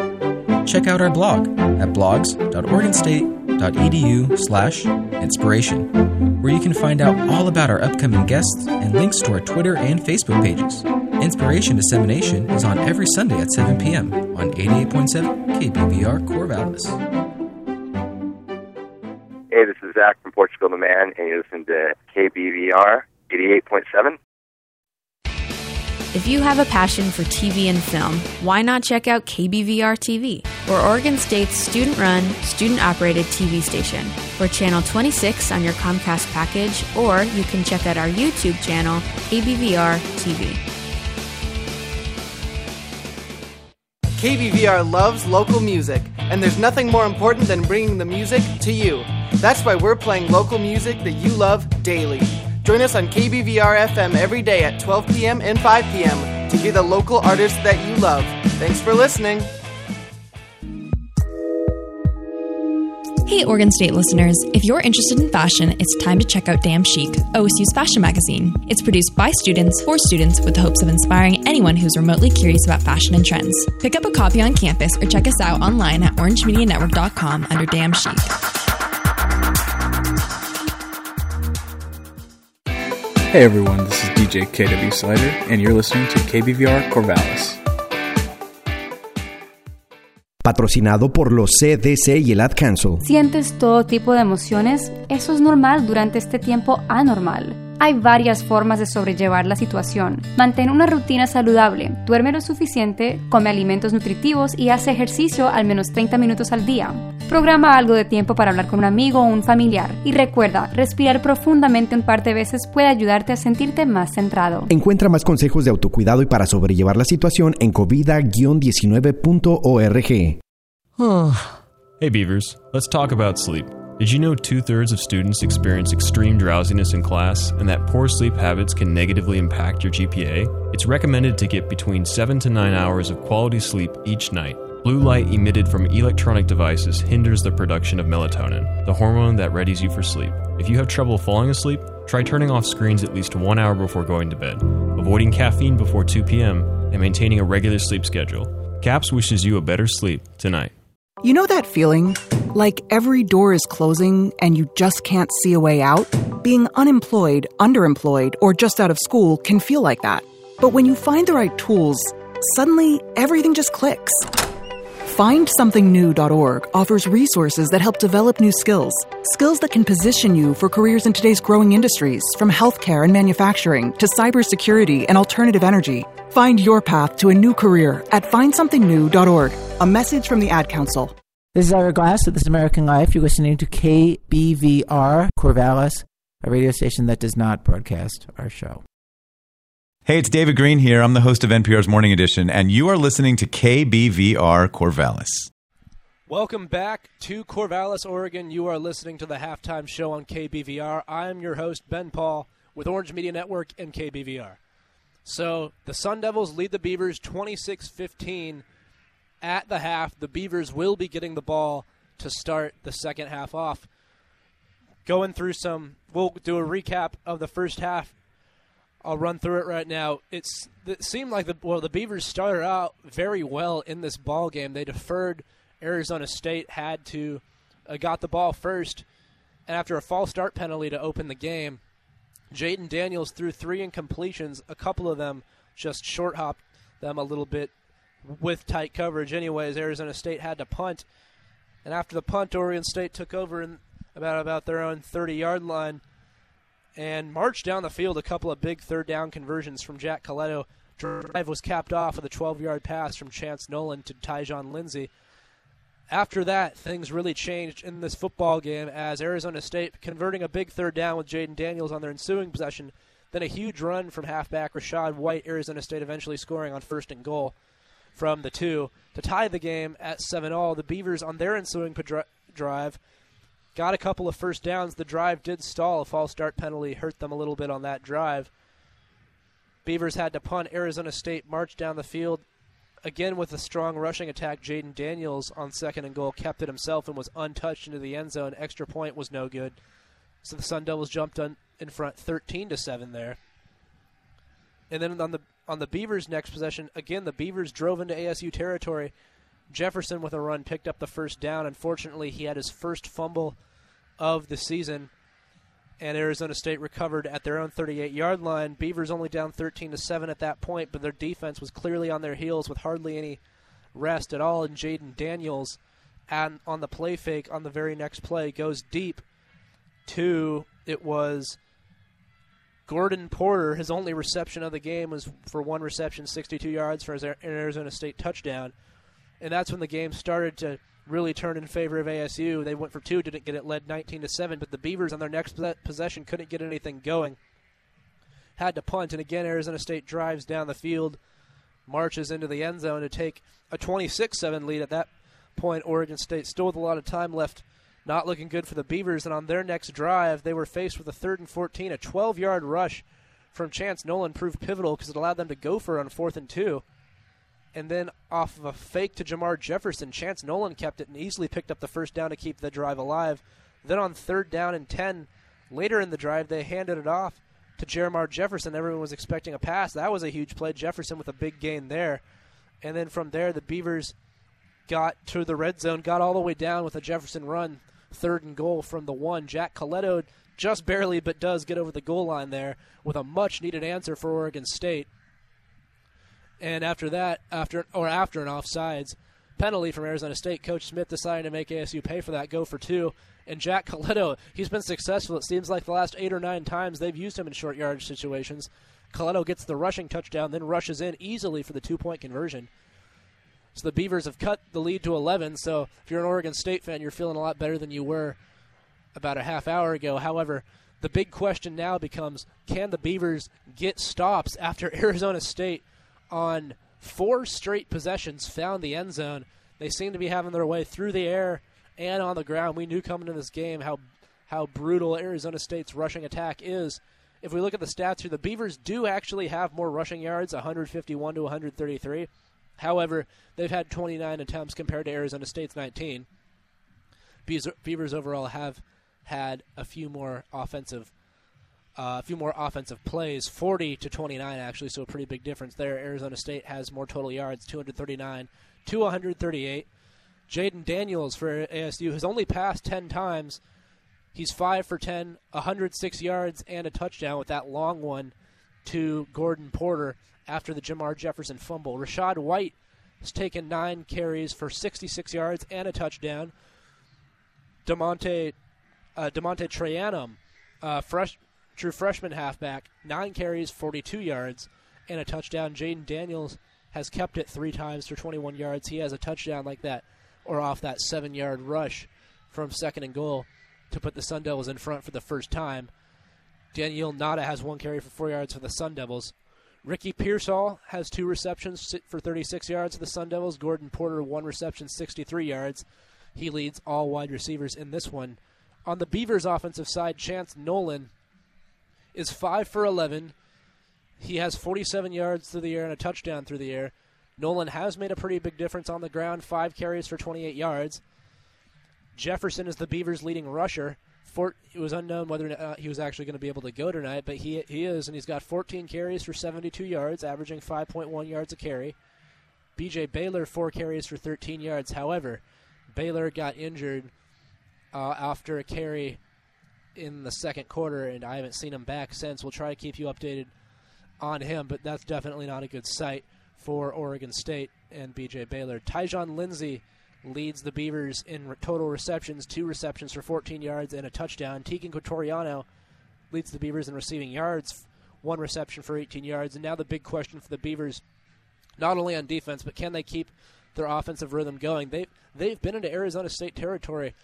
S27: check out our blog at blogs.oregonstate.edu slash inspiration, where you can find out all about our upcoming guests and links to our Twitter and Facebook pages. Inspiration Dissemination is on every Sunday at 7 p.m. on 88.7 KBVR Corvallis.
S28: Hey, this is Zach from Portugal the Man, and you're listening to KBVR 88.7.
S15: If you have a passion for TV and film, why not check out KBVR TV? We're Oregon State's student run, student operated TV station. We're channel 26 on your Comcast package, or you can check out our YouTube channel, KBVR TV.
S6: KBVR loves local music, and there's nothing more important than bringing the music to you. That's why we're playing local music that you love daily. Join us on KBVR FM every day at 12 p.m. and 5 p.m. to hear the local artists that you love. Thanks for listening.
S29: Hey, Oregon State listeners, if you're interested in fashion, it's time to check out Damn Chic, OSU's fashion magazine. It's produced by students for students with the hopes of inspiring anyone who's remotely curious about fashion and trends. Pick up a copy on campus or check us out online at orangemedianetwork.com under Damn Chic.
S21: Hey everyone, this is DJ KW Slider, and you're listening to KBVR Corvallis.
S30: Patrocinado por los CDC y el Ad Council.
S8: ¿Sientes todo tipo de emociones? Eso es normal durante este tiempo anormal. Hay varias formas de sobrellevar la situación. Mantén una rutina saludable, duerme lo suficiente, come alimentos nutritivos y hace ejercicio al menos 30 minutos al día. Programa algo de tiempo para hablar con un amigo o un familiar. Y recuerda, respirar profundamente un par de veces puede ayudarte a sentirte más centrado.
S30: Encuentra más consejos de autocuidado y para sobrellevar la situación en covida-19.org.
S17: hey Beavers, let's talk about sleep. Did you know two thirds of students experience extreme drowsiness in class and that poor sleep habits can negatively impact your GPA? It's recommended to get between 7 to 9 hours of quality sleep each night. Blue light emitted from electronic devices hinders the production of melatonin, the hormone that readies you for sleep. If you have trouble falling asleep, try turning off screens at least one hour before going to bed, avoiding caffeine before 2 p.m., and maintaining a regular sleep schedule. CAPS wishes you a better sleep tonight.
S18: You know that feeling? Like every door is closing and you just can't see a way out? Being unemployed, underemployed, or just out of school can feel like that. But when you find the right tools, suddenly everything just clicks. FindSomethingNew.org offers resources that help develop new skills, skills that can position you for careers in today's growing industries, from healthcare and manufacturing to cybersecurity and alternative energy. Find your path to a new career at FindSomethingNew.org. A message from the Ad Council.
S31: This is Ira Glass of This American Life. You're listening to KBVR Corvallis, a radio station that does not broadcast our show.
S32: Hey, it's David Greene here. I'm the host of NPR's Morning Edition, and you are listening to KBVR Corvallis.
S2: Welcome back to Corvallis, Oregon. You are listening to the halftime show on KBVR. I'm your host, Ben Pahl, with Orange Media Network and KBVR. So the Sun Devils lead the Beavers 26 15 at the half. The Beavers will be getting the ball to start the second half off. Going through some, we'll do a recap of the first half. I'll run through it right now. It's it seemed like the well the Beavers started out very well in this ball game. They deferred. Arizona State had to uh, got the ball first, and after a false start penalty to open the game, Jayden Daniels threw three incompletions. A couple of them just short hopped them a little bit with tight coverage. Anyways, Arizona State had to punt, and after the punt, Oregon State took over in about about their own 30 yard line and marched down the field a couple of big third down conversions from Jack Colletto. Drive was capped off with a 12 yard pass from Chance Nolan to Tyjon Lindsey. After that, things really changed in this football game as Arizona State converting a big third down with Jayden Daniels on their ensuing possession, then a huge run from halfback Rachaad White, Arizona State eventually scoring on first and goal from the two to tie the game at 7 all. The Beavers on their ensuing drive got a couple of first downs. The drive did stall. A false start penalty hurt them a little bit on that drive. Beavers had to punt. Arizona State marched down the field again with a strong rushing attack. Jayden Daniels on second and goal kept it himself and was untouched into the end zone. Extra point was no good. So the Sun Devils jumped on, in front 13 to 7 there. And then on the on the Beavers next possession, again the Beavers drove into ASU territory. Jefferson with a run picked up the first down. Unfortunately, he had his first fumble of the season, and Arizona State recovered at their own 38-yard line. Beavers only down 13 to seven at that point, but their defense was clearly on their heels with hardly any rest at all. And Jayden Daniels, and on the play fake on the very next play, goes deep to it was Gordon Porter. His only reception of the game was for one reception, 62 yards for his Arizona State touchdown and that's when the game started to really turn in favor of ASU. They went for two, didn't get it, led 19 to seven, but the Beavers on their next possession couldn't get anything going. Had to punt, and again Arizona State drives down the field, marches into the end zone to take a 26-7 lead. At that point, Oregon State still with a lot of time left not looking good for the Beavers. And on their next drive, they were faced with a third and 14. A 12 yard rush from Chance Nolan proved pivotal because it allowed them to go for on fourth and two. And then off of a fake to Jermar Jefferson, Chance Nolan kept it and easily picked up the first down to keep the drive alive. Then on third down and 10, later in the drive, they handed it off to Jermar Jefferson. Everyone was expecting a pass. That was a huge play. Jefferson with a big gain there. And then from there, the Beavers got to the red zone, got all the way down with a Jefferson run, third and goal from the one. Jack Colletto just barely, but does get over the goal line there with a much needed answer for Oregon State. And after that, after or after an offsides penalty from Arizona State, Coach Smith decided to make ASU pay for that, go for two. And Jack Colletto, he's been successful. It seems like the last eight or nine times they've used him in short yardage situations. Colletto gets the rushing touchdown, then rushes in easily for the two point conversion. So the Beavers have cut the lead to 11. So if you're an Oregon State fan, you're feeling a lot better than you were about a half hour ago. However, the big question now becomes can the Beavers get stops after Arizona State on four straight possessions found the end zone? They seem to be having their way through the air and on the ground. We knew coming into this game how how brutal Arizona State's rushing attack is. If we look at the stats here, the Beavers do actually have more rushing yards, 151 to 133. However, they've had 29 attempts compared to Arizona State's 19. Beavers overall have had a few more offensive uh, a few more offensive plays, 40 to 29 actually, so a pretty big difference there. Arizona State has more total yards, 239 to 138. Jayden Daniels for ASU has only passed 10 times. He's 5 for 10, 106 yards, and a touchdown with that long one to Gordon Porter after the Jermar Jefferson fumble. Rachaad White has taken nine carries for 66 yards and a touchdown. DeaMonte uh, DeaMonte Trayanum, uh, fresh, true freshman halfback, nine carries, 42 yards, and a touchdown. Jayden Daniels has kept it three times for 21 yards. He has a touchdown like that, or off that seven-yard rush from second and goal to put the Sun Devils in front for the first time. Daniyel Ngata has one carry for four yards for the Sun Devils. Ricky Pearsall has two receptions for 36 yards for the Sun Devils. Gordon Porter, one reception, 63 yards. He leads all wide receivers in this one. On the Beavers' offensive side, Chance Nolan is 5 for 11. He has 47 yards through the air and a touchdown through the air. Nolan has made a pretty big difference on the ground, five carries for 28 yards. Jefferson is the Beavers' leading rusher. Fort, it was unknown whether uh, he was actually going to be able to go tonight, but he he is, and he's got 14 carries for 72 yards, averaging 5.1 yards a carry. B.J. Baylor four carries for 13 yards. However, Baylor got injured uh, after a carry in the second quarter, and I haven't seen him back since. We'll try to keep you updated on him, but that's definitely not a good sight for Oregon State and B.J. Baylor. Tyjon Lindsey leads the Beavers in total receptions, two receptions for 14 yards and a touchdown. Teagan Quitoriano leads the Beavers in receiving yards, one reception for 18 yards. And now the big question for the Beavers, not only on defense, but can they keep their offensive rhythm going? They they've been into Arizona State territory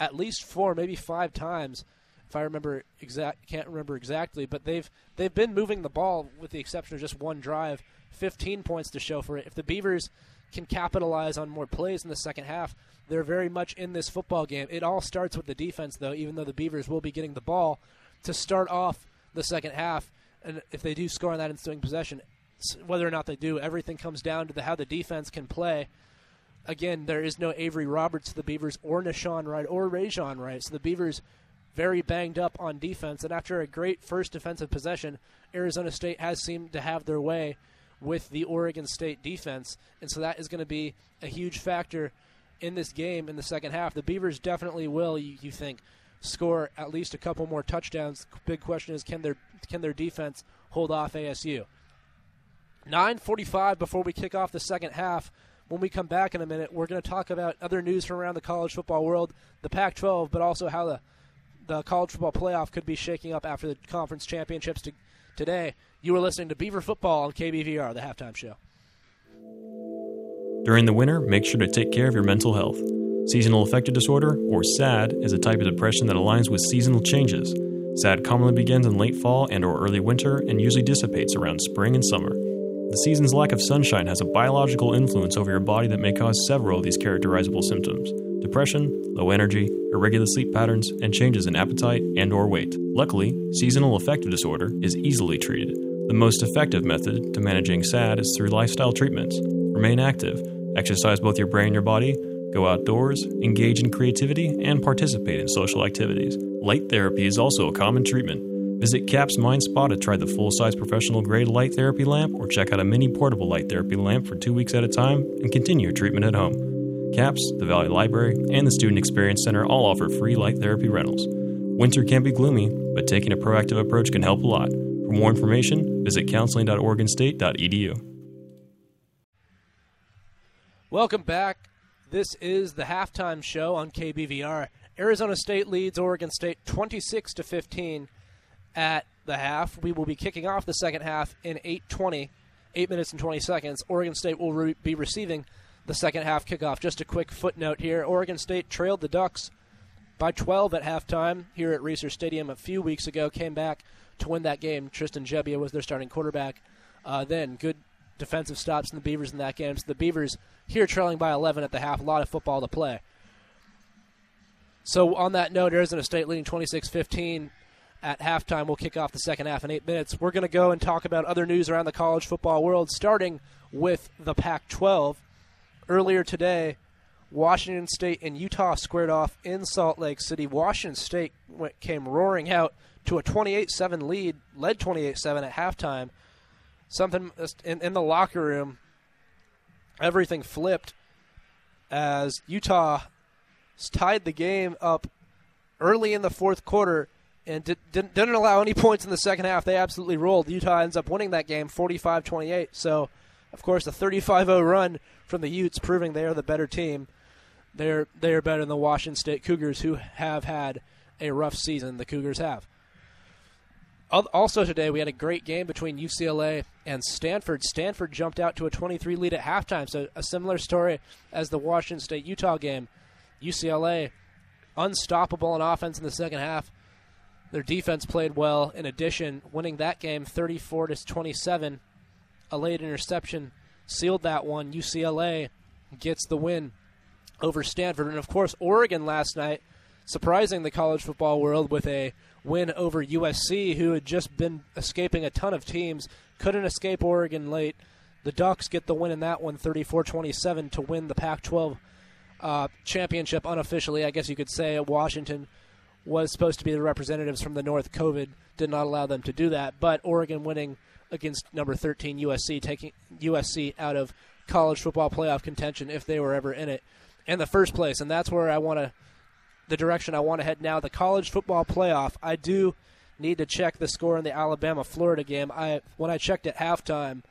S2: at least four, maybe five times, if I remember exact. Can't remember exactly, but they've they've been moving the ball with the exception of just one drive. 15 points to show for it. If the Beavers can capitalize on more plays in the second half, they're very much in this football game. It all starts with the defense, though, even though the Beavers will be getting the ball to start off the second half. And if they do score on that ensuing possession, whether or not they do, everything comes down to the, how the defense can play. Again, there is no Avery Roberts to the Beavers or Nahshon Wright or Rejzohn Wright. So the Beavers very banged up on defense. And after a great first defensive possession, Arizona State has seemed to have their way with the Oregon State defense. And so that is going to be a huge factor in this game in the second half. The Beavers definitely will, you, you think, score at least a couple more touchdowns. Big question is can their can their defense hold off ASU? 9:45 before we kick off the second half. When we come back in a minute, we're going to talk about other news from around the college football world, the Pac-12, but also how the the college football playoff could be shaking up after the conference championships to, today. You were listening to Beaver Football on KBVR, the halftime show.
S17: During the winter, make sure to take care of your mental health. Seasonal affective disorder, or SAD, is a type of depression that aligns with seasonal changes. SAD commonly begins in late fall and or early winter and usually dissipates around spring and summer. The season's lack of sunshine has a biological influence over your body that may cause several of these characterizable symptoms. Depression, low energy, irregular sleep patterns, and changes in appetite and or weight. Luckily, seasonal affective disorder is easily treated. The most effective method to managing SAD is through lifestyle treatments. Remain active, exercise both your brain and your body, go outdoors, engage in creativity, and participate in social activities. Light therapy is also a common treatment. Visit CAPS Mind Spa to try the full size professional grade light therapy lamp or check out a mini portable light therapy lamp for two weeks at a time and continue your treatment at home. CAPS, the Valley Library, and the Student Experience Center all offer free light therapy rentals. Winter can be gloomy, but taking a proactive approach can help a lot. For more information, visit counseling.oregonstate.edu.
S2: Welcome back. This is the halftime show on KBVR. Arizona State leads Oregon State 26 to 15 at the half. We will be kicking off the second half in 8:20, 8 minutes and 20 seconds. Oregon State will re- be receiving the second half kickoff. Just a quick footnote here: Oregon State trailed the Ducks by 12 at halftime here at Reser Stadium a few weeks ago. Came back to win that game. Tristan Gebbia was their starting quarterback. Uh, then good defensive stops in the Beavers in that game. So the Beavers here trailing by 11 at the half. A lot of football to play. So on that note, Arizona State leading 26-15 at halftime. We'll kick off the second half in eight minutes. We're going to go and talk about other news around the college football world, starting with the Pac-12. Earlier today, Washington State and Utah squared off in Salt Lake City. Washington State went, came roaring out to a 28-7 lead, led 28-7 at halftime. Something in, in the locker room, everything flipped as Utah tied the game up early in the fourth quarter and did, didn't, didn't allow any points in the second half. They absolutely rolled. Utah ends up winning that game 45 28. So, of course, a 35 0 run from the Utes, proving they are the better team. They're, they're better than the Washington State Cougars, who have had a rough season. The Cougars have. Also today, we had a great game between UCLA and Stanford. Stanford jumped out to a 23 lead at halftime, so a similar story as the Washington State Utah game. UCLA unstoppable in offense in the second half. Their defense played well. In addition, winning that game 34 to 27, a late interception sealed that one. UCLA gets the win over Stanford, and of course Oregon last night, surprising the college football world with a win over USC, who had just been escaping a ton of teams, couldn't escape Oregon late. The Ducks get the win in that one, 34-27, to win the Pac-12 uh, championship unofficially. I guess you could say Washington was supposed to be the representatives from the North. COVID did not allow them to do that, but Oregon winning against number 13 USC, taking USC out of college football playoff contention if they were ever in it in the first place, and that's where I want to the direction I want to head now. The college football playoff. I do need to check the score in the Alabama Florida game. I when I checked at halftime,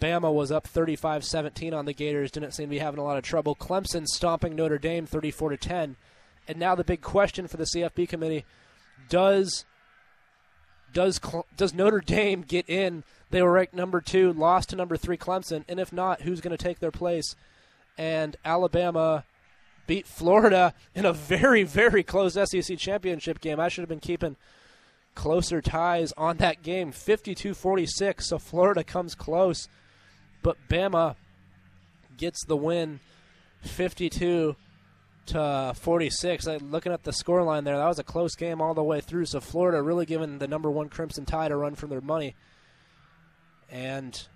S2: Bama was up 35-17 on the Gators. Didn't seem to be having a lot of trouble. Clemson stomping Notre Dame 34 to 10. And now the big question for the CFP committee: Does does does Notre Dame get in? They were ranked number two, lost to number three Clemson, and if not, who's going to take their place? And Alabama beat Florida in a very, very close SEC championship game. I should have been keeping closer ties on that game 52 46. So Florida comes close, but Bama gets the win 52 to 46. Looking at the scoreline there, that was a close game all the way through. So Florida really giving the number one Crimson Tide a run for their money. And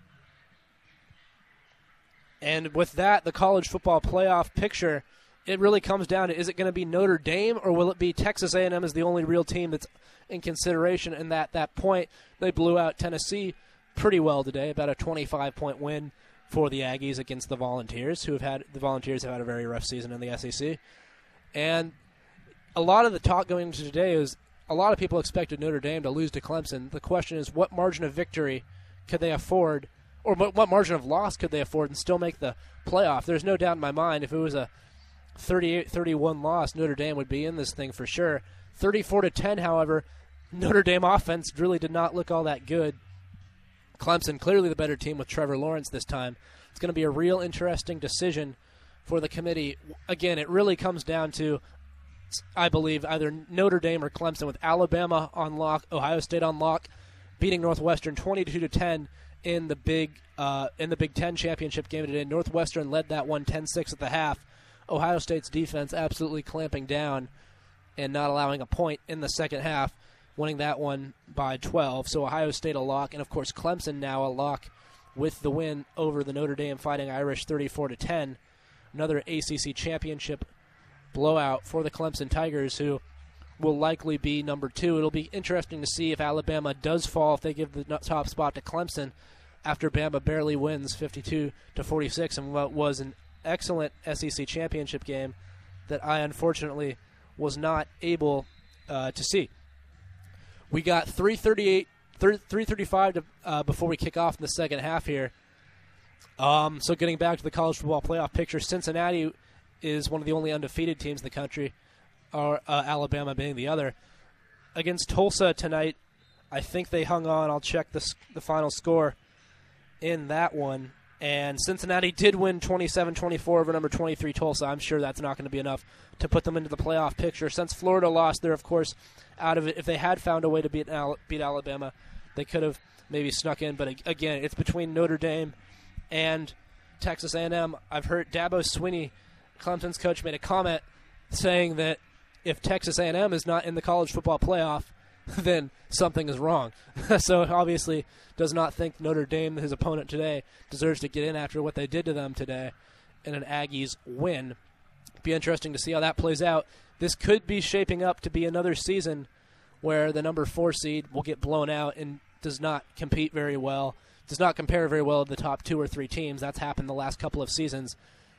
S2: and with that, the college football playoff picture it really comes down to is it going to be Notre Dame or will it be Texas A&M as the only real team that's in consideration? And that that point, they blew out Tennessee pretty well today, about a 25 point win for the Aggies against the Volunteers, who have had the Volunteers have had a very rough season in the SEC. And a lot of the talk going into today is a lot of people expected Notre Dame to lose to Clemson. The question is, what margin of victory could they afford, or what margin of loss could they afford and still make the playoff? There's no doubt in my mind if it was a 38 31 loss, Notre Dame would be in this thing for sure. 34 to 10, however, Notre Dame offense really did not look all that good. Clemson clearly the better team with Trevor Lawrence this time. It's going to be a real interesting decision for the committee. Again, it really comes down to I believe either Notre Dame or Clemson with Alabama on lock, Ohio State on lock, beating Northwestern 22 to 10 in the big uh, in the Big 10 championship game today. Northwestern led that one 10-6 at the half. Ohio State's defense absolutely clamping down and not allowing a point in the second half, winning that one by 12. So Ohio State a lock, and of course Clemson now a lock with the win over the Notre Dame Fighting Irish 34 to 10. Another ACC championship blowout for the Clemson Tigers, who will likely be number two. It'll be interesting to see if Alabama does fall if they give the top spot to Clemson after Bama barely wins 52 to 46 in what was an excellent SEC championship game that I unfortunately was not able uh, to see. We got 338, 335 to, uh, before we kick off in the second half here. Um, so getting back to the college football playoff picture, Cincinnati is one of the only undefeated teams in the country, or uh, Alabama being the other. Against Tulsa tonight, I think they hung on. I'll check the the final score in that one. And Cincinnati did win 27 24 over number 23 Tulsa. I'm sure that's not going to be enough to put them into the playoff picture. Since Florida lost, they're, of course, out of it. If they had found a way to beat, beat Alabama, they could have maybe snuck in. But again, it's between Notre Dame and Texas A&M. I've heard Dabo Swinney, Clemson's coach, made a comment saying that if Texas A&M is not in the college football playoff, then something is wrong. so obviously does not think Notre Dame, his opponent today, deserves to get in after what they did to them today in an Aggies win. Be interesting to see how that plays out. This could be shaping up to be another season where the number four seed will get blown out and does not compete very well, does not compare very well to the top two or three teams. That's happened the last couple of seasons.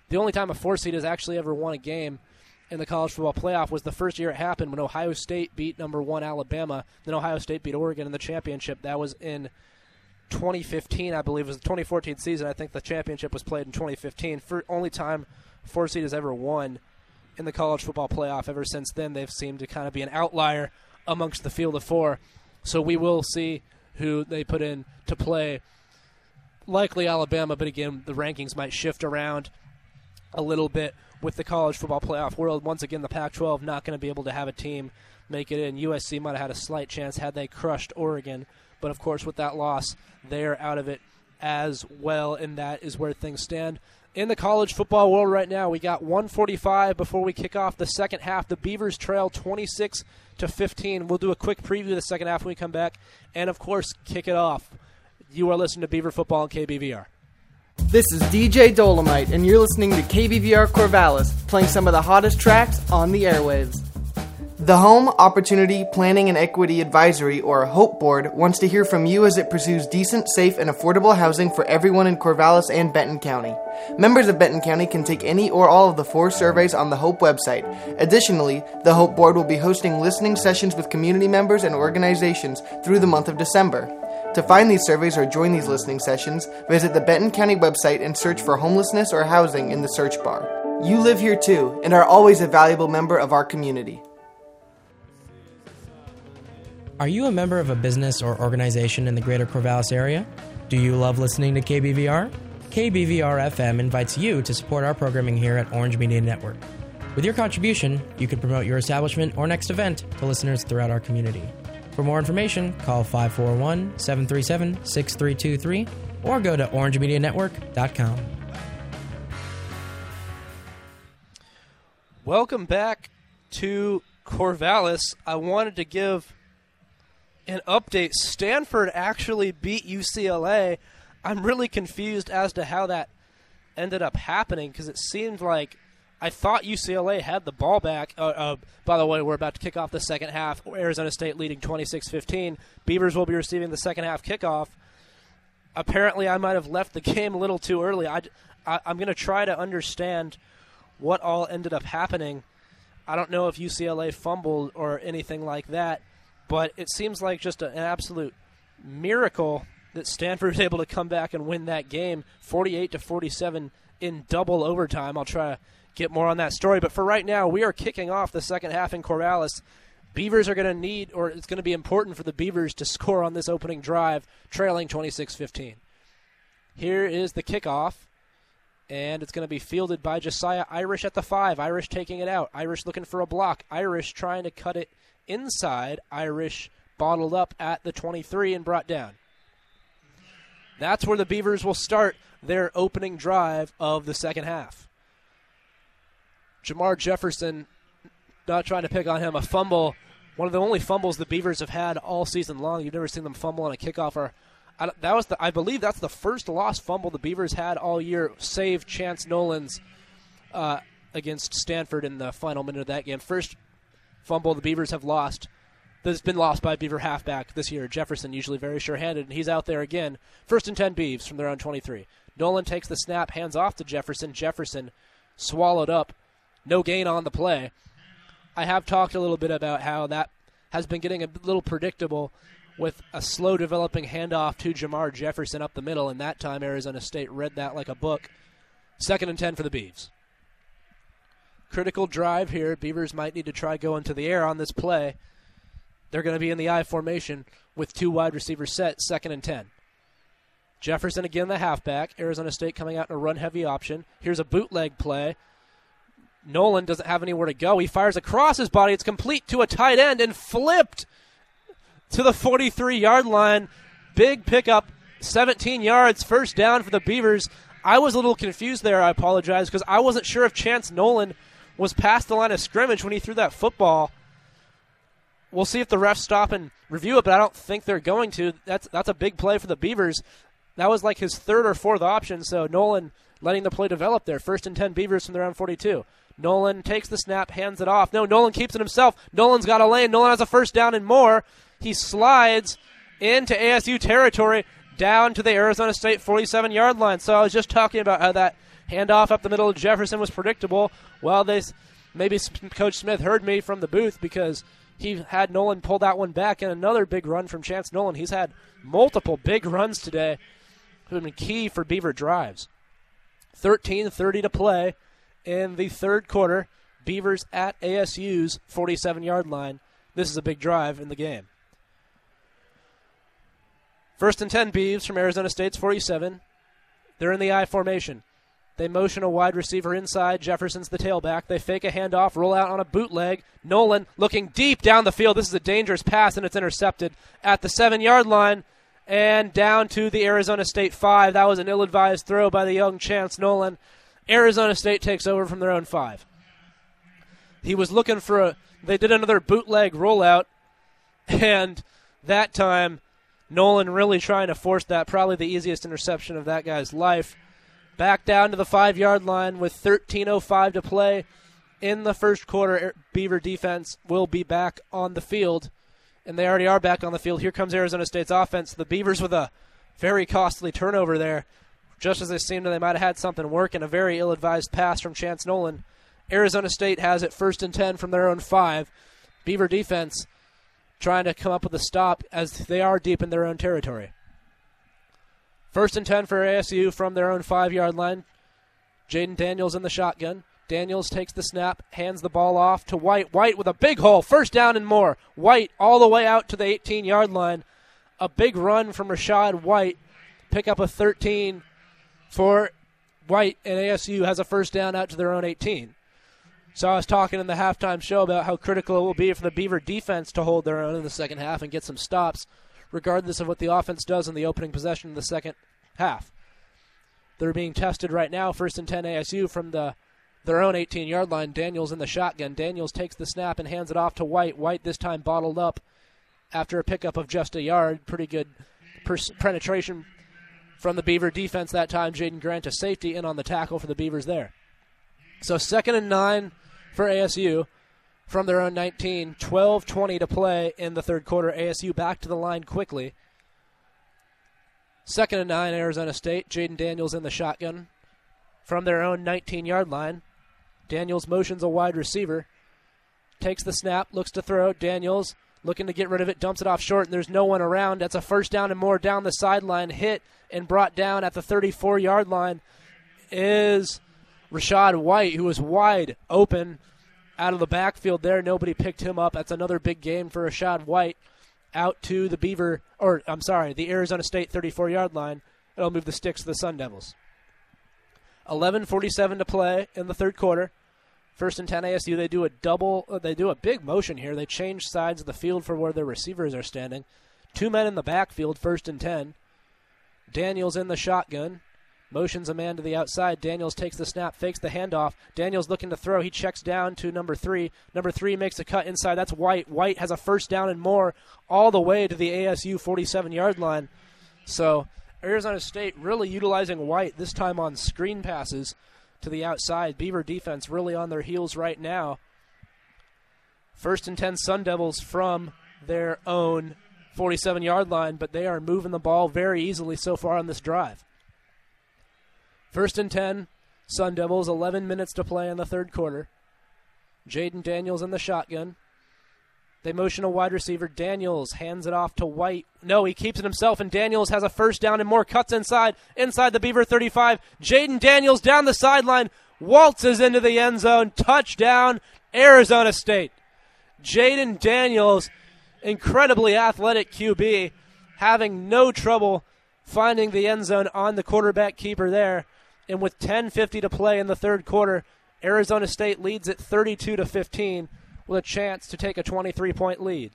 S2: The only time a four seed has actually ever won a game in the college football playoff was the first year it happened when Ohio State beat number one Alabama. Then Ohio State beat Oregon in the championship. That was in 2015, I believe. It was the 2014 season. I think the championship was played in 2015. For only time four seed has ever won in the college football playoff. Ever since then, they've seemed to kind of be an outlier amongst the field of four. So we will see who they put in to play. Likely Alabama, but again, the rankings might shift around a little bit with the college football playoff world. Once again, the Pac 12 not going to be able to have a team make it in. USC might have had a slight chance had they crushed Oregon, but of course, with that loss, they're out of it as well, and that is where things stand. In the college football world right now, we got 145 before we kick off the second half. The Beavers trail 26 to 15. We'll do a quick preview of the second half when we come back, and of course, kick it off. You are listening to Beaver Football on KBVR.
S6: This is DJ Dolomite, and you're listening to KBVR Corvallis, playing some of the hottest tracks on the airwaves. The Home Opportunity Planning and Equity Advisory, or HOPE Board, wants to hear from you as it pursues decent, safe, and affordable housing for everyone in Corvallis and Benton County. Members of Benton County can take any or all of the four surveys on the HOPE website. Additionally, the HOPE Board will be hosting listening sessions with community members and organizations through the month of December. To find these surveys or join these listening sessions, visit the Benton County website and search for homelessness or housing in the search bar. You live here too and are always a valuable member of our community.
S16: Are you a member of a business or organization in the greater Corvallis area? Do you love listening to KBVR? KBVR FM invites you to support our programming here at Orange Media Network. With your contribution, you can promote your establishment or next event to listeners throughout our community. For more information, call 541 737 6323 or go to orangemedianetwork.com.
S2: Welcome back to Corvallis. I wanted to give an update. Stanford actually beat UCLA. I'm really confused as to how that ended up happening because it seemed like I thought UCLA had the ball back. Uh, uh, by the way, we're about to kick off the second half. Arizona State leading 26 15. Beavers will be receiving the second half kickoff. Apparently, I might have left the game a little too early. I, I, I'm going to try to understand what all ended up happening. I don't know if UCLA fumbled or anything like that. But it seems like just an absolute miracle that Stanford was able to come back and win that game 48 to 47 in double overtime. I'll try to get more on that story. But for right now, we are kicking off the second half in Corvallis. Beavers are going to need, or it's going to be important for the Beavers to score on this opening drive, trailing 26 15. Here is the kickoff, and it's going to be fielded by Jesiah Irish at the five. Irish taking it out. Irish looking for a block. Irish trying to cut it inside. Irish bottled up at the 23 and brought down. That's where the Beavers will start their opening drive of the second half. Jermar Jefferson, not trying to pick on him, a fumble. One of the only fumbles the Beavers have had all season long. You've never seen them fumble on a kickoff. Or I, that was the, I believe that's the first lost fumble the Beavers had all year, save Chance Nolan's uh, against Stanford in the final minute of that game. First fumble the Beavers have lost that's been lost by Beaver halfback this year. Jefferson usually very sure-handed, and he's out there again. First and ten Beavs from their own 23. Nolan takes the snap, hands off to Jefferson. Jefferson swallowed up, no gain on the play. I have talked a little bit about how that has been getting a little predictable with a slow developing handoff to Jermar Jefferson up the middle, and that time Arizona State read that like a book. Second and ten for the Beavs. Critical drive here. Beavers might need to try going to the air on this play. They're going to be in the I formation with two wide receivers set, second and 10. Jefferson again, the halfback. Arizona State coming out in a run heavy option. Here's a bootleg play. Nolan doesn't have anywhere to go. He fires across his body. It's complete to a tight end and flipped to the 43 yard line. Big pickup, 17 yards, first down for the Beavers. I was a little confused there. I apologize because I wasn't sure if Chance Nolan was past the line of scrimmage when he threw that football. We'll see if the refs stop and review it, but I don't think they're going to. That's that's a big play for the Beavers. That was like his third or fourth option, so Nolan letting the play develop there. First and 10 Beavers from their own 42. Nolan takes the snap, hands it off. No, Nolan keeps it himself. Nolan's got a lane. Nolan has a first down and more. He slides into ASU territory down to the Arizona State 47 yard line. So I was just talking about how that handoff up the middle of Jefferson was predictable. Well, they maybe Coach Smith heard me from the booth because he had Nolan pull that one back, and another big run from Chance Nolan. He's had multiple big runs today, who have been key for Beaver drives. 13:30 to play in the third quarter. Beavers at ASU's 47 yard line. This is a big drive in the game. First and 10 Beavs from Arizona State's 47. They're in the I formation. They motion a wide receiver inside. Jefferson's the tailback. They fake a handoff, roll out on a bootleg. Nolan looking deep down the field. This is a dangerous pass, and it's intercepted at the seven yard line and down to the Arizona State five. That was an ill advised throw by the young Chance Nolan. Arizona State takes over from their own five. He was looking for a. They did another bootleg rollout, and that time Nolan really trying to force that. Probably the easiest interception of that guy's life. Back down to the five yard line with 13.05 to play in the first quarter. Beaver defense will be back on the field, and they already are back on the field. Here comes Arizona State's offense. The Beavers with a very costly turnover there, just as they seemed they might have had something work, and a very ill advised pass from Chance Nolan. Arizona State has it first and 10 from their own five. Beaver defense trying to come up with a stop as they are deep in their own territory. First and 10 for ASU from their own five yard line. Jayden Daniels in the shotgun. Daniels takes the snap, hands the ball off to White. White with a big hole, first down and more. White all the way out to the 18 yard line. A big run from Rachaad White. Pick up a 13 for White, and ASU has a first down out to their own 18. So I was talking in the halftime show about how critical it will be for the Beaver defense to hold their own in the second half and get some stops regardless of what the offense does in the opening possession of the second half. They're being tested right now, first and 10 ASU from the their own 18 yard line. Daniels in the shotgun. Daniels takes the snap and hands it off to White. White this time bottled up after a pickup of just a yard. Pretty good pers- penetration from the Beaver defense that time. Jaydon Grant a safety in on the tackle for the Beavers there. So second and nine for ASU from their own 19. 12 20 to play in the third quarter. ASU back to the line quickly. Second and nine, Arizona State. Jayden Daniels in the shotgun from their own 19 yard line. Daniels motions a wide receiver. Takes the snap, looks to throw. Daniels looking to get rid of it, dumps it off short, and there's no one around. That's a first down and more down the sideline. Hit and brought down at the 34 yard line is Rachaad White, who was wide open out of the backfield there. Nobody picked him up. That's another big game for Rachaad White out to the Beaver, or I'm sorry, the Arizona State 34 yard line. It'll move the sticks to the Sun Devils. 11:47 to play in the third quarter. First and 10 ASU. They do a double. They do a big motion here. They change sides of the field for where their receivers are standing. Two men in the backfield. First and 10. Daniels in the shotgun. Motions a man to the outside. Daniels takes the snap, fakes the handoff. Daniels looking to throw. He checks down to number three. Number three makes a cut inside. That's White. White has a first down and more all the way to the ASU 47 yard line. So Arizona State really utilizing White this time on screen passes to the outside. Beaver defense really on their heels right now. First and 10 Sun Devils from their own 47 yard line, but they are moving the ball very easily so far on this drive. First and 10, Sun Devils, 11 minutes to play in the third quarter. Jayden Daniels in the shotgun. They motion a wide receiver. Daniels hands it off to White. No, he keeps it himself, and Daniels has a first down and more cuts inside, inside the Beaver 35. Jayden Daniels down the sideline, waltzes into the end zone. Touchdown, Arizona State. Jayden Daniels, incredibly athletic QB, having no trouble finding the end zone on the quarterback keeper there. And with 10:50 to play in the third quarter, Arizona State leads at 32 to 15 with a chance to take a 23 point lead.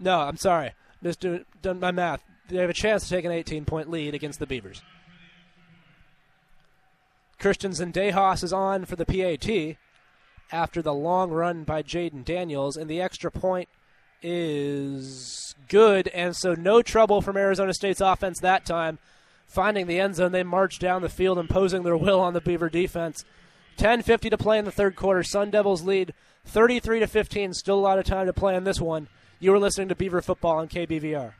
S2: No, I'm sorry. Just doing done my math. They have a chance to take an 18 point lead against the Beavers. Christian Zendejas is on for the PAT after the long run by Jayden Daniels, and the extra point is good, and so no trouble from Arizona State's offense that time. Finding the end zone, they march down the field, imposing their will on the Beaver defense. 10:50 to play in the third quarter. Sun Devils lead 33 to 15. Still a lot of time to play on this one. You are listening to Beaver Football on KBVR.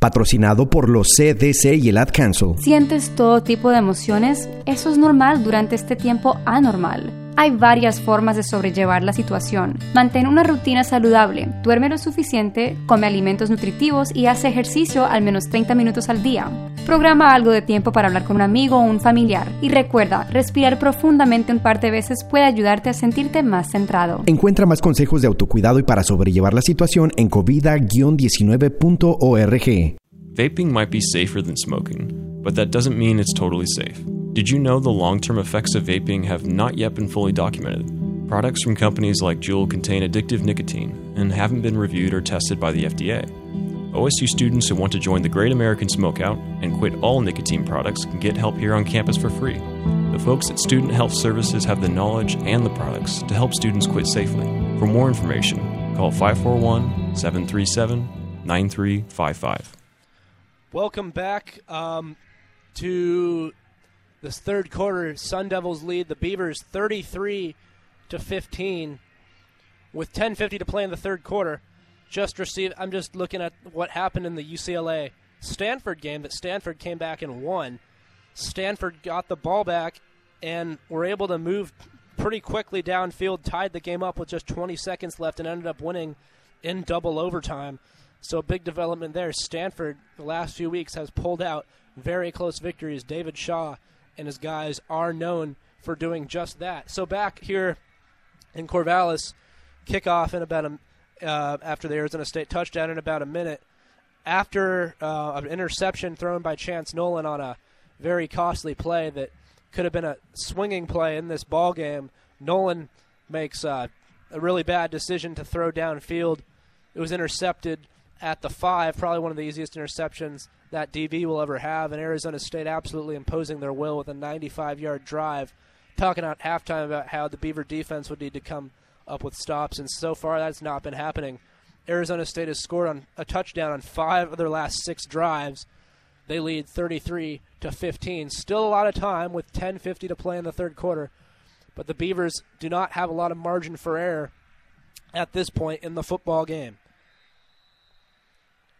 S30: Patrocinado por los CDC y el Ad Council.
S8: ¿Sientes todo tipo de emociones? Eso es normal durante este tiempo anormal. Hay varias formas de sobrellevar la situación. Mantén una rutina saludable, duerme lo suficiente, come alimentos nutritivos y hace ejercicio al menos 30 minutos al día. Programa algo de tiempo para hablar con un amigo o un familiar. Y recuerda, respirar profundamente un par de veces puede ayudarte a sentirte más centrado.
S30: Encuentra más consejos de autocuidado y para sobrellevar la situación en covida-19.org.
S17: Vaping might be safer than smoking, but that doesn't mean it's totally safe. Did you know the long term effects of vaping have not yet been fully documented? Products from companies like Juul contain addictive nicotine and haven't been reviewed or tested by the FDA. OSU students who want to join the Great American Smokeout and quit all nicotine products can get help here on campus for free. The folks at Student Health Services have the knowledge and the products to help students quit safely. For more information, call 541 737 9355.
S2: Welcome back um, to this third quarter. Sun Devils lead the Beavers 33 to 15 with 10:50 to play in the third quarter. Just received. I'm just looking at what happened in the UCLA Stanford game that Stanford came back and won. Stanford got the ball back and were able to move pretty quickly downfield, tied the game up with just 20 seconds left, and ended up winning in double overtime. So a big development there. Stanford, the last few weeks, has pulled out very close victories. David Shaw and his guys are known for doing just that. So back here in Corvallis, kickoff in about a uh, after the Arizona State touchdown in about a minute. After uh, an interception thrown by Chance Nolan on a very costly play that could have been a swinging play in this ball game, Nolan makes uh, a really bad decision to throw downfield. It was intercepted at the five, probably one of the easiest interceptions that DB will ever have, and Arizona State absolutely imposing their will with a 95-yard drive. Talking at halftime about how the Beaver defense would need to come up with stops, and so far that's not been happening. Arizona State has scored on a touchdown on five of their last six drives. They lead 33 to 15. Still a lot of time with 10:50 to play in the third quarter, but the Beavers do not have a lot of margin for error at this point in the football game.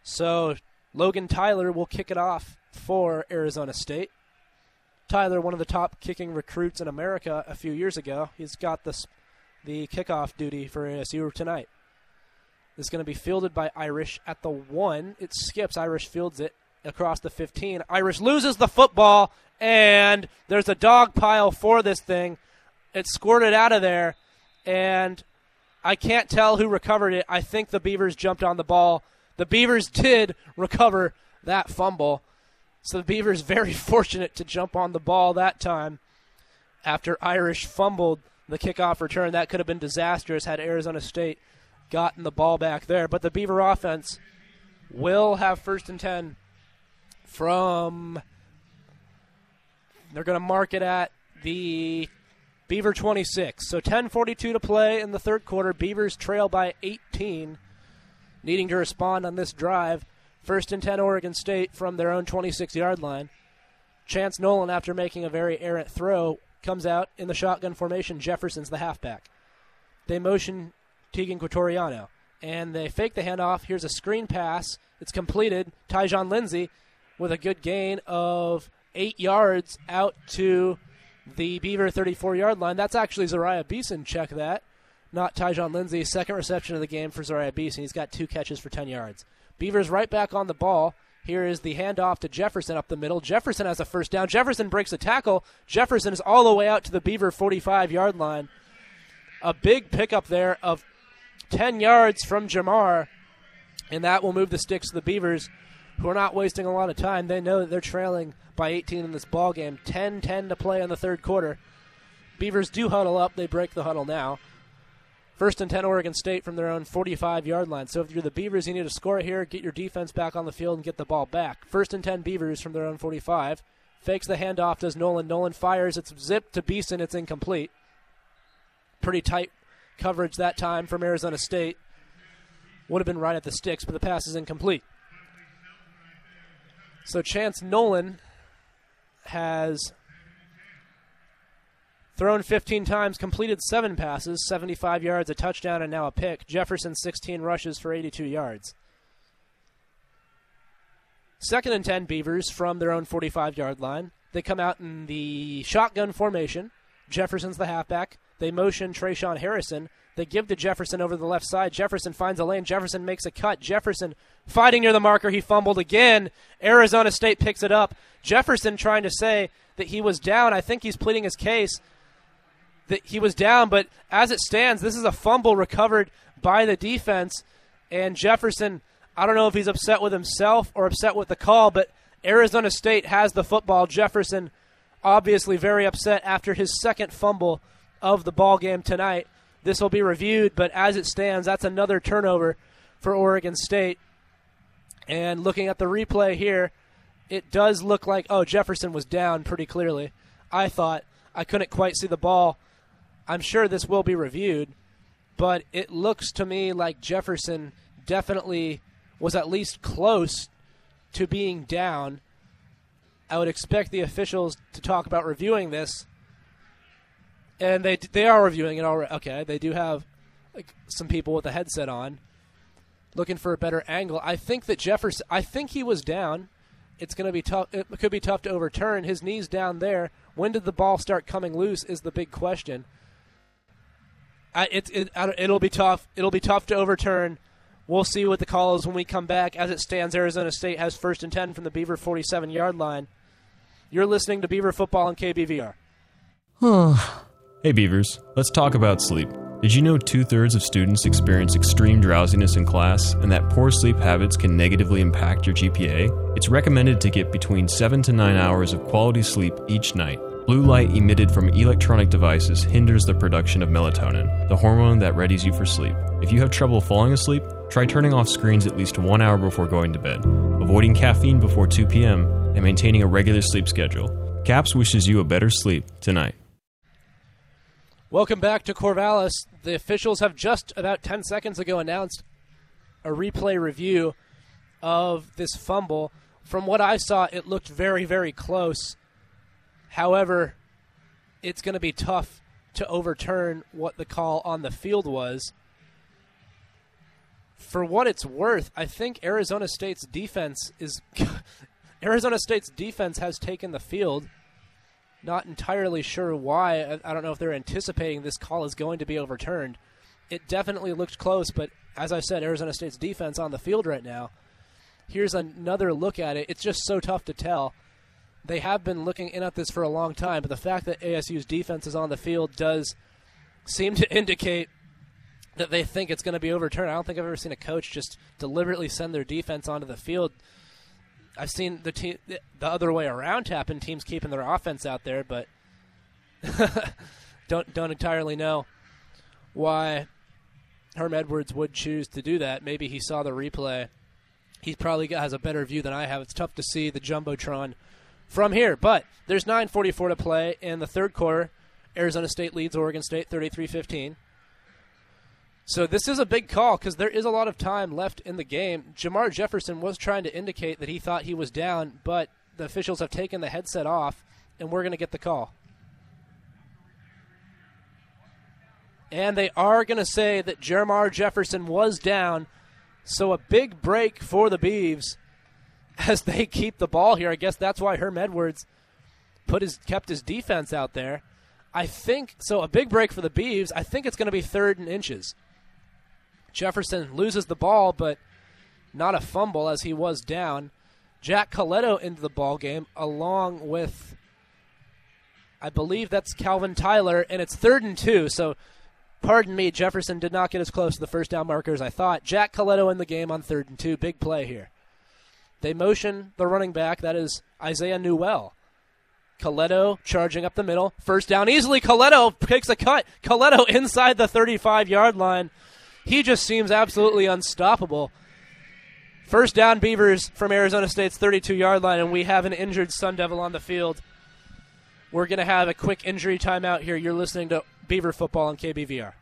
S2: So Logan Tyler will kick it off for Arizona State. Tyler, one of the top kicking recruits in America a few years ago, he's got the the kickoff duty for ASU tonight. It's going to be fielded by Irish at the one. It skips. Irish fields it across the 15. Irish loses the football, and there's a dog pile for this thing. It squirted out of there, and I can't tell who recovered it. I think the Beavers jumped on the ball. The Beavers did recover that fumble. So the Beavers very fortunate to jump on the ball that time after Irish fumbled the kickoff return. That could have been disastrous had Arizona State gotten the ball back there. But the Beaver offense will have first and 10 from They're going to mark it at the Beaver 26. So 10:42 to play in the third quarter. Beavers trail by 18, needing to respond on this drive. First and 10 Oregon State from their own 26-yard line. Chance Nolan, after making a very errant throw, comes out in the shotgun formation. Jefferson's the halfback. They motion Teagan Quitoriano, and they fake the handoff. Here's a screen pass. It's completed. Tyjon Lindsey with a good gain of eight yards out to the Beaver 34 yard line. That's actually Zeriah Beason. Check that. Not Tyjon Lindsey. Second reception of the game for Zeriah Beason. He's got two catches for 10 yards. Beavers right back on the ball. Here is the handoff to Jefferson up the middle. Jefferson has a first down. Jefferson breaks a tackle. Jefferson is all the way out to the Beaver 45 yard line. A big pickup there of 10 yards from Jermar, and that will move the sticks to the Beavers, who are not wasting a lot of time. They know that they're trailing by 18 in this ball game. 10-10 to play in the third quarter. Beavers do huddle up. They break the huddle now. First and 10 Oregon State from their own 45 yard line. So if you're the Beavers, you need to score here, get your defense back on the field, and get the ball back. First and 10 Beavers from their own 45. Fakes the handoff, does Nolan. Nolan fires. It's zipped to Beason. It's incomplete. Pretty tight coverage that time from Arizona State. Would have been right at the sticks, but the pass is incomplete. So Chance Nolan has thrown 15 times, completed seven passes, 75 yards, a touchdown, and now a pick. Jefferson 16 rushes for 82 yards. Second and 10 Beavers from their own 45 yard line. They come out in the shotgun formation. Jefferson's the halfback. They motion Tre'Shaun Harrison. They give to Jefferson over the left side. Jefferson finds a lane. Jefferson makes a cut. Jefferson fighting near the marker. He fumbled again. Arizona State picks it up. Jefferson trying to say that he was down. I think he's pleading his case that he was down, but as it stands, this is a fumble recovered by the defense. And Jefferson, I don't know if he's upset with himself or upset with the call, but Arizona State has the football. Jefferson obviously very upset after his second fumble of the ball game tonight. This will be reviewed, but as it stands, that's another turnover for Oregon State. And looking at the replay here, it does look like oh Jefferson was down pretty clearly. I thought I couldn't quite see the ball. I'm sure this will be reviewed, but it looks to me like Jefferson definitely was at least close to being down. I would expect the officials to talk about reviewing this, and they they are reviewing it already. Okay, they do have like some people with a headset on, looking for a better angle. I think that Jefferson. I think he was down. It's going to be tough. It could be tough to overturn. His knees down there. When did the ball start coming loose? Is the big question. I, it, it, it'll be tough. It'll be tough to overturn. We'll see what the call is when we come back. As it stands, Arizona State has first and 10 from the Beaver 47 yard line. You're listening to Beaver Football on KBVR.
S17: hey, Beavers, let's talk about sleep. Did you know two thirds of students experience extreme drowsiness in class and that poor sleep habits can negatively impact your GPA? It's recommended to get between 7 to 9 hours of quality sleep each night. Blue light emitted from electronic devices hinders the production of melatonin, the hormone that readies you for sleep. If you have trouble falling asleep, try turning off screens at least one hour before going to bed, avoiding caffeine before 2 p.m., and maintaining a regular sleep schedule. CAPS wishes you a better sleep tonight.
S2: Welcome back to Corvallis. The officials have just about 10 seconds ago announced a replay review of this fumble. From what I saw, it looked very, very close. However, it's going to be tough to overturn what the call on the field was. For what it's worth, I think Arizona State's defense is Arizona State's defense has taken the field. Not entirely sure why. I, I don't know if they're anticipating this call is going to be overturned. It definitely looked close, but as I said, Arizona State's defense on the field right now. Here's another look at it. It's just so tough to tell. They have been looking in at this for a long time, but the fact that ASU's defense is on the field does seem to indicate that they think it's going to be overturned. I don't think I've ever seen a coach just deliberately send their defense onto the field. I've seen the team the other way around happen, teams keeping their offense out there, but don't don't entirely know why Herm Edwards would choose to do that. Maybe he saw the replay. He probably has a better view than I have. It's tough to see the jumbotron from here. But there's 9:44 to play in the third quarter. Arizona State leads Oregon State 33-15. So this is a big call because there is a lot of time left in the game. Jermar Jefferson was trying to indicate that he thought he was down, but the officials have taken the headset off, and we're going to get the call. And they are going to say that Jermar Jefferson was down. So a big break for the Beavs as they keep the ball here. I guess that's why Herm Edwards put his kept his defense out there. I think so. A big break for the Beavs. I think it's going to be third and inches. Jefferson loses the ball, but not a fumble as he was down. Jack Colletto into the ball game along with, I believe that's Calvin Tyler, and it's third and two. So, pardon me, Jefferson did not get as close to the first down marker as I thought. Jack Colletto in the game on third and two. Big play here. They motion the running back. That is Isaiah Newell. Colletto charging up the middle. First down easily. Colletto takes a cut. Colletto inside the 35 yard line. He just seems absolutely unstoppable. First down, Beavers from Arizona State's 32 yard line, and we have an injured Sun Devil on the field. We're going to have a quick injury timeout here. You're listening to Beaver Football on KBVR.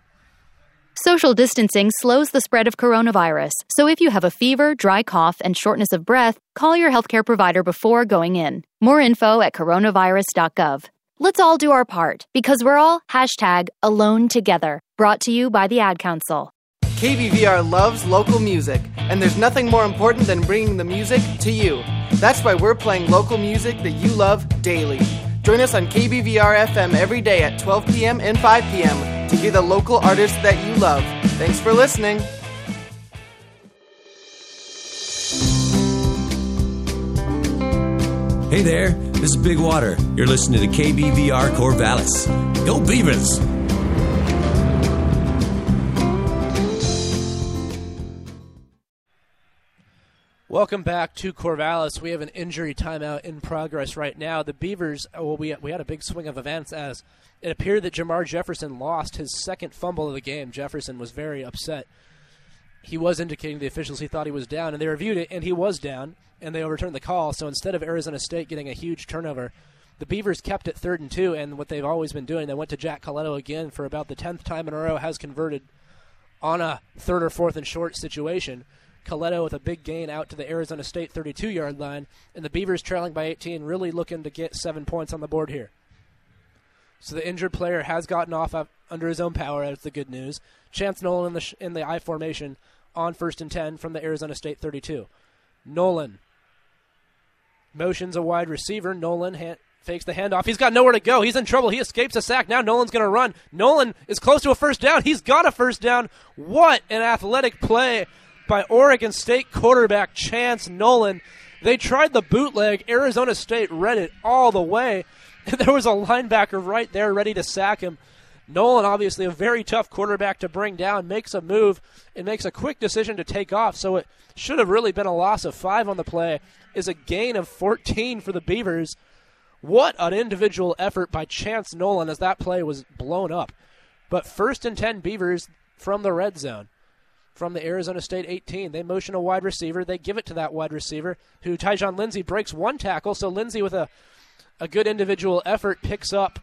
S33: Social distancing slows the spread of coronavirus, so if you have a fever, dry cough, and shortness of breath, call your healthcare provider before going in. More info at coronavirus.gov. Let's all do our part because we're all hashtag alone together. Brought to you by the Ad Council.
S6: KBVR loves local music, and there's nothing more important than bringing the music to you. That's why we're playing local music that you love daily. Join us on KBVR FM every day at 12 p.m. and 5 p.m. to hear the local artists that you love. Thanks for listening.
S34: Hey there, this is Big Water. You're listening to KBVR Corvallis. Go Beavers!
S2: Welcome back to Corvallis. We have an injury timeout in progress right now. The Beavers, uh, well, we, we had a big swing of events as it appeared that Jermar Jefferson lost his second fumble of the game. Jefferson was very upset. He was indicating the officials he thought he was down, and they reviewed it, and he was down, and they overturned the call. So instead of Arizona State getting a huge turnover, the Beavers kept it third and two, and what they've always been doing, they went to Jack Colletto again for about the tenth time in a row, has converted on a third or fourth and short situation. Colletto with a big gain out to the Arizona State 32 yard line, and the Beavers trailing by 18, really looking to get seven points on the board here. So the injured player has gotten off under his own power. That's the good news. Chance Nolan in the sh- in the I formation on first and ten from the Arizona State 32. Nolan motions a wide receiver. Nolan ha- fakes the handoff. He's got nowhere to go. He's in trouble. He escapes a sack. Now Nolan's going to run. Nolan is close to a first down. He's got a first down. What an athletic play by Oregon State quarterback Chance Nolan. They tried the bootleg. Arizona State read it all the way. There was a linebacker right there ready to sack him. Nolan, obviously a very tough quarterback to bring down, makes a move and makes a quick decision to take off. So it should have really been a loss of five on the play. Is a gain of 14 for the Beavers. What an individual effort by Chance Nolan as that play was blown up. But first and 10 Beavers from the red zone from the Arizona State 18. They motion a wide receiver. They give it to that wide receiver, who Tyjon Lindsey breaks one tackle. So Lindsey, with a, a good individual effort, picks up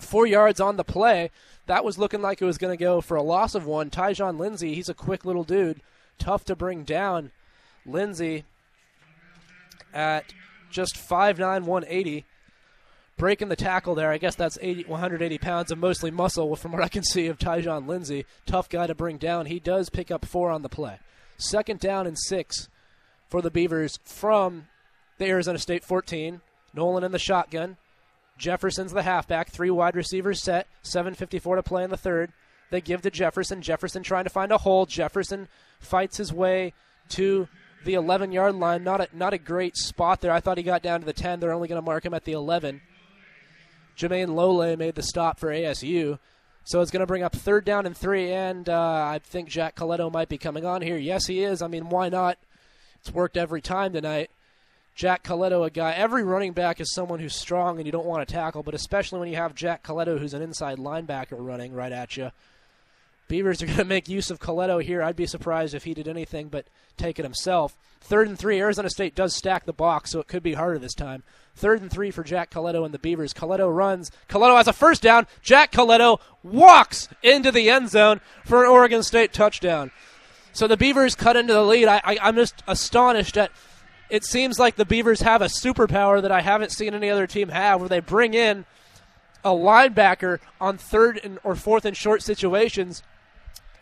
S2: four yards on the play. That was looking like it was going to go for a loss of one. Tyjon Lindsey, he's a quick little dude, tough to bring down. Lindsey at just 5'9, 180 breaking the tackle there. I guess that's 80, 180 pounds of mostly muscle from what I can see of Tyjon Lindsey. Tough guy to bring down. He does pick up four on the play. Second down and six for the Beavers from the Arizona State 14. Nolan in the shotgun. Jefferson's the halfback. Three wide receivers set. 7.54 to play in the third. They give to Jefferson. Jefferson trying to find a hole. Jefferson fights his way to the 11 yard line. Not a, not a great spot there. I thought he got down to the 10. They're only going to mark him at the 11. Jermayne Lole made the stop for ASU. So it's going to bring up third down and three, and uh, I think Jack Colletto might be coming on here. Yes, he is. I mean, why not? It's worked every time tonight. Jack Colletto, a guy, every running back is someone who's strong and you don't want to tackle, but especially when you have Jack Colletto, who's an inside linebacker running right at you. Beavers are going to make use of Colletto here. I'd be surprised if he did anything but take it himself. Third and three. Arizona State does stack the box, so it could be harder this time. Third and three for Jack Colletto and the Beavers. Colletto runs. Colletto has a first down. Jack Colletto walks into the end zone for an Oregon State touchdown. So the Beavers cut into the lead. I, I, I'm just astonished at. It seems like the Beavers have a superpower that I haven't seen any other team have, where they bring in a linebacker on third and or fourth and short situations.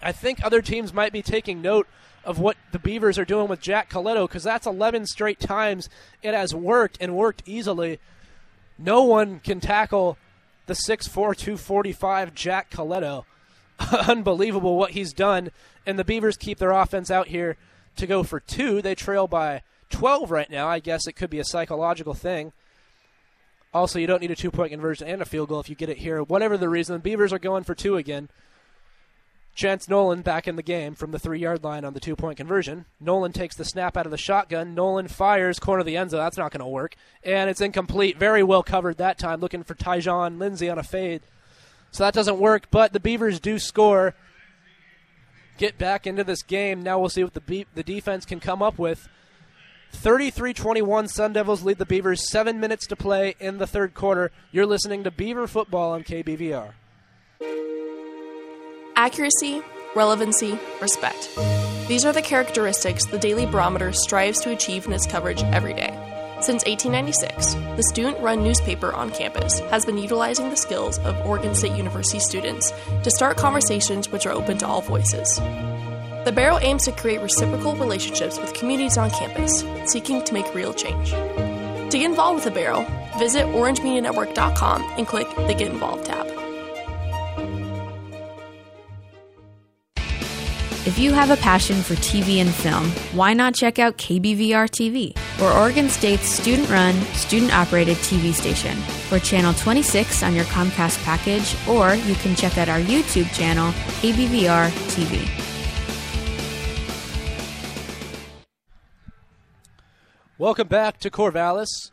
S2: I think other teams might be taking note of what the Beavers are doing with Jack Colletto because that's 11 straight times it has worked and worked easily. No one can tackle the 6'4", 245 Jack Colletto. Unbelievable what he's done. And the Beavers keep their offense out here to go for two. They trail by 12 right now. I guess it could be a psychological thing. Also, you don't need a two point conversion and a field goal if you get it here. Whatever the reason, the Beavers are going for two again. Chance Nolan back in the game from the three yard line on the two point conversion. Nolan takes the snap out of the shotgun. Nolan fires corner of the end zone. That's not going to work. And it's incomplete. Very well covered that time, looking for Tyjon Lindsey on a fade. So that doesn't work, but the Beavers do score. Get back into this game. Now we'll see what the, Be- the defense can come up with. 33 21, Sun Devils lead the Beavers. Seven minutes to play in the third quarter. You're listening to Beaver Football on KBVR.
S35: Accuracy, relevancy, respect. These are the characteristics the Daily Barometer strives to achieve in its coverage every day. Since 1896, the student run newspaper on campus has been utilizing the skills of Oregon State University students to start conversations which are open to all voices. The Baro aims to create reciprocal relationships with communities on campus, seeking to make real change. To get involved with the Baro, visit orangemedianetwork.com and click the Get Involved tab.
S15: If you have a passion for TV and film, why not check out KBVR TV? We're Oregon State's student run, student operated TV station. We're channel 26 on your Comcast package, or you can check out our YouTube channel, KBVR TV.
S2: Welcome back to Corvallis.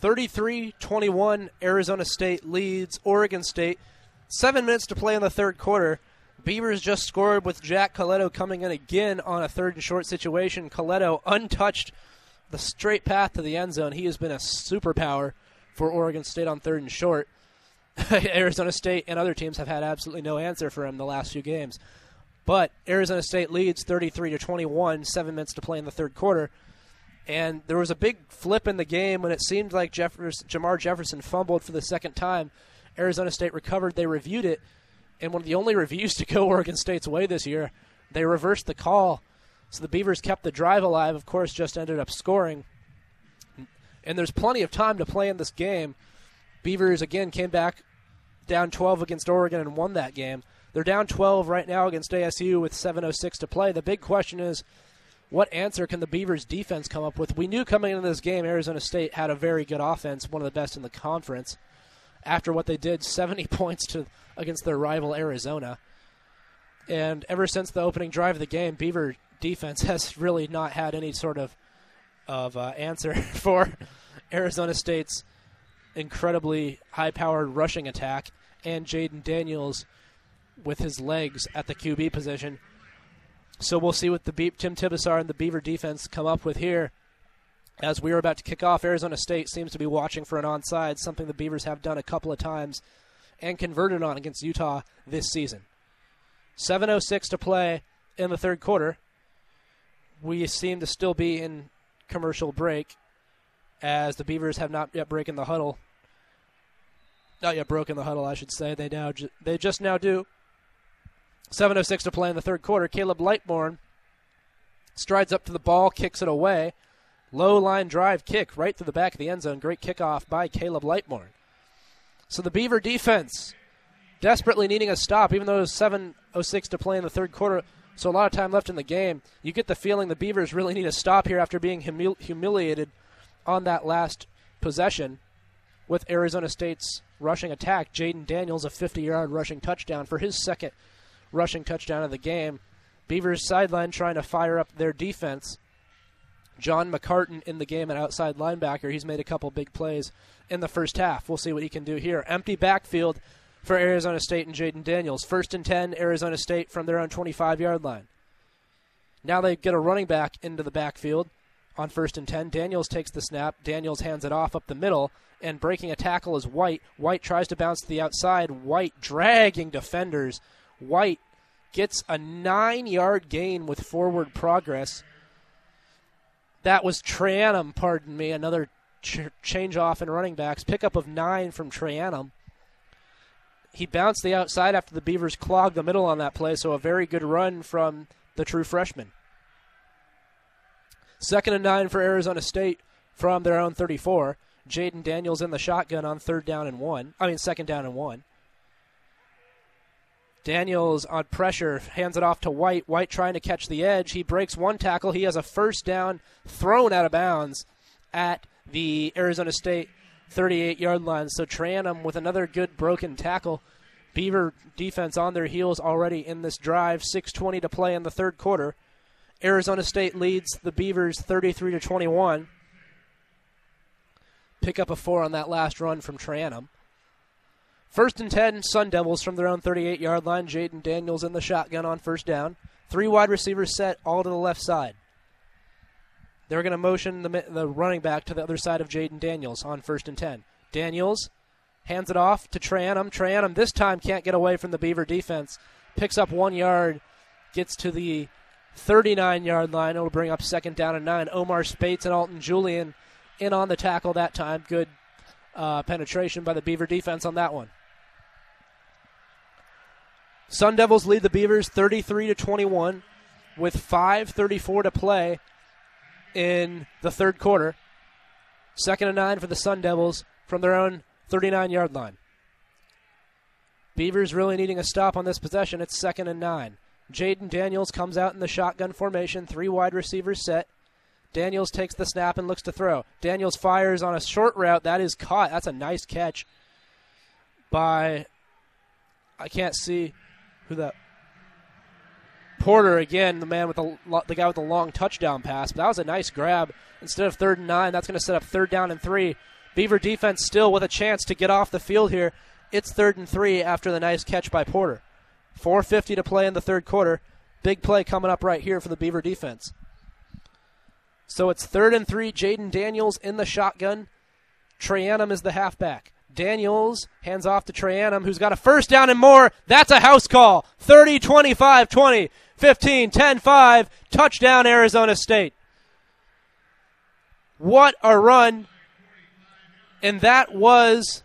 S2: 33 21, Arizona State leads Oregon State. Seven minutes to play in the third quarter. Beavers just scored with Jack Colletto coming in again on a third and short situation. Colletto untouched the straight path to the end zone. He has been a superpower for Oregon State on third and short. Arizona State and other teams have had absolutely no answer for him the last few games. But Arizona State leads 33 to 21, seven minutes to play in the third quarter. And there was a big flip in the game when it seemed like Jeffers, Jermar Jefferson fumbled for the second time. Arizona State recovered. They reviewed it and one of the only reviews to go Oregon State's way this year. They reversed the call, so the Beavers kept the drive alive. Of course, just ended up scoring. And there's plenty of time to play in this game. Beavers again came back down 12 against Oregon and won that game. They're down 12 right now against ASU with 7:06 to play. The big question is, what answer can the Beavers defense come up with? We knew coming into this game, Arizona State had a very good offense, one of the best in the conference. After what they did, 70 points to against their rival Arizona. And ever since the opening drive of the game, Beaver defense has really not had any sort of of uh, answer for Arizona State's incredibly high-powered rushing attack and Jayden Daniels with his legs at the QB position. So we'll see what the Be- Tim Tibesar and the Beaver defense come up with here. As we are about to kick off, Arizona State seems to be watching for an onside, something the Beavers have done a couple of times and converted on against Utah this season. 7.06 to play in the third quarter. We seem to still be in commercial break as the Beavers have not yet broken the huddle. Not yet broken the huddle, I should say. They now ju- they just now do. 7.06 to play in the third quarter. Caleb Lightbourn strides up to the ball, kicks it away. Low line drive kick right through the back of the end zone. Great kickoff by Caleb Lightbourn. So the Beaver defense desperately needing a stop, even though it was 7.06 to play in the third quarter. So a lot of time left in the game. You get the feeling the Beavers really need a stop here after being humil- humiliated on that last possession with Arizona State's rushing attack. Jayden Daniels, a 50 yard rushing touchdown for his second rushing touchdown of the game. Beavers sideline trying to fire up their defense. John McCartan in the game at outside linebacker. He's made a couple big plays in the first half. We'll see what he can do here. Empty backfield for Arizona State and Jayden Daniels. First and 10, Arizona State from their own 25 yard line. Now they get a running back into the backfield on first and 10. Daniels takes the snap. Daniels hands it off up the middle, and breaking a tackle is White. White tries to bounce to the outside. White dragging defenders. White gets a nine yard gain with forward progress. That was Trayanum, pardon me, another ch- change off in running backs. Pickup of nine from Trayanum. He bounced the outside after the Beavers clogged the middle on that play, so a very good run from the true freshman. Second and nine for Arizona State from their own 34. Jayden Daniels in the shotgun on third down and one. I mean, second down and one. Daniels on pressure, hands it off to White. White trying to catch the edge. He breaks one tackle. He has a first down thrown out of bounds at the Arizona State 38 yard line. So Trayanum with another good broken tackle. Beaver defense on their heels already in this drive. 6:20 to play in the third quarter. Arizona State leads the Beavers 33 to 21. Pick up a four on that last run from Trayanum. First and 10, Sun Devils from their own 38 yard line. Jayden Daniels in the shotgun on first down. Three wide receivers set all to the left side. They're going to motion the, the running back to the other side of Jayden Daniels on first and 10. Daniels hands it off to Trayanum. Trayanum this time can't get away from the Beaver defense. Picks up one yard, gets to the 39 yard line. It'll bring up second down and nine. Omar Speights and Alton Julian in on the tackle that time. Good uh, penetration by the Beaver defense on that one. Sun Devils lead the Beavers 33 to 21 with 5:34 to play in the third quarter. Second and nine for the Sun Devils from their own 39 yard line. Beavers really needing a stop on this possession. It's second and nine. Jayden Daniels comes out in the shotgun formation, three wide receivers set. Daniels takes the snap and looks to throw. Daniels fires on a short route. That is caught. That's a nice catch by. I can't see who that. Porter again, the man with the the guy with the long touchdown pass. But that was a nice grab. Instead of third and nine, that's going to set up third down and three. Beaver defense still with a chance to get off the field here. It's third and three after the nice catch by Porter. 4:50 to play in the third quarter. Big play coming up right here for the Beaver defense. So it's third and three. Jayden Daniels in the shotgun. Trayanum is the halfback. Daniels hands off to Trayanum, who's got a first down and more. That's a house call. 30, 25, 20, 15, 10, 5. Touchdown, Arizona State. What a run. And that was,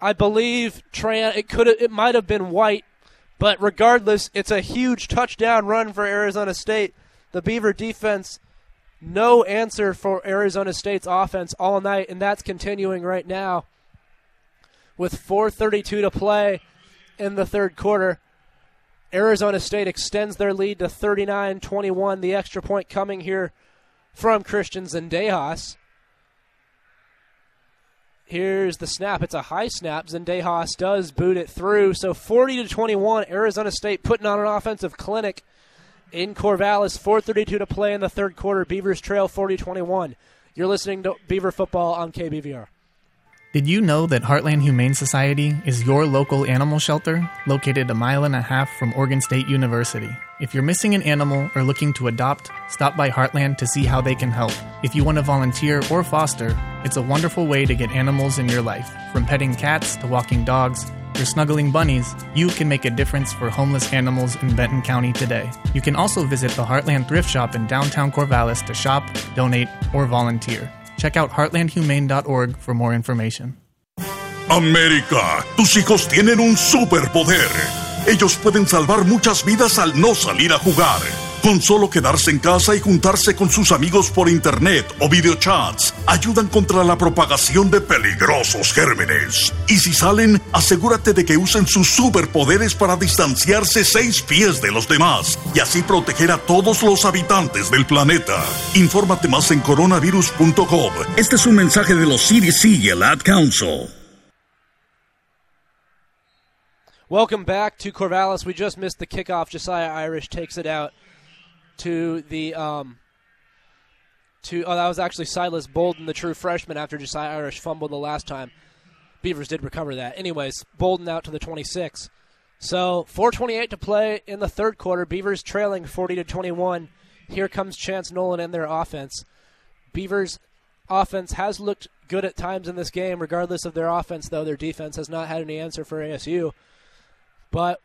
S2: I believe, Trayan. It could it might have been White, but regardless, it's a huge touchdown run for Arizona State. The Beaver defense no answer for Arizona State's offense all night, and that's continuing right now. With 4:32 to play in the third quarter, Arizona State extends their lead to 39-21. The extra point coming here from Christians and Zendejas. Here's the snap. It's a high snap. Zendejas does boot it through. So 40 to 21. Arizona State putting on an offensive clinic in Corvallis. 4:32 to play in the third quarter. Beavers trail 40-21. You're listening to Beaver Football on KBVR.
S36: Did you know that Heartland Humane Society is your local animal shelter located a mile and a half from Oregon State University? If you're missing an animal or looking to adopt, stop by Heartland to see how they can help. If you want to volunteer or foster, it's a wonderful way to get animals in your life. From petting cats to walking dogs or snuggling bunnies, you can make a difference for homeless animals in Benton County today. You can also visit the Heartland Thrift Shop in downtown Corvallis to shop, donate, or volunteer. Check out heartlandhumane.org for more information.
S37: América, tus hijos tienen un superpoder. Ellos pueden salvar muchas vidas al no salir a jugar. Con solo quedarse en casa y juntarse con sus amigos por internet o videochats, ayudan contra la propagación de peligrosos gérmenes. Y si salen, asegúrate de que usen sus superpoderes para distanciarse seis pies de los demás y así proteger a todos los habitantes del planeta. Infórmate más en coronavirus.gov. Este es un mensaje de los CDC y el Ad Council.
S2: Welcome back to Corvallis. We just missed the kickoff. Josiah Irish takes it out to the um, to oh that was actually Silas Bolden, the true freshman, after Jesiah Irish fumbled the last time. Beavers did recover that. Anyways, Bolden out to the 26. So 4:28 to play in the third quarter. Beavers trailing 40 to 21. Here comes Chance Nolan and their offense. Beavers offense has looked good at times in this game, regardless of their offense. Though their defense has not had any answer for ASU. But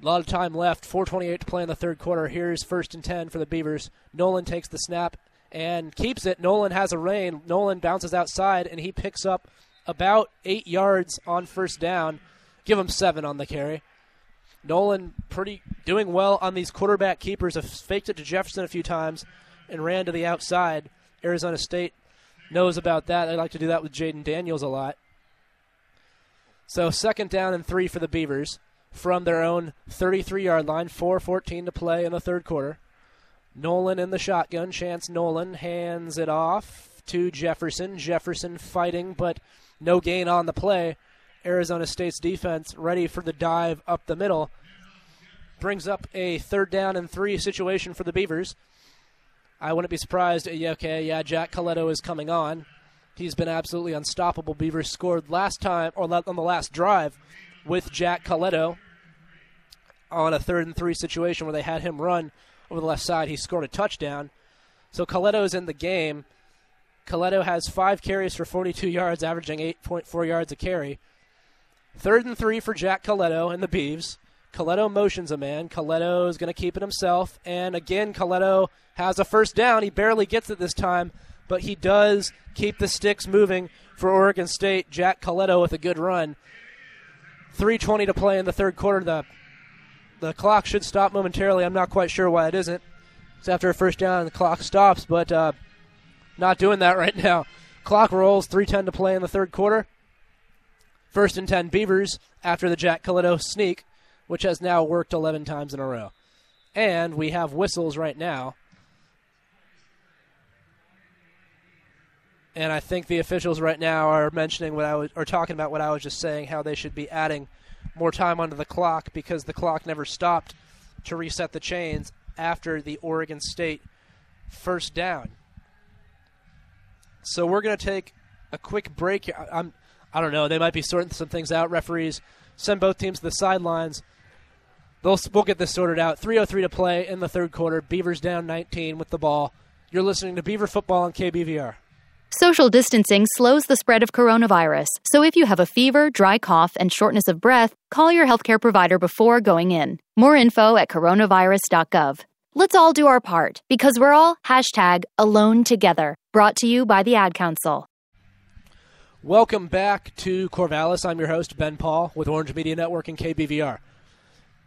S2: a lot of time left. 4:28 to play in the third quarter. Here's first and 10 for the Beavers. Nolan takes the snap and keeps it. Nolan has a rain. Nolan bounces outside and he picks up about eight yards on first down. Give him seven on the carry. Nolan pretty doing well on these quarterback keepers. Have faked it to Jefferson a few times and ran to the outside. Arizona State knows about that. They like to do that with Jayden Daniels a lot. So second down and three for the Beavers from their own 33-yard line. 4:14 to play in the third quarter. Nolan in the shotgun. Chance Nolan hands it off to Jefferson. Jefferson fighting, but no gain on the play. Arizona State's defense ready for the dive up the middle. Brings up a third down and three situation for the Beavers. I wouldn't be surprised. Okay, yeah, Jack Colletto is coming on. He's been absolutely unstoppable. Beavers scored last time, or on the last drive, with Jack Colletto on a third and three situation where they had him run over the left side. He scored a touchdown. So Colletto is in the game. Colletto has five carries for 42 yards, averaging 8.4 yards a carry. Third and three for Jack Colletto and the Beeves. Colletto motions a man. Colletto is going to keep it himself. And again, Colletto has a first down. He barely gets it this time, but he does keep the sticks moving for Oregon State. Jack Colletto with a good run. 3.20 to play in the third quarter. The, the clock should stop momentarily. I'm not quite sure why it isn't. It's after a first down, and the clock stops, but uh, not doing that right now. Clock rolls. 3.10 to play in the third quarter. First and 10 Beavers after the Jack Colletto sneak, which has now worked 11 times in a row. And we have whistles right now. And I think the officials right now are mentioning what I was, or talking about what I was just saying, how they should be adding more time onto the clock because the clock never stopped to reset the chains after the Oregon State first down. So we're going to take a quick break. I'm I don't know. They might be sorting some things out. Referees send both teams to the sidelines. They'll, we'll get this sorted out. 3.03 to play in the third quarter. Beavers down 19 with the ball. You're listening to Beaver Football on KBVR.
S33: Social distancing slows the spread of coronavirus, so if you have a fever, dry cough, and shortness of breath, call your healthcare provider before going in. More info at coronavirus.gov. Let's all do our part because we're all hashtag alone together. Brought to you by the Ad Council.
S2: Welcome back to Corvallis. I'm your host, Ben Pahl, with Orange Media Network and KBVR.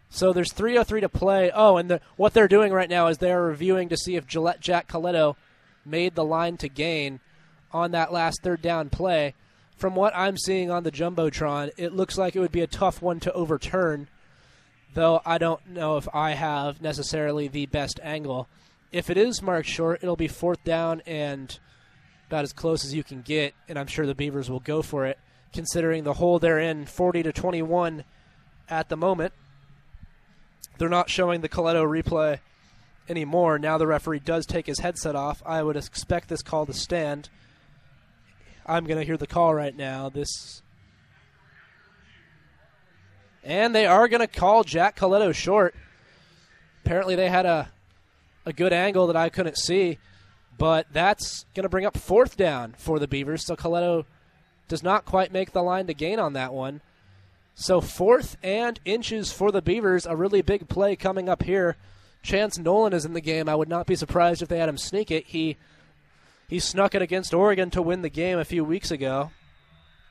S2: So there's 3.03 to play. Oh, and the, what they're doing right now is they're reviewing to see if Gillette Jack Colletto made the line to gain on that last third down play. From what I'm seeing on the Jumbotron, it looks like it would be a tough one to overturn, though I don't know if I have necessarily the best angle. If it is marked short, it'll be fourth down and about as close as you can get, and I'm sure the Beavers will go for it, considering the hole they're in 40 to 21 at the moment. They're not showing the Colletto replay anymore. Now the referee does take his headset off. I would expect this call to stand. I'm going to hear the call right now. This. And they are going to call Jack Colletto short. Apparently, they had a, a good angle that I couldn't see, but that's going to bring up fourth down for the Beavers. So Colletto does not quite make the line to gain on that one. So fourth and inches for the Beavers, a really big play coming up here. Chance Nolan is in the game. I would not be surprised if they had him sneak it. He he snuck it against Oregon to win the game a few weeks ago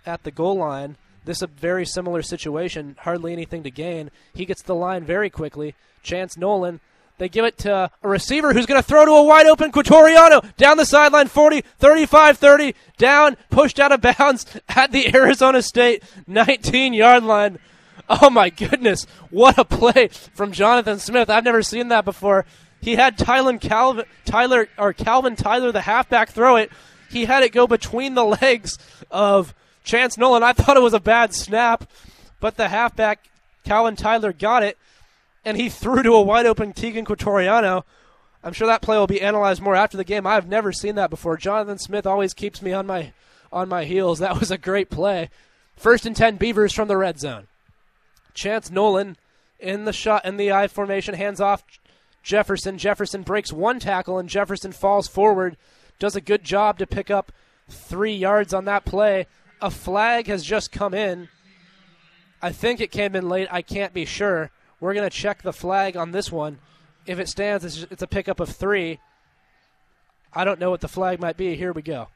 S2: at the goal line. This is a very similar situation, hardly anything to gain. He gets the line very quickly. Chance Nolan they give it to a receiver who's going to throw to a wide open Quitoriano down the sideline 40, 35 30, down, pushed out of bounds at the Arizona State 19 yard line. Oh my goodness, what a play from Jonathan Smith. I've never seen that before. He had Tylen Calvin, Tyler or Calvin Tyler, the halfback, throw it. He had it go between the legs of Chance Nolan. I thought it was a bad snap, but the halfback Calvin Tyler got it and he threw to a wide open Teagan Quitoriano. I'm sure that play will be analyzed more after the game. I've never seen that before. Jonathan Smith always keeps me on my on my heels. That was a great play. First and 10 Beavers from the red zone. Chance Nolan in the shot in the I formation hands off Jefferson. Jefferson breaks one tackle and Jefferson falls forward. Does a good job to pick up three yards on that play. A flag has just come in. I think it came in late. I can't be sure. We're going to check the flag on this one. If it stands, it's, a pickup of three. I don't know what the flag might be. Here we go.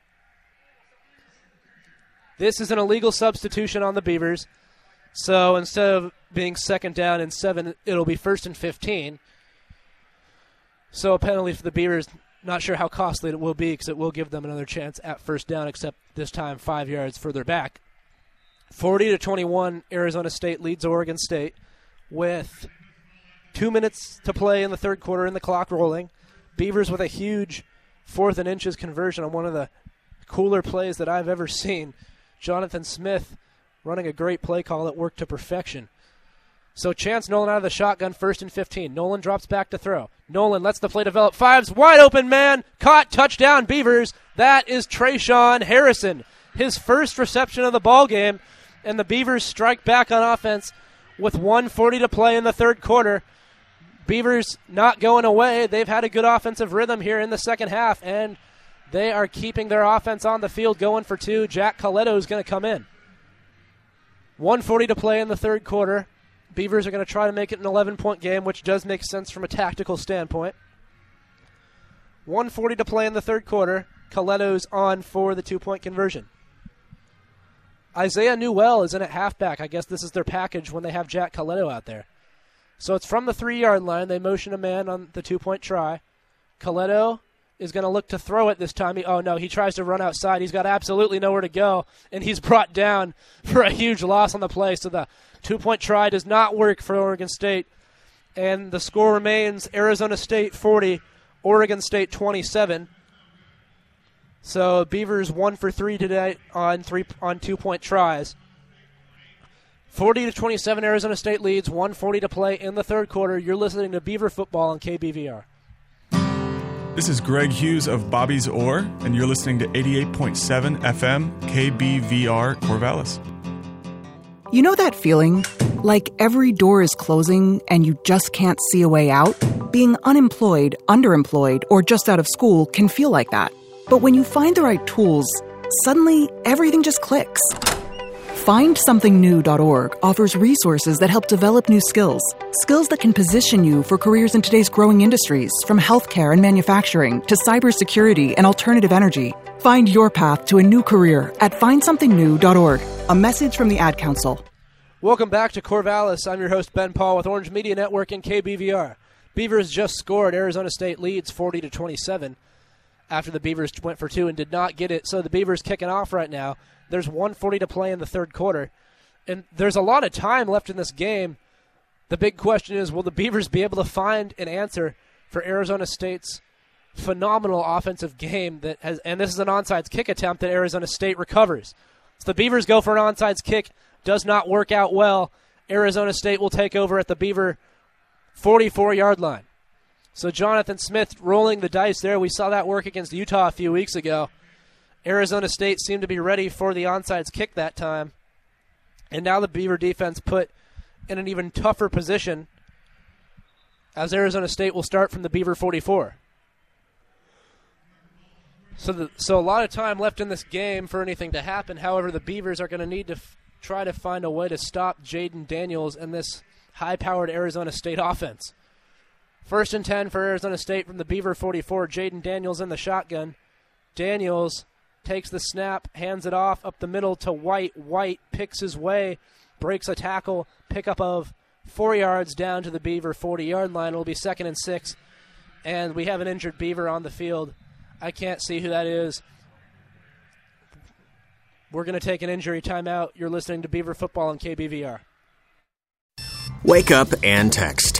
S2: This is an illegal substitution on the Beavers. So instead of being second down and seven, it'll be first and 15. So a penalty for the Beavers. Not sure how costly it will be because it will give them another chance at first down, except this time five yards further back. 40 to 21, Arizona State leads Oregon State with two minutes to play in the third quarter and the clock rolling. Beavers with a huge fourth and inches conversion on one of the cooler plays that I've ever seen. Jonathan Smith running a great play call that worked to perfection. So Chance Nolan out of the shotgun, first and 15. Nolan drops back to throw. Nolan lets the play develop. Fives wide open man. Caught touchdown Beavers. That is Tre'Shaun Harrison. His first reception of the ball game. And the Beavers strike back on offense with 140 to play in the third quarter. Beavers not going away. They've had a good offensive rhythm here in the second half, and they are keeping their offense on the field going for two. Jack Colletto is going to come in. 140 to play in the third quarter. Beavers are going to try to make it an 11 point game, which does make sense from a tactical standpoint. 140 to play in the third quarter. Colletto's on for the two point conversion. Isaiah Newell is in at halfback. I guess this is their package when they have Jack Colletto out there. So it's from the three yard line. They motion a man on the two point try. Colletto is going to look to throw it this time. He, oh no, he tries to run outside. He's got absolutely nowhere to go, and he's brought down for a huge loss on the play. So the two point try does not work for Oregon State, and the score remains Arizona State 40, Oregon State 27. So Beavers one for three today on three on two point tries. 40 to 27, Arizona State leads. 140 to play in the third quarter. You're listening to Beaver football on KBVR.
S38: This is Greg Hughes of Bobby's Ore, and you're listening to 88.7 FM KBVR Corvallis.
S18: You know that feeling? Like every door is closing and you just can't see a way out? Being unemployed, underemployed, or just out of school can feel like that. But when you find the right tools, suddenly everything just clicks. FindSomethingNew.org offers resources that help develop new skills. Skills that can position you for careers in today's growing industries, from healthcare and manufacturing to cybersecurity and alternative energy. Find your path to a new career at FindSomethingNew.org. A message from the Ad Council.
S2: Welcome back to Corvallis. I'm your host Ben Pahl with Orange Media Network and KBVR. Beavers just scored. Arizona State leads 40 to 27 after the Beavers went for two and did not get it. So the Beavers kicking off right now. There's 140 to play in the third quarter. And there's a lot of time left in this game. The big question is will the Beavers be able to find an answer for Arizona State's phenomenal offensive game that has and this is an onside kick attempt that Arizona State recovers. So the Beavers go for an onside kick, does not work out well. Arizona State will take over at the Beaver 44 yard line. So Jonathan Smith rolling the dice there. We saw that work against Utah a few weeks ago. Arizona State seemed to be ready for the onside kick that time. And now the Beaver defense put in an even tougher position as Arizona State will start from the Beaver 44. So, the, so a lot of time left in this game for anything to happen. However, the Beavers are going to need to f- try to find a way to stop Jayden Daniels and this high-powered Arizona State offense. First and 10 for Arizona State from the Beaver 44. Jayden Daniels in the shotgun. Daniels takes the snap, hands it off up the middle to White. White picks his way, breaks a tackle, pickup of four yards down to the Beaver 40 yard line. It'll be second and six. And we have an injured Beaver on the field. I can't see who that is. We're going to take an injury timeout. You're listening to Beaver Football on KBVR.
S39: Wake up and text.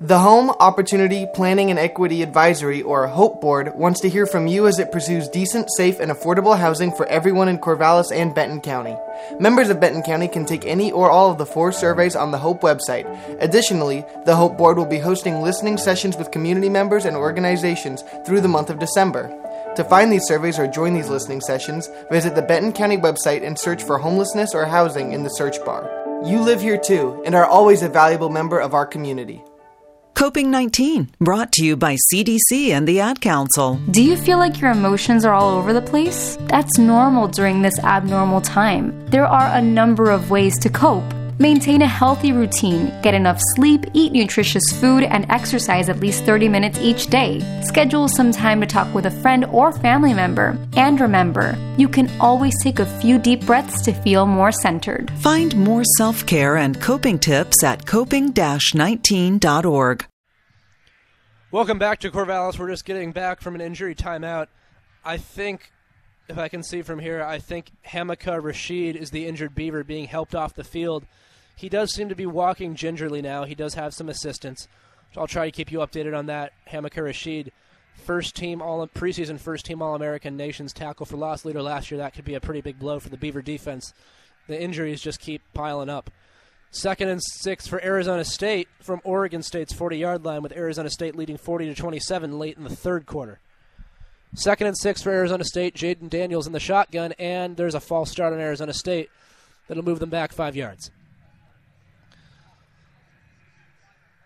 S6: The Home Opportunity Planning and Equity Advisory, or HOPE Board, wants to hear from you as it pursues decent, safe, and affordable housing for everyone in Corvallis and Benton County. Members of Benton County can take any or all of the four surveys on the HOPE website. Additionally, the HOPE Board will be hosting listening sessions with community members and organizations through the month of December. To find these surveys or join these listening sessions, visit the Benton County website and search for homelessness or housing in the search bar. You live here too and are always a valuable member of our community.
S40: Coping 19, brought to you by CDC and the Ad Council.
S8: Do you feel like your emotions are all over the place? That's normal during this abnormal time. There are a number of ways to cope. Maintain a healthy routine, get enough sleep, eat nutritious food, and exercise at least 30 minutes each day. Schedule some time to talk with a friend or family member. And remember, you can always take a few deep breaths to feel more centered.
S40: Find more self care and coping tips at coping 19.org.
S2: Welcome back to Corvallis. We're just getting back from an injury timeout. I think, if I can see from here, I think Hamilcar Rashed is the injured Beaver being helped off the field. He does seem to be walking gingerly now. He does have some assistance. So I'll try to keep you updated on that. Hamilcar Rashed, first team all preseason first team All American Nations tackle for loss leader last year. That could be a pretty big blow for the Beaver defense. The injuries just keep piling up. Second and six for Arizona State from Oregon State's 40 yard line, with Arizona State leading 40 to 27 late in the third quarter. Second and six for Arizona State, Jayden Daniels in the shotgun, and there's a false start on Arizona State that'll move them back five yards.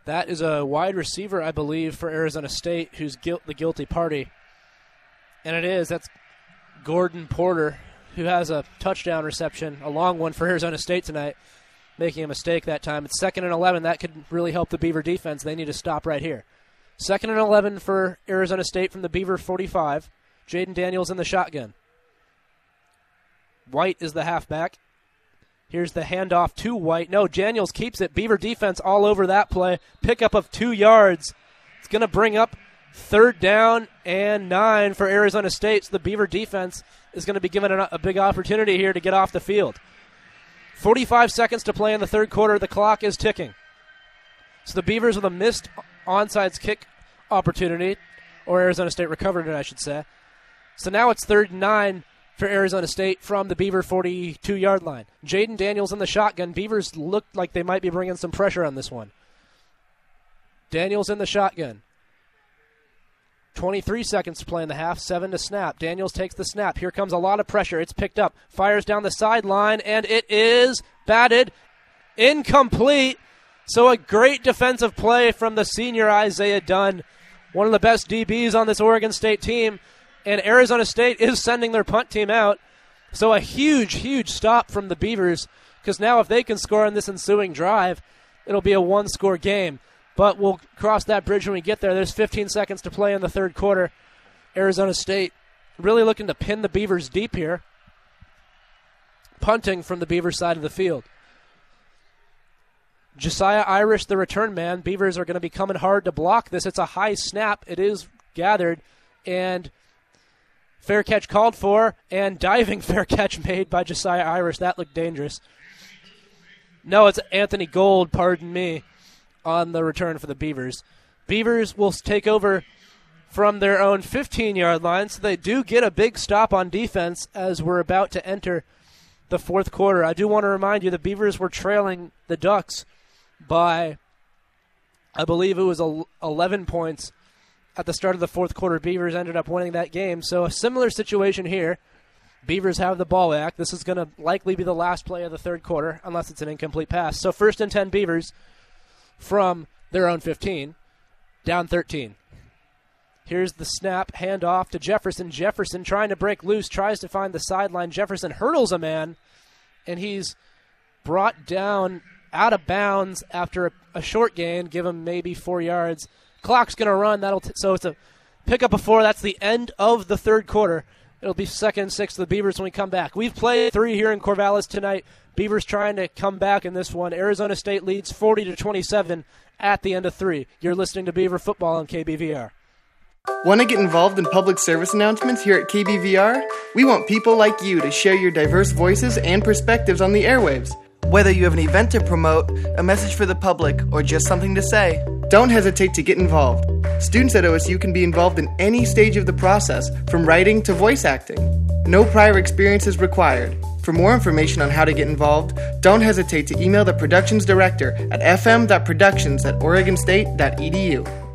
S2: That is a wide receiver, I believe, for Arizona State, who's guilt, the guilty party. And it is. That's Geordon Porter, who has a touchdown reception, a long one for Arizona State tonight making a mistake that time. It's second and 11. That could really help the Beaver defense. They need to stop right here. Second and 11 for Arizona State from the Beaver 45. Jayden Daniels in the shotgun. White is the halfback. Here's the handoff to White. No, Daniels keeps it. Beaver defense all over that play. Pickup of two yards. It's going to bring up third down and nine for Arizona State. So the Beaver defense is going to be given a, a big opportunity here to get off the field. 45 seconds to play in the third quarter. The clock is ticking. So the Beavers with a missed onside kick opportunity, or Arizona State recovered it, I should say. So now it's third and nine for Arizona State from the Beaver 42 yard line. Jayden Daniels in the shotgun. Beavers looked like they might be bringing some pressure on this one. Daniels in the shotgun. 23 seconds to play in the half, 7 to snap. Daniels takes the snap. Here comes a lot of pressure. It's picked up, fires down the sideline, and it is batted incomplete. So a great defensive play from the senior Isaiah Dunn, one of the best DBs on this Oregon State team. And Arizona State is sending their punt team out. So a huge, huge stop from the Beavers because now if they can score on this ensuing drive, it'll be a one score game but we'll cross that bridge when we get there. There's 15 seconds to play in the third quarter. Arizona State really looking to pin the Beavers deep here. Punting from the Beaver side of the field. Jesiah Irish, the return man. Beavers are going to be coming hard to block this. It's a high snap. It is gathered. And fair catch called for. And diving fair catch made by Jesiah Irish. That looked dangerous. No, it's Anthony Gould, pardon me on the return for the Beavers. Beavers will take over from their own 15 yard line, so they do get a big stop on defense as we're about to enter the fourth quarter. I do want to remind you the Beavers were trailing the Ducks by, I believe it was 11 points at the start of the fourth quarter. Beavers ended up winning that game. So a similar situation here. Beavers have the ball back. This is going to likely be the last play of the third quarter, unless it's an incomplete pass. So first and 10 Beavers from their own 15, down 13. Here's the snap, handoff to Jefferson. Jefferson trying to break loose, tries to find the sideline. Jefferson hurdles a man, and he's brought down out of bounds after a, a short gain. Give him maybe four yards. Clock's going to run. That'll t- so it's a pickup of four. That's the end of the third quarter. It'll be second and six to the Beavers when we come back. We've played three here in Corvallis tonight. Beavers trying to come back in this one. Arizona State leads 40 to 27 at the end of three. You're listening to Beaver football on KBVR.
S6: Want to get involved in public service announcements here at KBVR? We want people like you to share your diverse voices and perspectives on the airwaves. Whether you have an event to promote, a message for the public, or just something to say, don't hesitate to get involved. Students at OSU can be involved in any stage of the process, from writing to voice acting. No prior experience is required. For more information on how to get involved, don't hesitate to email the Productions Director at fm.productions at oregonstate.edu.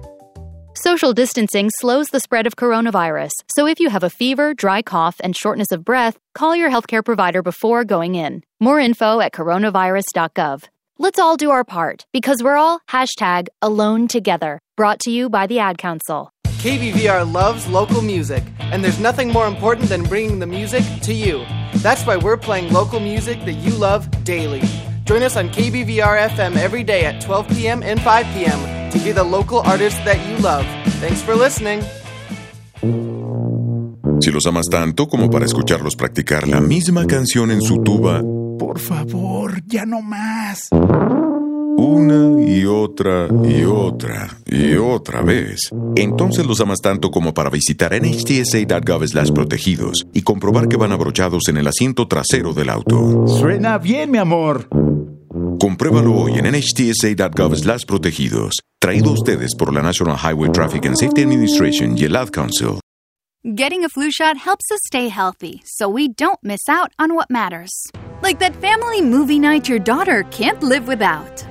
S33: Social distancing slows the spread of coronavirus, so if you have a fever, dry cough, and shortness of breath, call your healthcare provider before going in. More info at coronavirus.gov. Let's all do our part because we're all hashtag alone together. Brought to you by the Ad Council.
S6: KBVR loves local music, and there's nothing more important than bringing the music to you. That's why we're playing local music that you love daily. Join us on KBVR FM every day at 12 p.m. and 5 p.m. to hear the local artists that you love. Thanks for listening.
S41: Si los amas tanto como para escucharlos practicar la misma canción en su tuba,
S42: Por favor, ya no más.
S41: una y otra y otra y otra vez. Entonces los amas tanto como para visitar nhtsa.gov slash protegidos y comprobar que van abrochados en el asiento trasero del auto.
S42: Suena bien, mi amor.
S41: Compruébalo oh. hoy en nhtsa.gov slash protegidos. Traído a ustedes por la National Highway Traffic and Safety Administration y el Ad Council.
S43: Getting a flu shot helps us stay healthy so we don't miss out on what matters. Like that family movie night your daughter can't live without.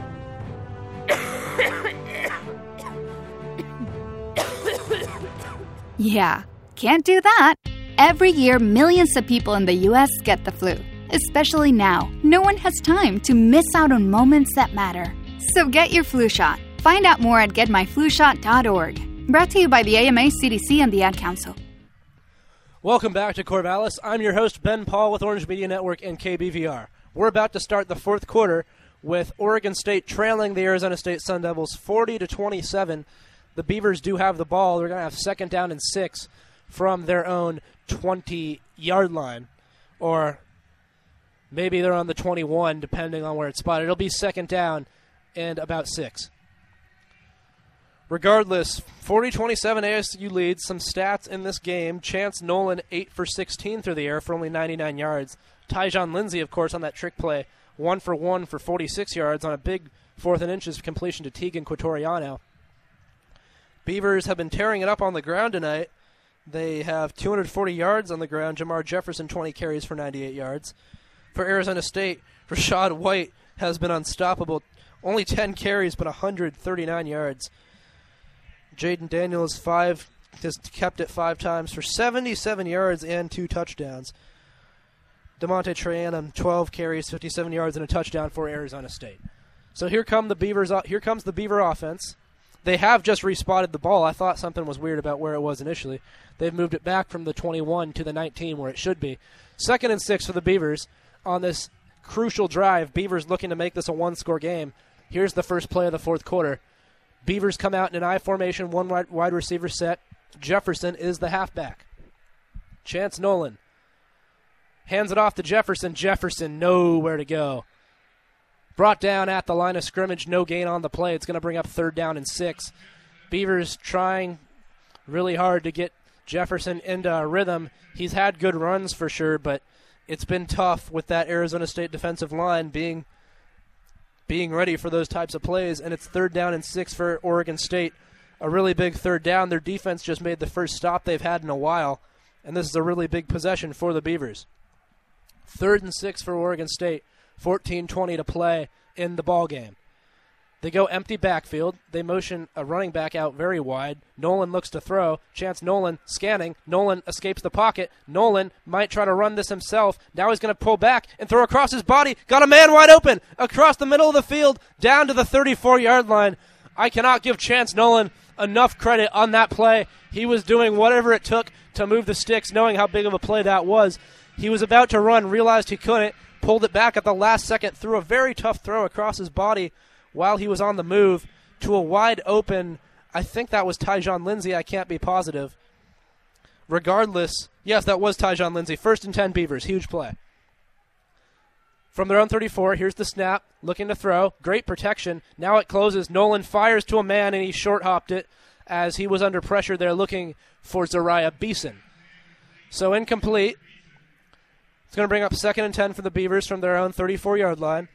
S43: yeah, can't do that. Every year, millions of people in the US get the flu. Especially now, no one has time to miss out on moments that matter. So get your flu shot. Find out more at getmyflushot.org. Brought to you by the AMA, CDC, and the Ad Council.
S2: Welcome back to Corvallis. I'm your host, Ben Pahl with Orange Media Network and KBVR. We're about to start the fourth quarter with Oregon State trailing the Arizona State Sun Devils 40 to 27. The Beavers do have the ball. They're going to have second down and six from their own 20 yard line. Or maybe they're on the 21, depending on where it's spotted. It'll be second down and about six. Regardless, 40 27 ASU leads. Some stats in this game. Chance Nolan, 8 for 16 through the air for only 99 yards. Tyjon Lindsey, of course, on that trick play, 1 for 1 for 46 yards on a big fourth and inches completion to Teagan Quitoriano. Beavers have been tearing it up on the ground tonight. They have 240 yards on the ground. Jermar Jefferson, 20 carries for 98 yards. For Arizona State, Rachaad White has been unstoppable. Only 10 carries, but 139 yards. Jayden Daniels five has kept it five times for 77 yards and two touchdowns. DeaMonte Trayanum 12 carries, 57 yards and a touchdown for Arizona State. So here come the Beavers. Here comes the Beaver offense. They have just respotted the ball. I thought something was weird about where it was initially. They've moved it back from the 21 to the 19 where it should be. Second and six for the Beavers on this crucial drive. Beavers looking to make this a one-score game. Here's the first play of the fourth quarter. Beavers come out in an I formation, one wide, wide receiver set. Jefferson is the halfback. Chance Nolan hands it off to Jefferson. Jefferson nowhere to go. Brought down at the line of scrimmage, no gain on the play. It's going to bring up third down and six. Beavers trying really hard to get Jefferson into a rhythm. He's had good runs for sure, but it's been tough with that Arizona State defensive line being being ready for those types of plays, and it's third down and six for Oregon State. A really big third down. Their defense just made the first stop they've had in a while, and this is a really big possession for the Beavers. Third and six for Oregon State. 14-20 to play in the ball game. They go empty backfield. They motion a running back out very wide. Nolan looks to throw. Chance Nolan scanning. Nolan escapes the pocket. Nolan might try to run this himself. Now he's going to pull back and throw across his body. Got a man wide open across the middle of the field down to the 34 yard line. I cannot give Chance Nolan enough credit on that play. He was doing whatever it took to move the sticks, knowing how big of a play that was. He was about to run, realized he couldn't, pulled it back at the last second, threw a very tough throw across his body while he was on the move to a wide open. I think that was Tyjon Lindsey. I can't be positive. Regardless, yes, that was Tyjon Lindsey. First and 10 Beavers. Huge play. From their own 34, here's the snap. Looking to throw. Great protection. Now it closes. Nolan fires to a man, and he short hopped it as he was under pressure there looking for Zeriah Beason. So incomplete. It's going to bring up second and 10 for the Beavers from their own 34 yard line.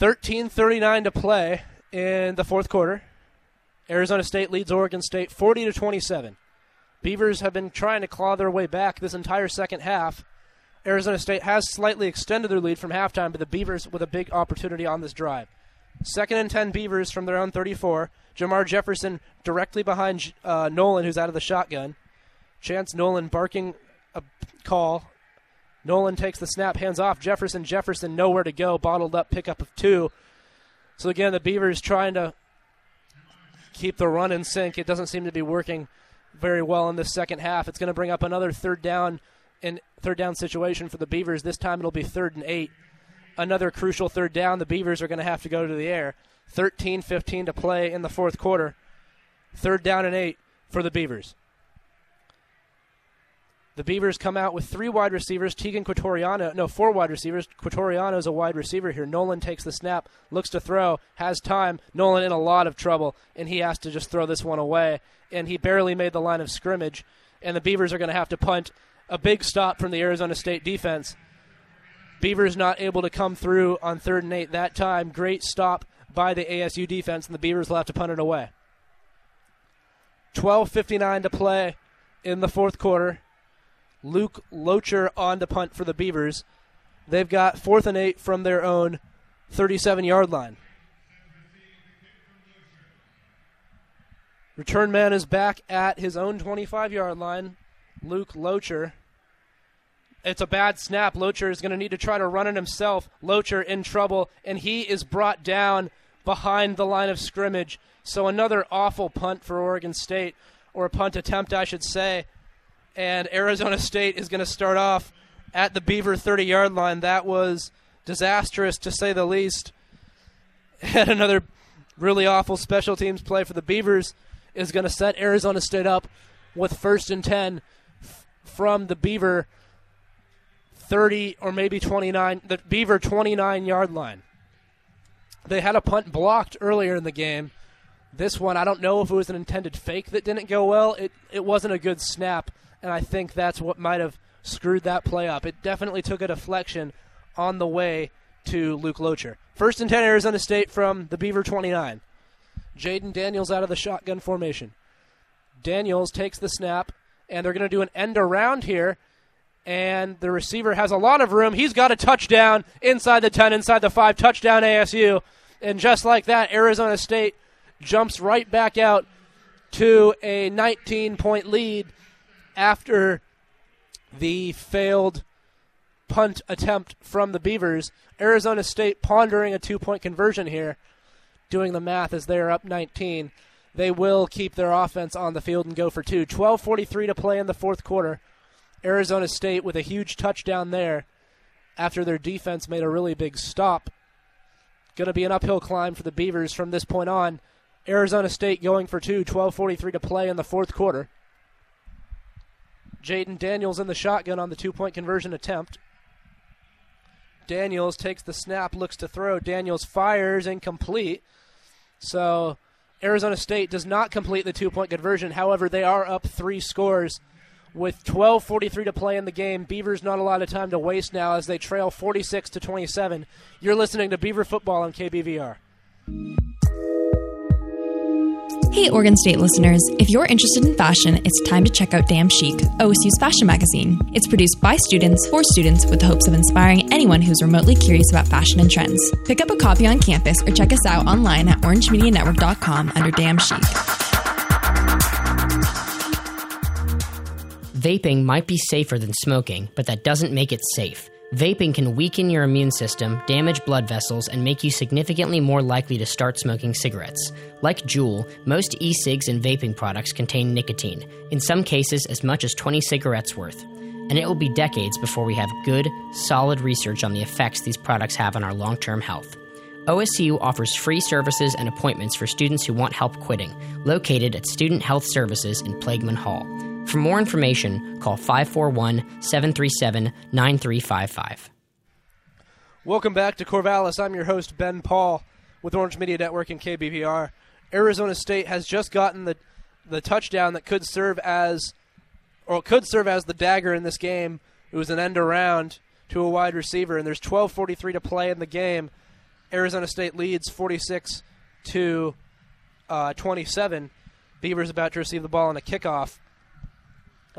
S2: 13:39 to play in the fourth quarter. Arizona State leads Oregon State 40 to 27. Beavers have been trying to claw their way back this entire second half. Arizona State has slightly extended their lead from halftime, but the Beavers with a big opportunity on this drive. Second and 10 Beavers from their own 34. Jermar Jefferson directly behind uh, Nolan, who's out of the shotgun. Chance Nolan barking a call. Nolan takes the snap, hands off. Jefferson, Jefferson, nowhere to go. Bottled up pickup of two. So again, the Beavers trying to keep the run in sync. It doesn't seem to be working very well in the second half. It's going to bring up another third down in third down situation for the Beavers. This time it'll be third and eight. Another crucial third down. The Beavers are going to have to go to the air. 13 15 to play in the fourth quarter. Third down and eight for the Beavers. The Beavers come out with three wide receivers. Teagan Quitoriano, no, four wide receivers. Quitoriano is a wide receiver here. Nolan takes the snap, looks to throw, has time. Nolan in a lot of trouble, and he has to just throw this one away. And he barely made the line of scrimmage. And the Beavers are going to have to punt a big stop from the Arizona State defense. Beavers not able to come through on third and eight that time. Great stop by the ASU defense, and the Beavers will have to punt it away. 12.59 to play in the fourth quarter. Luke Loecher on to punt for the Beavers. They've got fourth and eight from their own 37 yard line. Return man is back at his own 25 yard line. Luke Loecher. It's a bad snap. Loecher is going to need to try to run it himself. Loecher in trouble, and he is brought down behind the line of scrimmage. So another awful punt for Oregon State, or a punt attempt, I should say. And Arizona State is going to start off at the Beaver 30 yard line. That was disastrous, to say the least. And another really awful special teams play for the Beavers is going to set Arizona State up with first and 10 f- from the Beaver 30 or maybe 29, the Beaver 29 yard line. They had a punt blocked earlier in the game. This one, I don't know if it was an intended fake that didn't go well. It it wasn't a good snap, and I think that's what might have screwed that play up. It definitely took a deflection on the way to Luke Loecher. First and 10 Arizona State from the Beaver 29. Jayden Daniels out of the shotgun formation. Daniels takes the snap, and they're going to do an end around here. And the receiver has a lot of room. He's got a touchdown inside the 10, inside the 5. Touchdown ASU. And just like that, Arizona State jumps right back out to a 19 point lead after the failed punt attempt from the Beavers. Arizona State pondering a two point conversion here, doing the math as they are up 19. They will keep their offense on the field and go for two. 12:43 to play in the fourth quarter. Arizona State with a huge touchdown there after their defense made a really big stop. Going to be an uphill climb for the Beavers from this point on. Arizona State going for two. 12:43 to play in the fourth quarter. Jayden Daniels in the shotgun on the two-point conversion attempt. Daniels takes the snap, looks to throw. Daniels fires incomplete. So Arizona State does not complete the two point conversion. However, they are up three scores with 12:43 to play in the game. Beavers not a lot of time to waste now as they trail 46 to 27. You're listening to Beaver football on KBVR.
S44: Hey, Oregon State listeners. If you're interested in fashion, it's time to check out Damn Chic, OSU's fashion magazine. It's produced by students for students with the hopes of inspiring anyone who's remotely curious about fashion and trends. Pick up a copy on campus or check us out online at orangemedianetwork.com under Damn Chic.
S45: Vaping might be safer than smoking, but that doesn't make it safe. Vaping can weaken your immune system, damage blood vessels, and make you significantly more likely to start smoking cigarettes. Like Juul, most e cigs and vaping products contain nicotine, in some cases, as much as 20 cigarettes worth. And it will be decades before we have good, solid research on the effects these products have on our long term health. OSU offers free services and appointments for students who want help quitting, located at Student Health Services in Plageman Hall. For more information, call 541 737 9355.
S2: Welcome back to Corvallis. I'm your host, Ben Pahl, with Orange Media Network and KBVR. Arizona State has just gotten the the touchdown that could serve as or could serve as the dagger in this game. It was an end around to a wide receiver, and there's 12:43 to play in the game. Arizona State leads 46 to uh, 27. Beavers about to receive the ball on a kickoff.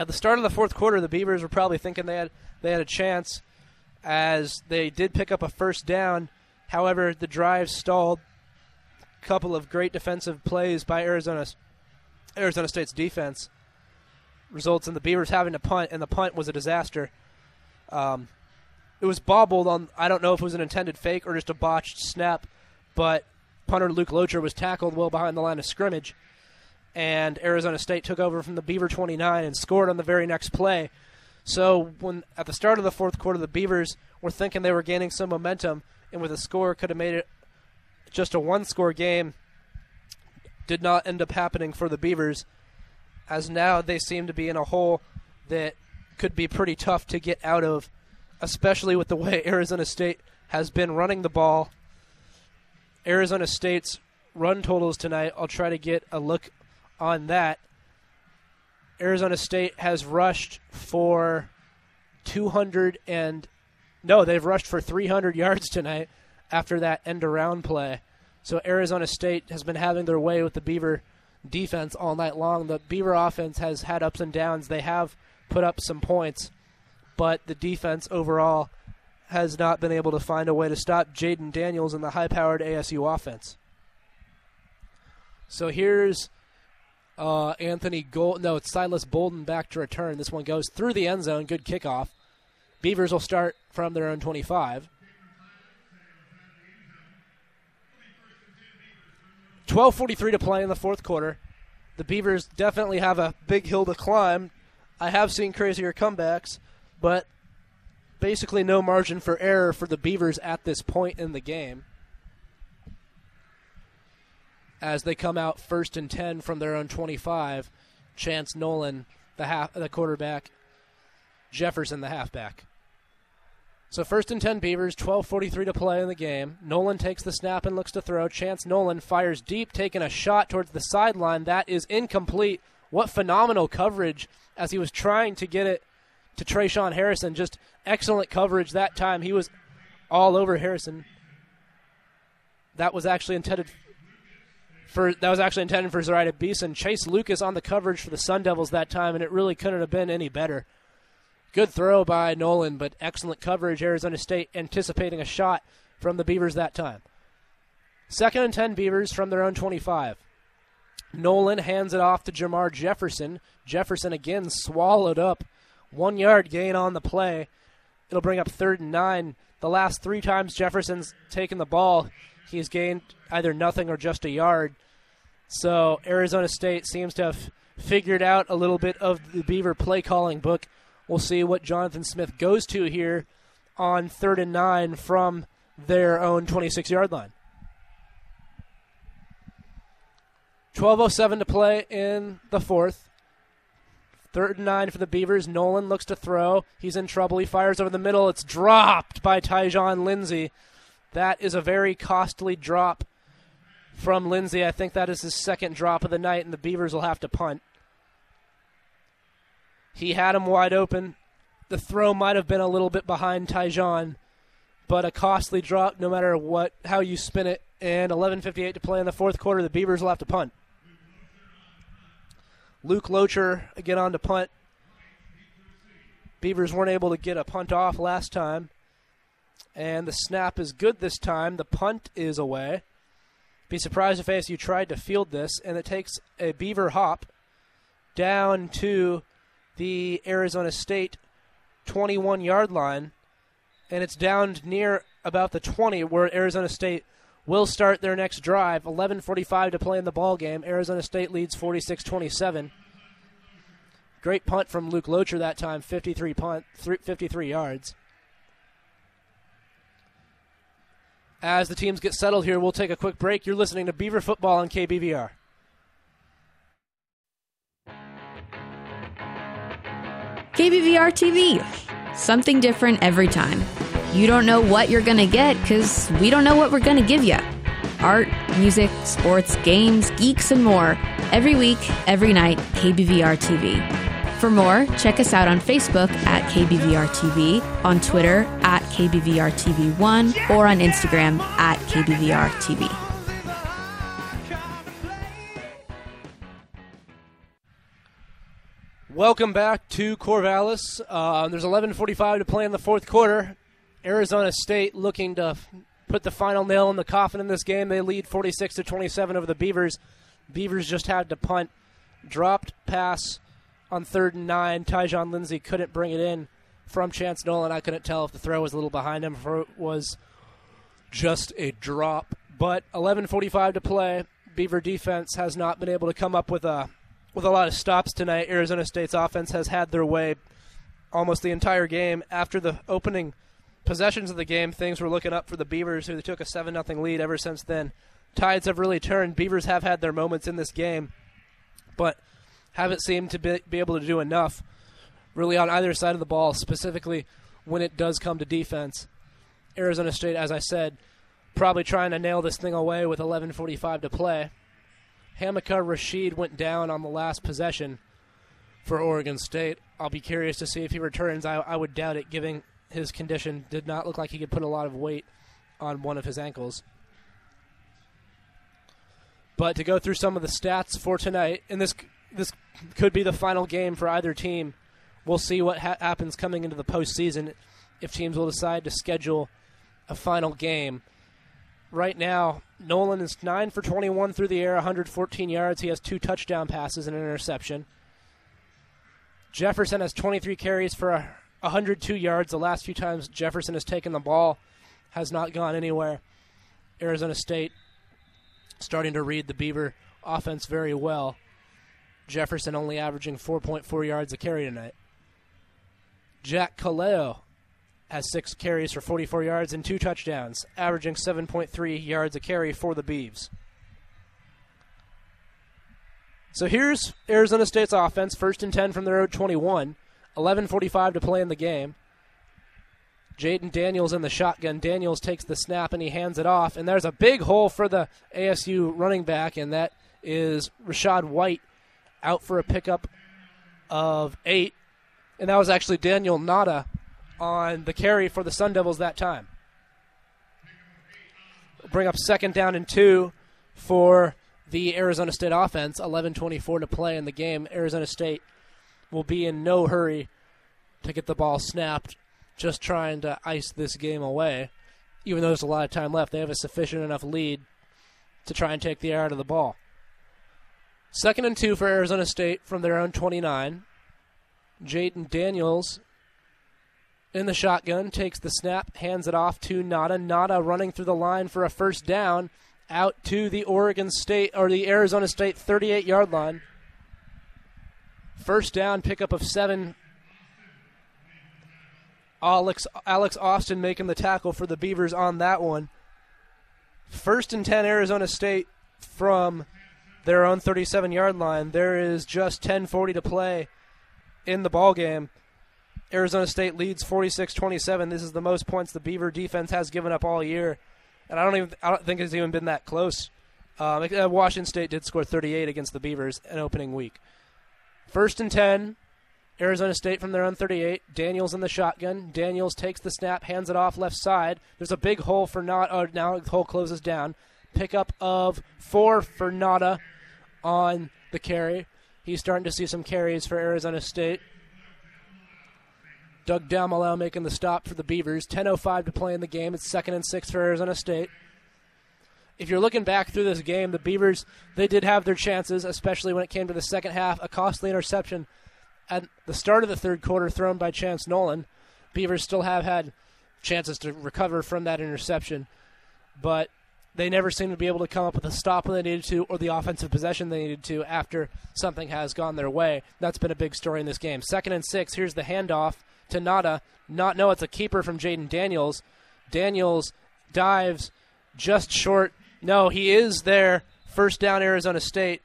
S2: At the start of the fourth quarter, the Beavers were probably thinking they had they had a chance, as they did pick up a first down. However, the drive stalled. A couple of great defensive plays by Arizona Arizona State's defense results in the Beavers having to punt, and the punt was a disaster. Um, it was bobbled on. I don't know if it was an intended fake or just a botched snap, but punter Luke Loecher was tackled well behind the line of scrimmage, and Arizona State took over from the Beaver 29 and scored on the very next play. So when at the start of the fourth quarter, the Beavers were thinking they were gaining some momentum, and with a score could have made it just a one-score game. Did not end up happening for the Beavers, as now they seem to be in a hole that could be pretty tough to get out of, especially with the way Arizona State has been running the ball. Arizona State's run totals tonight, I'll try to get a look on that. Arizona State has rushed for 200 and no, they've rushed for 300 yards tonight after that end around play. So Arizona State has been having their way with the Beaver defense all night long. The Beaver offense has had ups and downs. They have put up some points, but the defense overall has not been able to find a way to stop Jayden Daniels and the high powered ASU offense. So here's uh, Anthony Gould. No, it's Silas Bolden back to return. This one goes through the end zone. Good kickoff. Beavers will start from their own 25. 12:43 to play in the fourth quarter. The Beavers definitely have a big hill to climb. I have seen crazier comebacks, but basically no margin for error for the Beavers at this point in the game. As they come out first and 10 from their own 25, Chance Nolan, the half the quarterback, Jefferson the halfback. So first and 10 Beavers, 12:43 to play in the game. Nolan takes the snap and looks to throw. Chance Nolan fires deep, taking a shot towards the sideline. That is incomplete. What phenomenal coverage as he was trying to get it to Tre'Shaun Harrison. Just excellent coverage that time. He was all over Harrison. That was actually intended for that was actually intended for Zeriah Beason. Chase Lucas on the coverage for the Sun Devils that time, and it really couldn't have been any better. Good throw by Nolan, but excellent coverage. Arizona State anticipating a shot from the Beavers that time. Second and 10 Beavers from their own 25. Nolan hands it off to Jermar Jefferson. Jefferson again swallowed up. One yard gain on the play. It'll bring up third and nine. The last three times Jefferson's taken the ball, he's gained either nothing or just a yard. So Arizona State seems to have figured out a little bit of the Beaver play calling book We'll see what Jonathan Smith goes to here on third and nine from their own 26 yard line. 12.07 to play in the fourth. Third and nine for the Beavers. Nolan looks to throw. He's in trouble. He fires over the middle. It's dropped by Tyjon Lindsey. That is a very costly drop from Lindsey. I think that is his second drop of the night, and the Beavers will have to punt. He had him wide open. The throw might have been a little bit behind Tyjon, but a costly drop no matter what how you spin it. And 11:58 to play in the fourth quarter. The Beavers will have to punt. Luke Loecher again on to punt. Beavers weren't able to get a punt off last time. And the snap is good this time. The punt is away. Be surprised if ASU tried to field this, and it takes a Beaver hop down to the Arizona State 21 yard line, and it's down near about the 20 where Arizona State will start their next drive. 11:45 to play in the ball game. Arizona State leads 46-27. Great punt from Luke Loecher that time, 53 punt, 53 yards. As the teams get settled here, we'll take a quick break. You're listening to Beaver Football on KBVR.
S15: KBVR TV. Something different every time. You don't know what you're going to get because we don't know what we're going to give you. art, music, sports, games, geeks, and more. Every week, every night, KBVR TV. For more, check us out on Facebook at KBVR TV, on Twitter at KBVR TV1, or on Instagram at KBVR TV.
S2: Welcome back to Corvallis. Uh, there's 11:45 to play in the fourth quarter. Arizona State looking to put the final nail in the coffin in this game. They lead 46 to 27 over the Beavers. Beavers just had to punt, dropped pass on third and nine. Tyjon Lindsey couldn't bring it in from Chance Nolan. I couldn't tell if the throw was a little behind him or it was just a drop. But 11:45 to play. Beaver defense has not been able to come up with a with a lot of stops tonight. Arizona State's offense has had their way almost the entire game. After the opening possessions of the game, things were looking up for the Beavers, who took a 7 0 lead ever since then. Tides have really turned. Beavers have had their moments in this game, but haven't seemed to be, be able to do enough really on either side of the ball, specifically when it does come to defense. Arizona State, as I said, probably trying to nail this thing away with 11.45 to play. Hamilcar Rashed went down on the last possession for Oregon State. I'll be curious to see if he returns. I, I would doubt it, given his condition. Did not look like he could put a lot of weight on one of his ankles. But to go through some of the stats for tonight, and this this could be the final game for either team. We'll see what ha- happens coming into the postseason if teams will decide to schedule a final game. Right now, Nolan is 9 for 21 through the air, 114 yards. He has two touchdown passes and an interception. Jefferson has 23 carries for a 102 yards. The last few times Jefferson has taken the ball has not gone anywhere. Arizona State starting to read the Beaver offense very well. Jefferson only averaging 4.4 yards a carry tonight. Jack Colletto has six carries for 44 yards and two touchdowns, averaging 7.3 yards a carry for the Beavs. So here's Arizona State's offense, first and 10 from their own 21, 11:45 to play in the game. Jayden Daniels in the shotgun. Daniels takes the snap and he hands it off, and there's a big hole for the ASU running back, and that is Rachaad White out for a pickup of eight, and that was actually Daniyel Ngata on the carry for the Sun Devils that time. Bring up second down and two for the Arizona State offense. 11:24 to play in the game. Arizona State will be in no hurry to get the ball snapped, just trying to ice this game away. Even though there's a lot of time left, they have a sufficient enough lead to try and take the air out of the ball. Second and two for Arizona State from their own 29. Jayden Daniels in the shotgun takes the snap, hands it off to Ngata. Ngata running through the line for a first down out to the Oregon State or the Arizona State 38 yard line. First down, pickup of seven. Alex Alex Austin making the tackle for the Beavers on that one. First and 10 Arizona State from their own 37 yard line. There is just 10:40 to play in the ball game. Arizona State leads 46-27. This is the most points the Beaver defense has given up all year, and I don't even I don't think it's even been that close. Um, uh, Washington State did score 38 against the Beavers in opening week. First and 10, Arizona State from their own 38. Daniels in the shotgun. Daniels takes the snap, hands it off left side. There's a big hole for not. Oh, now the hole closes down. Pickup of four for Ngata on the carry. He's starting to see some carries for Arizona State. Doug Dalmalau making the stop for the Beavers. 10.05 to play in the game. It's second and six for Arizona State. If you're looking back through this game, the Beavers, they did have their chances, especially when it came to the second half. A costly interception at the start of the third quarter thrown by Chance Nolan. Beavers still have had chances to recover from that interception, but they never seem to be able to come up with a stop when they needed to or the offensive possession they needed to after something has gone their way. That's been a big story in this game. Second and six. Here's the handoff to Ngata. Not no, it's a keeper from Jayden Daniels. Daniels dives just short. No, he is there. First down, Arizona State.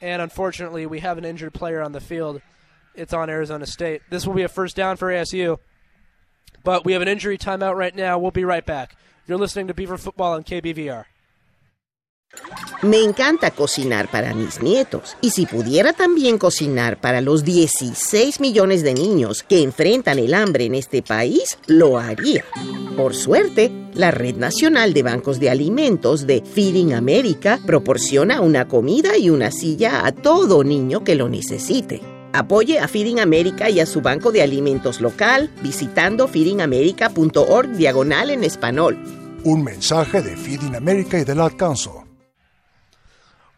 S2: And unfortunately, we have an injured player on the field. It's on Arizona State. This will be a first down for ASU. But we have an injury timeout right now. We'll be right back. You're listening to Beaver Football on KBVR.
S46: Me encanta cocinar para mis nietos y si pudiera también cocinar para los 16 millones de niños que enfrentan el hambre en este país, lo haría. Por suerte, la Red Nacional de Bancos de Alimentos de Feeding America proporciona una comida y una silla a todo niño que lo necesite. Apoye a Feeding America y a su banco de alimentos local visitando feedingamerica.org diagonal en español.
S47: Un mensaje de Feeding America y del Council.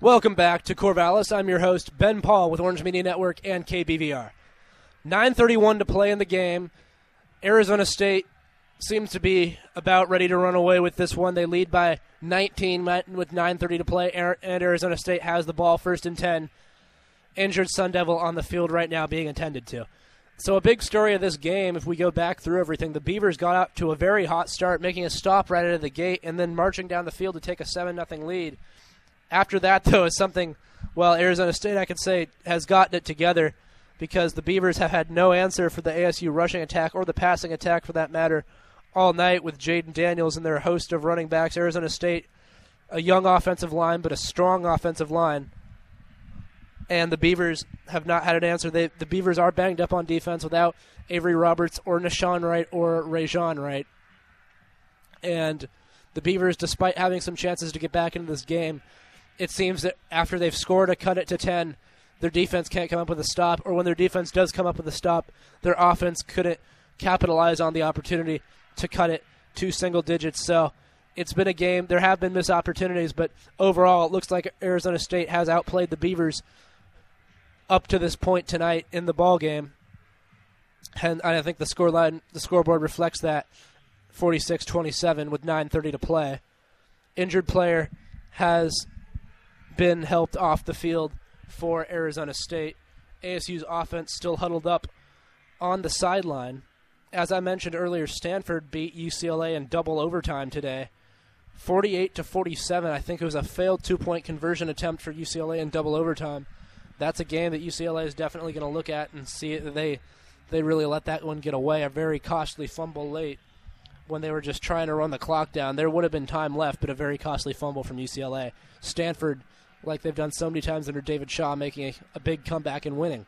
S2: Welcome back to Corvallis. I'm your host, Ben Pahl with Orange Media Network and KBVR. 9.31 to play in the game. Arizona State seems to be about ready to run away with this one. They lead by 19 with 9.30 to play, and Arizona State has the ball first and 10. Injured Sun Devil on the field right now being attended to. So, a big story of this game, if we go back through everything, the Beavers got out to a very hot start, making a stop right out of the gate, and then marching down the field to take a 7 0 lead. After that, though, is something, well, Arizona State, I could say, has gotten it together because the Beavers have had no answer for the ASU rushing attack or the passing attack for that matter all night with Jayden Daniels and their host of running backs. Arizona State, a young offensive line, but a strong offensive line. And the Beavers have not had an answer. They, the Beavers are banged up on defense without Avery Roberts or Nahshon Wright or Rejzohn Wright. And the Beavers, despite having some chances to get back into this game, it seems that after they've scored a cut it to 10, their defense can't come up with a stop, or when their defense does come up with a stop, their offense couldn't capitalize on the opportunity to cut it to single digits. So it's been a game. There have been missed opportunities, but overall, it looks like Arizona State has outplayed the Beavers up to this point tonight in the ball game. And I think the scoreline, the scoreboard reflects that 46-27 with 9:30 to play. Injured player has been helped off the field for Arizona State. ASU's offense still huddled up on the sideline. As I mentioned earlier, Stanford beat UCLA in double overtime today. 48 to 47. I think it was a failed two-point conversion attempt for UCLA in double overtime. That's a game that UCLA is definitely going to look at and see that they they really let that one get away. A very costly fumble late when they were just trying to run the clock down. There would have been time left, but a very costly fumble from UCLA. Stanford like they've done so many times under David Shaw, making a, a big comeback and winning.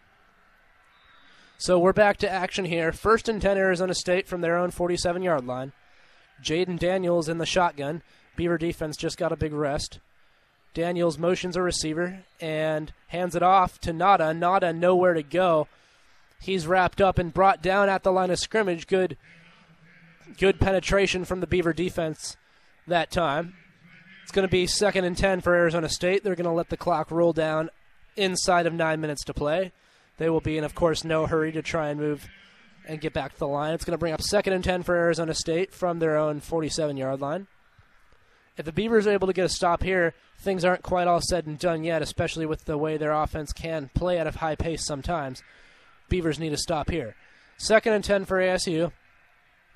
S2: So we're back to action here. First and 10, Arizona State from their own 47 yard line. Jayden Daniels in the shotgun. Beaver defense just got a big rest. Daniels motions a receiver and hands it off to Ngata. Ngata nowhere to go. He's wrapped up and brought down at the line of scrimmage. Good, good penetration from the Beaver defense that time. It's going to be second and 10 for Arizona State. They're going to let the clock roll down inside of nine minutes to play. They will be in, of course, no hurry to try and move and get back to the line. It's going to bring up second and 10 for Arizona State from their own 47 yard line. If the Beavers are able to get a stop here, things aren't quite all said and done yet, especially with the way their offense can play at a high pace sometimes. Beavers need a stop here. Second and 10 for ASU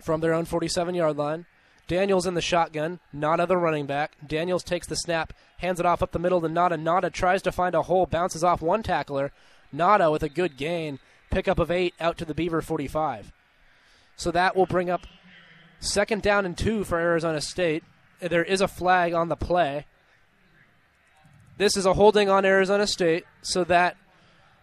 S2: from their own 47 yard line. Daniels in the shotgun, Ngata the running back. Daniels takes the snap, hands it off up the middle to Ngata. Ngata tries to find a hole, bounces off one tackler. Ngata with a good gain, pickup of eight out to the Beaver 45. So that will bring up second down and two for Arizona State. There is a flag on the play. This is a holding on Arizona State, so that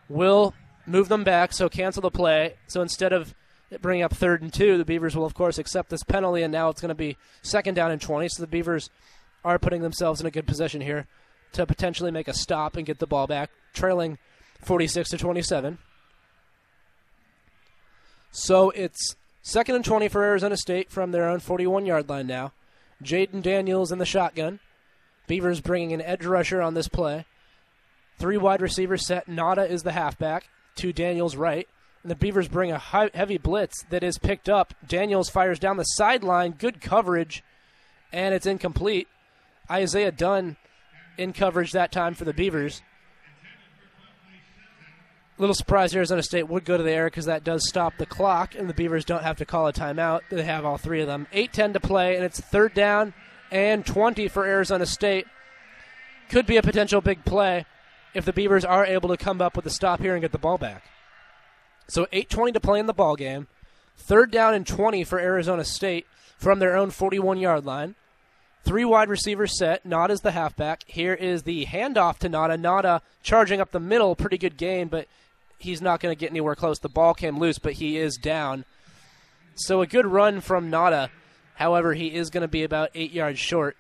S2: will move them back, so cancel the play. So instead of bring up third and two. The Beavers will, of course, accept this penalty, and now it's going to be second down and 20. So the Beavers are putting themselves in a good position here to potentially make a stop and get the ball back, trailing 46 to 27. So it's second and 20 for Arizona State from their own 41 yard line now. Jayden Daniels in the shotgun. Beavers bringing an edge rusher on this play. Three wide receivers set. Ngata is the halfback. To Daniels' right. The Beavers bring a high, heavy blitz that is picked up. Daniels fires down the sideline. Good coverage, and it's incomplete. Isaiah Dunn in coverage that time for the Beavers. Little surprise Arizona State would go to the air because that does stop the clock, and the Beavers don't have to call a timeout. They have all three of them. 8 10 to play, and it's third down and 20 for Arizona State. Could be a potential big play if the Beavers are able to come up with a stop here and get the ball back. So 8:20 to play in the ball game. Third down and 20 for Arizona State from their own 41-yard line. Three wide receivers set. Ngata's the halfback. Here is the handoff to Ngata. Ngata charging up the middle. Pretty good gain, but he's not going to get anywhere close. The ball came loose, but he is down. So a good run from Ngata. However, he is going to be about eight yards short.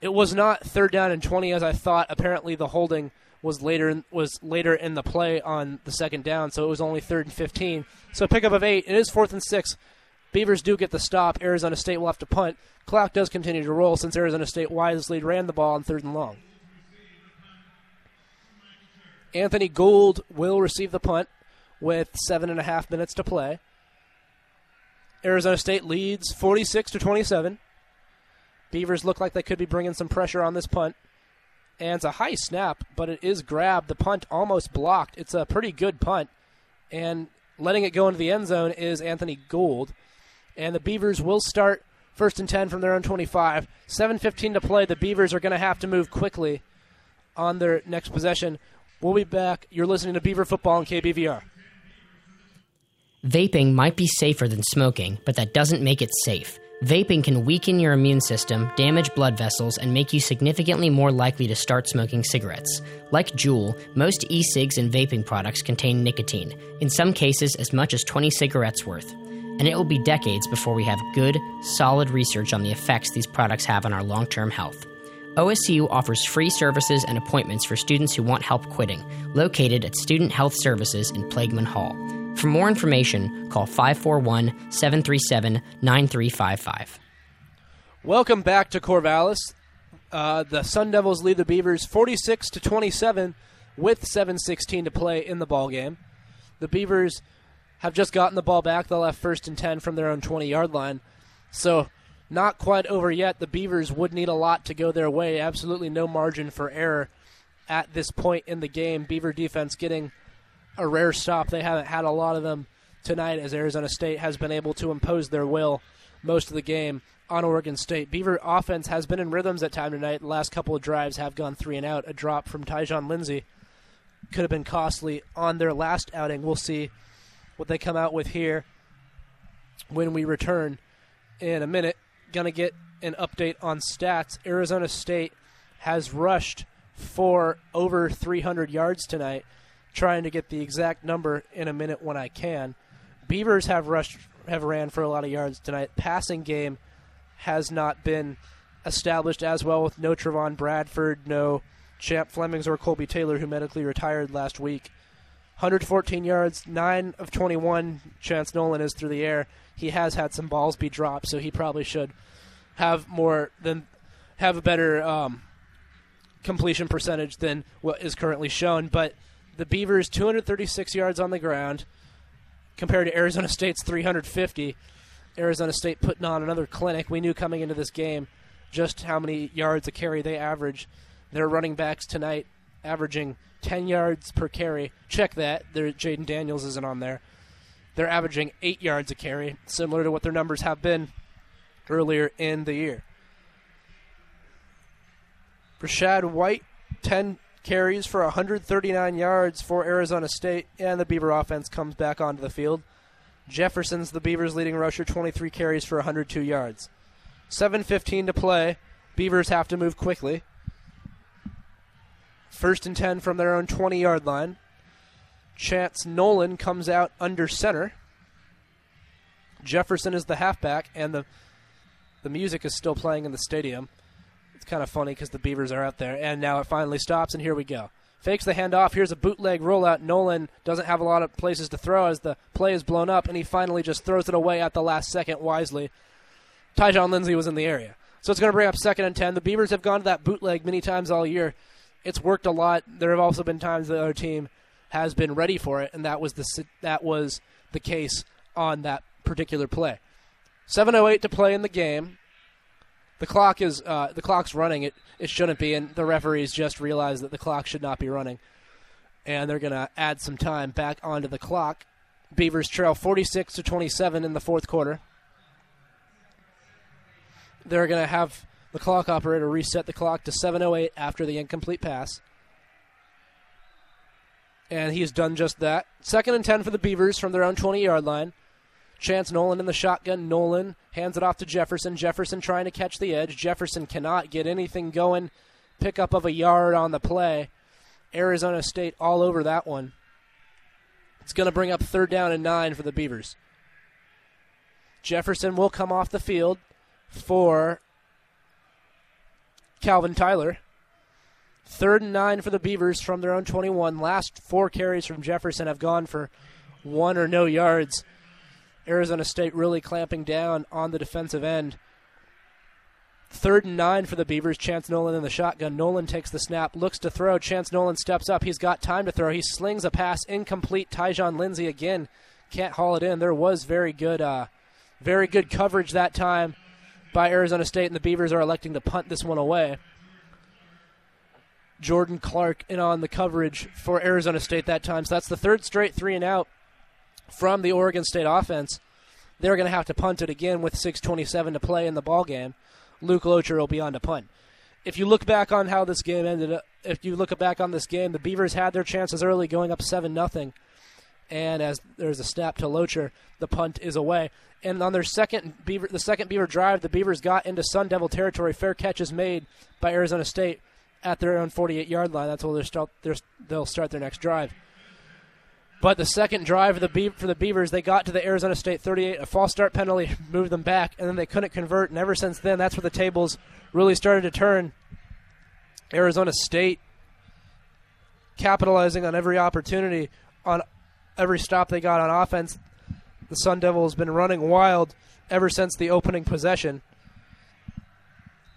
S2: It was not third down and 20 as I thought. Apparently, the holding was later in, was later in the play on the second down, so it was only third and 15. So pickup of eight. It is fourth and six. Beavers do get the stop. Arizona State will have to punt. Clock does continue to roll since Arizona State wisely ran the ball on third and long. Anthony Gould will receive the punt with seven and a half minutes to play. Arizona State leads 46 to 27. Beavers look like they could be bringing some pressure on this punt. And it's a high snap, but it is grabbed. The punt almost blocked. It's a pretty good punt. And letting it go into the end zone is Anthony Gould. And the Beavers will start first and 10 from their own 25. 7.15 to play. The Beavers are going to have to move quickly on their next possession. We'll be back. You're listening to Beaver Football on KBVR.
S45: Vaping might be safer than smoking, but that doesn't make it safe. Vaping can weaken your immune system, damage blood vessels, and make you significantly more likely to start smoking cigarettes. Like Juul, most e cigs and vaping products contain nicotine, in some cases, as much as 20 cigarettes worth. And it will be decades before we have good, solid research on the effects these products have on our long term health. OSU offers free services and appointments for students who want help quitting, located at Student Health Services in Plageman Hall. For more information, call 541 737 9355.
S2: Welcome back to Corvallis. Uh, the Sun Devils lead the Beavers 46 to 27 with 7:16 to play in the ball game. The Beavers have just gotten the ball back. They'll have first and 10 from their own 20-yard line. So, not quite over yet. The Beavers would need a lot to go their way. Absolutely no margin for error at this point in the game. Beaver defense getting a rare stop. They haven't had a lot of them tonight as Arizona State has been able to impose their will most of the game on Oregon State. Beaver offense has been in rhythms at time tonight. The last couple of drives have gone three and out. A drop from Tyjon Lindsey could have been costly on their last outing. We'll see what they come out with here when we return in a minute. Gonna get an update on stats. Arizona State has rushed for over 300 yards tonight trying to get the exact number in a minute when I can. Beavers have rushed have ran for a lot of yards tonight. Passing game has not been established as well with no Trevon Bradford, no Champ Flemings or Colby Taylor, who medically retired last week. 114 yards, 9 of 21. Chance Nolan is through the air. He has had some balls be dropped, so he probably should have more than have a better um, completion percentage than what is currently shown. But the Beavers 236 yards on the ground compared to Arizona State's 350. Arizona State putting on another clinic. We knew coming into this game just how many yards a carry they average. Their running backs tonight averaging 10 yards per carry. Check that. Their Jayden Daniels isn't on there. They're averaging 8 yards a carry, similar to what their numbers have been earlier in the year. Rachaad White, 10 carries for 139 yards for Arizona State, and the Beaver offense comes back onto the field. Jefferson's the Beavers' leading rusher, 23 carries for 102 yards. 7.15 to play. Beavers have to move quickly. First and 10 from their own 20 yard line. Chance Nolan comes out under center. Jefferson is the halfback, and the the music is still playing in the stadium. It's kind of funny because the Beavers are out there, and now it finally stops, and here we go. Fakes the handoff. Here's a bootleg rollout. Nolan doesn't have a lot of places to throw as the play is blown up, and he finally just throws it away at the last second wisely. Tyjon Lindsey was in the area. So it's going to bring up second and 10. The Beavers have gone to that bootleg many times all year. It's worked a lot. There have also been times the other team has been ready for it, and that was the that was the case on that particular play. 7:08 to play in the game. The clock is uh, the clock's running. It it shouldn't be, and the referees just realized that the clock should not be running, and they're going to add some time back onto the clock. Beavers trail 46 to 27 in the fourth quarter. They're going to have the clock operator reset the clock to 7:08 after the incomplete pass. And he's done just that. Second and 10 for the Beavers from their own 20 yard line. Chance Nolan in the shotgun. Nolan hands it off to Jefferson. Jefferson trying to catch the edge. Jefferson cannot get anything going. Pickup of a yard on the play. Arizona State all over that one. It's going to bring up third down and nine for the Beavers. Jefferson will come off the field for Calvin Tyler. Third and nine for the Beavers from their own 21. Last four carries from Jefferson have gone for one or no yards. Arizona State really clamping down on the defensive end. Third and nine for the Beavers. Chance Nolan in the shotgun. Nolan takes the snap, looks to throw. Chance Nolan steps up. He's got time to throw. He slings a pass incomplete. Tyjon Lindsey again can't haul it in. There was very good, uh, very good coverage that time by Arizona State, and the Beavers are electing to punt this one away. Jordan Clark in on the coverage for Arizona State that time. So that's the third straight three and out from the Oregon State offense. They're going to have to punt it again with 6:27 to play in the ball game. Luke Loecher will be on to punt. If you look back on how this game ended, up, if you look back on this game, the Beavers had their chances early, going up seven nothing, and as there's a snap to Loecher, the punt is away. And on their second Beaver, the second Beaver drive, the Beavers got into Sun Devil territory. Fair catch is made by Arizona State at their own 48 yard line. That's where they start, they'll start their next drive. But the second drive the, for the Beavers, they got to the Arizona State 38. A false start penalty moved them back, and then they couldn't convert. And ever since then, that's where the tables really started to turn. Arizona State capitalizing on every opportunity, on every stop they got on offense. The Sun Devil has been running wild ever since the opening possession.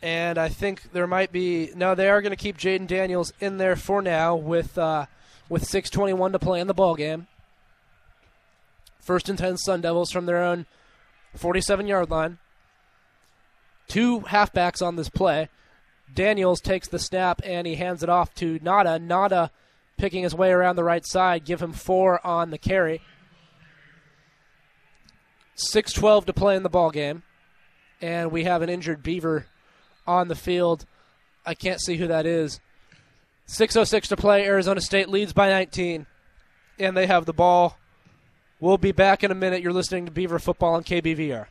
S2: And I think there might be no. They are going to keep Jayden Daniels in there for now with uh, with 6:21 to play in the ball game. First and 10 Sun Devils from their own 47 yard line. Two halfbacks on this play. Daniels takes the snap and he hands it off to Ngata. Ngata picking his way around the right side, give him four on the carry. 6:12 to play in the ball game, and we have an injured Beaver on the field. I can't see who that is. 6.06 to play. Arizona State leads by 19, and they have the ball. We'll be back in a minute. You're listening to Beaver Football on KBVR.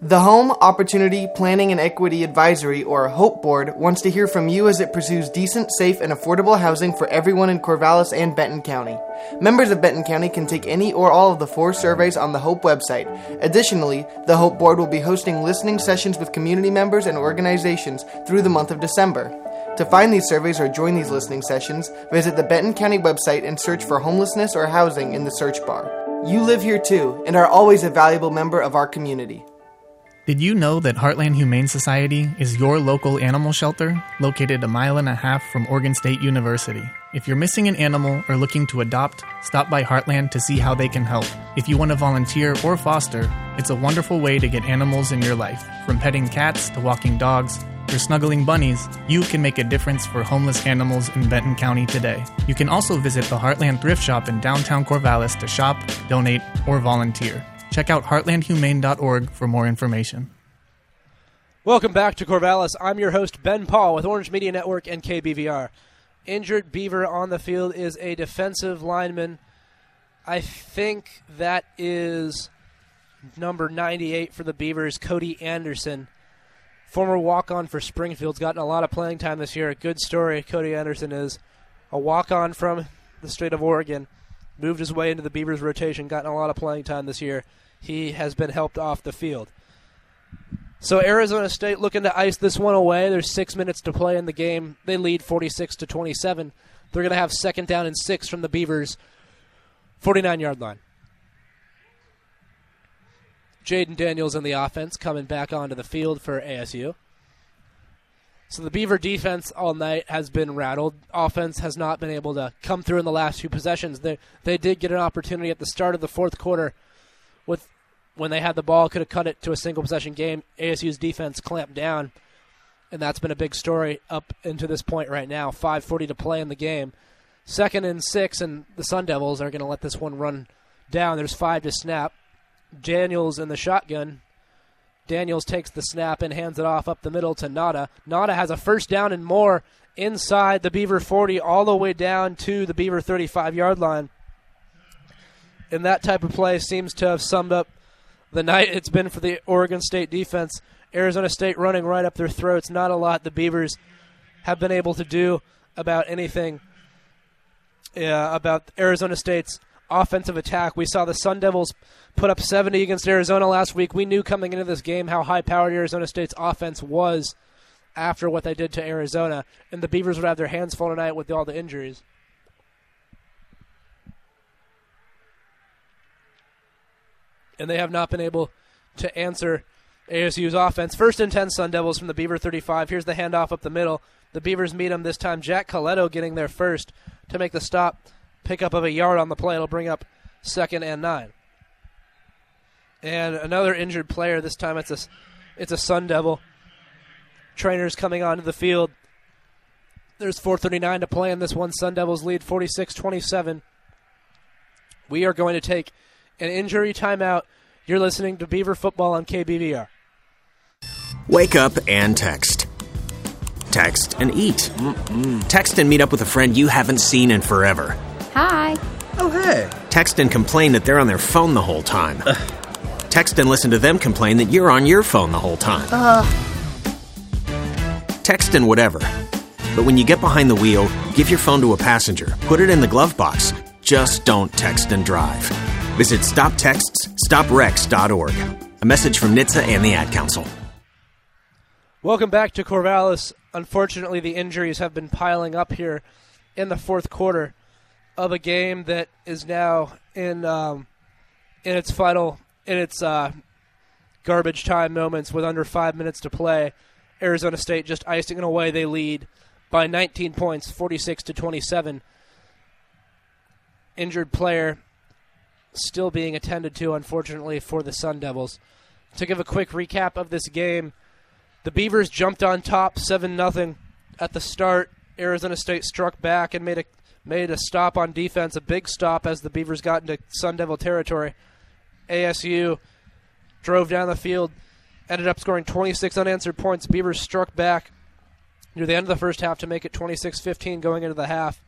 S6: The Home Opportunity Planning and Equity Advisory, or HOPE Board, wants to hear from you as it pursues decent, safe, and affordable housing for everyone in Corvallis and Benton County. Members of Benton County can take any or all of the four surveys on the HOPE website. Additionally, the HOPE Board will be hosting listening sessions with community members and organizations through the month of December. To find these surveys or join these listening sessions, visit the Benton County website and search for homelessness or housing in the search bar. You live here too and are always a valuable member of our community.
S36: Did you know that Heartland Humane Society is your local animal shelter located a mile and a half from Oregon State University? If you're missing an animal or looking to adopt, stop by Heartland to see how they can help. If you want to volunteer or foster, it's a wonderful way to get animals in your life. From petting cats to walking dogs or snuggling bunnies, you can make a difference for homeless animals in Benton County today. You can also visit the Heartland Thrift Shop in downtown Corvallis to shop, donate, or volunteer. Check out heartlandhumane.org for more information.
S2: Welcome back to Corvallis. I'm your host, Ben Pahl, with Orange Media Network and KBVR. Injured Beaver on the field is a defensive lineman. I think that is number 98 for the Beavers, Cody Anderson. Former walk on for Springfield's gotten a lot of playing time this year. A good story. Cody Anderson is a walk on from the state of Oregon, moved his way into the Beavers rotation, gotten a lot of playing time this year he has been helped off the field. So Arizona State looking to ice this one away. There's six minutes to play in the game. They lead 46 to 27. They're going to have second down and six from the Beavers, 49 yard line. Jayden Daniels in the offense coming back onto the field for ASU. So the Beaver defense all night has been rattled. Offense has not been able to come through in the last few possessions. They they did get an opportunity at the start of the fourth quarter with when they had the ball, could have cut it to a single possession game. ASU's defense clamped down, and that's been a big story up into this point right now. 5:40 to play in the game. Second and six, and the Sun Devils are going to let this one run down. There's five to snap. Daniels in the shotgun. Daniels takes the snap and hands it off up the middle to Ngata. Ngata has a first down and more inside the Beaver 40, all the way down to the Beaver 35 yard line. And that type of play seems to have summed up the night it's been for the Oregon State defense. Arizona State running right up their throats. Not a lot the Beavers have been able to do about anything about Arizona State's offensive attack. We saw the Sun Devils put up 70 against Arizona last week. We knew coming into this game how high powered Arizona State's offense was after what they did to Arizona, and the Beavers would have their hands full tonight with all the injuries. And they have not been able to answer ASU's offense. First and 10 Sun Devils from the Beaver 35. Here's the handoff up the middle. The Beavers meet them this time. Jack Colletto getting there first to make the stop. Pickup of a yard on the play. It'll bring up second and nine. And another injured player. This time it's a, it's a Sun Devil. Trainers coming onto the field. There's 4.39 to play in this one. Sun Devils lead 46 27. We are going to take an injury timeout. You're listening to Beaver Football on KBVR.
S39: Wake up and text. Text and eat. Mm-mm. Text and meet up with a friend you haven't seen in forever.
S15: Hi.
S39: Oh, hey. Text and complain that they're on their phone the whole time. Text and listen to them complain that you're on your phone the whole time.
S15: Uh.
S39: Text and whatever. But when you get behind the wheel, give your phone to a passenger. Put it in the glove box. Just don't text and drive. Visit StopTextsStopWrecks.org. A message from NHTSA and the Ad Council.
S2: Welcome back to Corvallis. Unfortunately, the injuries have been piling up here in the fourth quarter of a game that is now in um, in its final in its uh, garbage time moments with under five minutes to play. Arizona State just icing it away. They lead by 19 points, 46 to 27. Injured player still being attended to, unfortunately, for the Sun Devils. To give a quick recap of this game, the Beavers jumped on top 7 0 at the start. Arizona State struck back and made a made a stop on defense, a big stop as the Beavers got into Sun Devil territory. ASU drove down the field, ended up scoring 26 unanswered points. Beavers struck back near the end of the first half to make it 26 15 going into the half.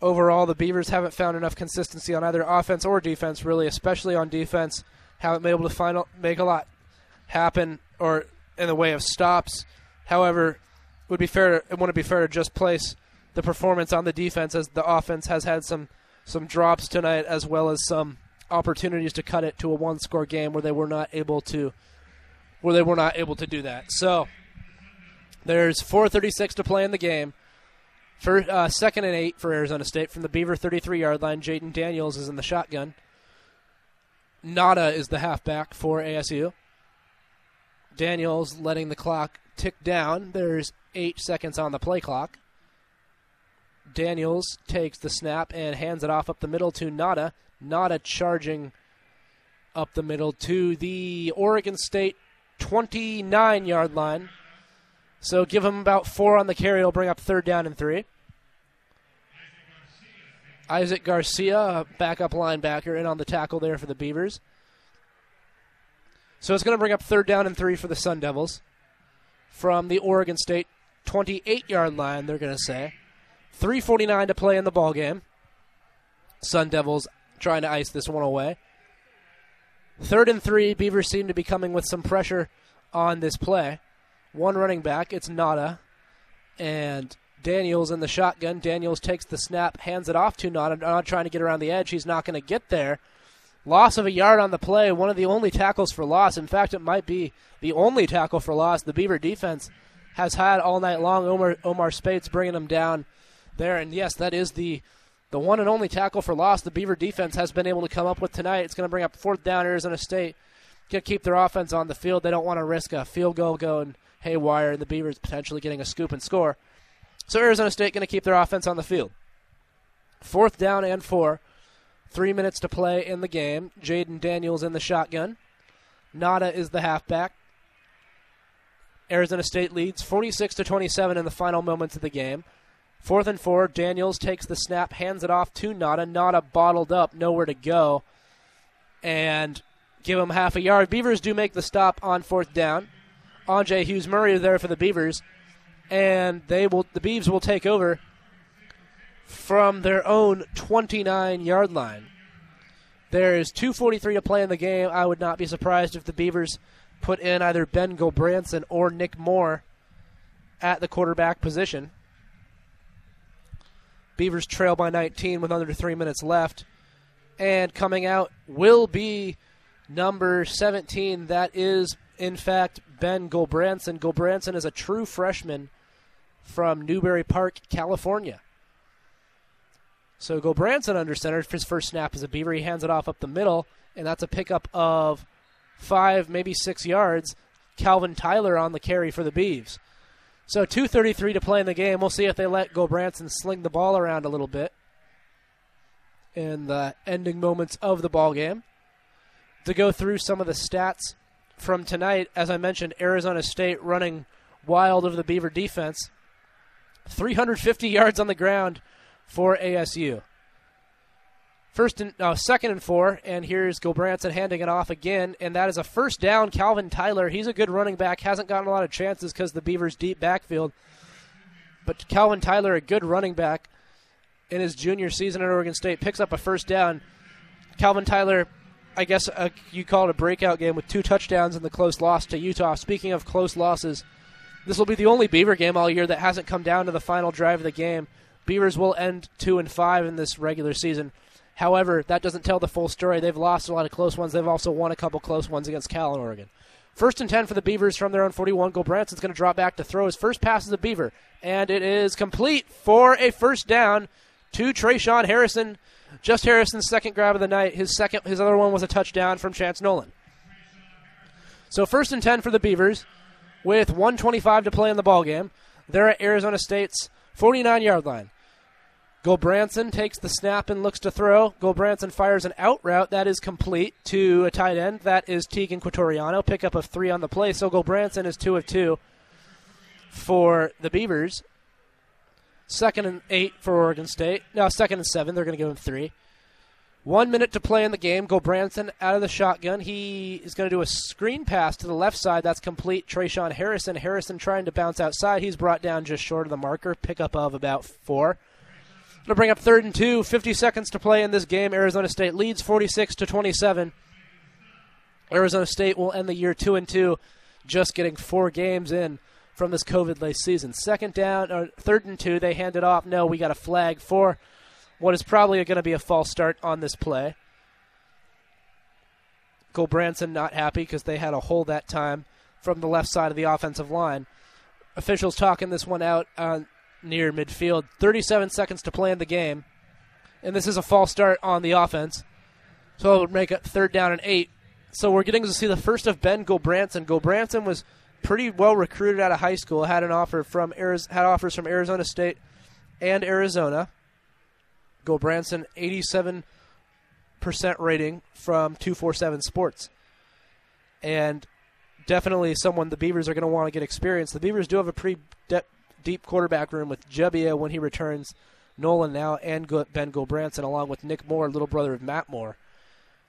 S2: Overall, the Beavers haven't found enough consistency on either offense or defense, really, especially on defense. Haven't been able to find, make a lot happen or in the way of stops. However, would be fair. To, it wouldn't be fair to just place the performance on the defense as the offense has had some some drops tonight, as well as some opportunities to cut it to a one score game where they were not able to where they were not able to do that. So there's 4:36 to play in the game. For uh, second and eight for Arizona State from the Beaver 33 yard line. Jayden Daniels is in the shotgun. Ngata is the halfback for ASU. Daniels letting the clock tick down. There's eight seconds on the play clock. Daniels takes the snap and hands it off up the middle to Ngata. Ngata charging up the middle to the Oregon State 29 yard line. So give him about four on the carry. He'll bring up third down and three. Isaac Garcia, backup linebacker, in on the tackle there for the Beavers. So it's going to bring up third down and three for the Sun Devils from the Oregon State 28 yard line, they're going to say. 3.49 to play in the ball game. Sun Devils trying to ice this one away. Third and three, Beavers seem to be coming with some pressure on this play. One running back, it's Ngata. And Daniels in the shotgun. Daniels takes the snap, hands it off to Ngata. Ngata trying to get around the edge. He's not going to get there. Loss of a yard on the play, one of the only tackles for loss. In fact, it might be the only tackle for loss the Beaver defense has had all night long. Omar, Omar Speights bringing them down there. And yes, that is the the one and only tackle for loss the Beaver defense has been able to come up with tonight. It's going to bring up fourth down Arizona State. Going to keep their offense on the field. They don't want to risk a field goal going haywire and the Beavers potentially getting a scoop and score. So Arizona State going to keep their offense on the field. Fourth down and four. Three minutes to play in the game. Jayden Daniels in the shotgun. Ngata is the halfback. Arizona State leads 46 to 27 in the final moments of the game. Fourth and four. Daniels takes the snap, hands it off to Ngata. Ngata bottled up, nowhere to go, and give him half a yard. Beavers do make the stop on fourth down. Andrzej Hughes-Murray there for the Beavers, and they will the Beavs will take over from their own 29 yard line. There is 2:43 to play in the game. I would not be surprised if the Beavers put in either Ben Gulbranson or Nick Moore at the quarterback position. Beavers trail by 19 with under three minutes left. And coming out will be number 17. That is, in fact, Ben Gulbranson. Gulbranson is a true freshman from Newbury Park, California. So Gulbranson under center. For his first snap is a Beaver. He hands it off up the middle, and that's a pickup of five, maybe six yards. Calvin Tyler on the carry for the Beavs. So 2.33 to play in the game. We'll see if they let Gulbranson sling the ball around a little bit in the ending moments of the ball game. To go through some of the stats from tonight, as I mentioned, Arizona State running wild over the Beaver defense. 350 yards on the ground for ASU. First and uh, second and four, and here's Gulbranson handing it off again, and that is a first down. Calvin Tyler, he's a good running back, hasn't gotten a lot of chances because the Beavers' deep backfield. But Calvin Tyler, a good running back in his junior season at Oregon State, picks up a first down. Calvin Tyler, I guess uh, you call it a breakout game with two touchdowns in the close loss to Utah. Speaking of close losses, this will be the only Beaver game all year that hasn't come down to the final drive of the game. Beavers will end two and five in this regular season. However, that doesn't tell the full story. They've lost a lot of close ones. They've also won a couple close ones against Cal and Oregon. First and 10 for the Beavers from their own 41. Gulbranson's going to drop back to throw his first pass as a Beaver, and it is complete for a first down to Tre'Shaun Harrison. Just Harrison's second grab of the night. His second, his other one was a touchdown from Chance Nolan. So first and 10 for the Beavers with 125 to play in the ball game. They're at Arizona State's 49 yard line. Gulbranson takes the snap and looks to throw. Gulbranson fires an out route that is complete to a tight end. That is Teagan Quitoriano. Pickup of three on the play. So Gulbranson is two of two for the Beavers. Second and eight for Oregon State. No, second and seven. They're going to give him three. One minute to play in the game. Gulbranson out of the shotgun. He is going to do a screen pass to the left side. That's complete. Tre'Shaun Harrison. Harrison trying to bounce outside. He's brought down just short of the marker. Pickup of about four. To bring up third and two. 50 seconds to play in this game. Arizona State leads 46 to 27. Arizona State will end the year two and two, just getting four games in from this COVID-laced season. Second down, or third and two. They hand it off. No, we got a flag for what is probably going to be a false start on this play. Branson not happy because they had a hole that time from the left side of the offensive line. Officials talking this one out near midfield. 37 seconds to play in the game. And this is a false start on the offense. So it would make it third down and eight. So we're getting to see the first of Ben Gulbranson. Gulbranson was pretty well recruited out of high school. Had an offer from had offers from Arizona State and Arizona. Gulbranson 87 percent rating from 247 Sports, and definitely someone the Beavers are going to want to get experience. The Beavers do have a pretty de- deep quarterback room with Gebbia when he returns, Nolan now, and Ben Gulbranson, along with Nick Moore, little brother of Matt Moore.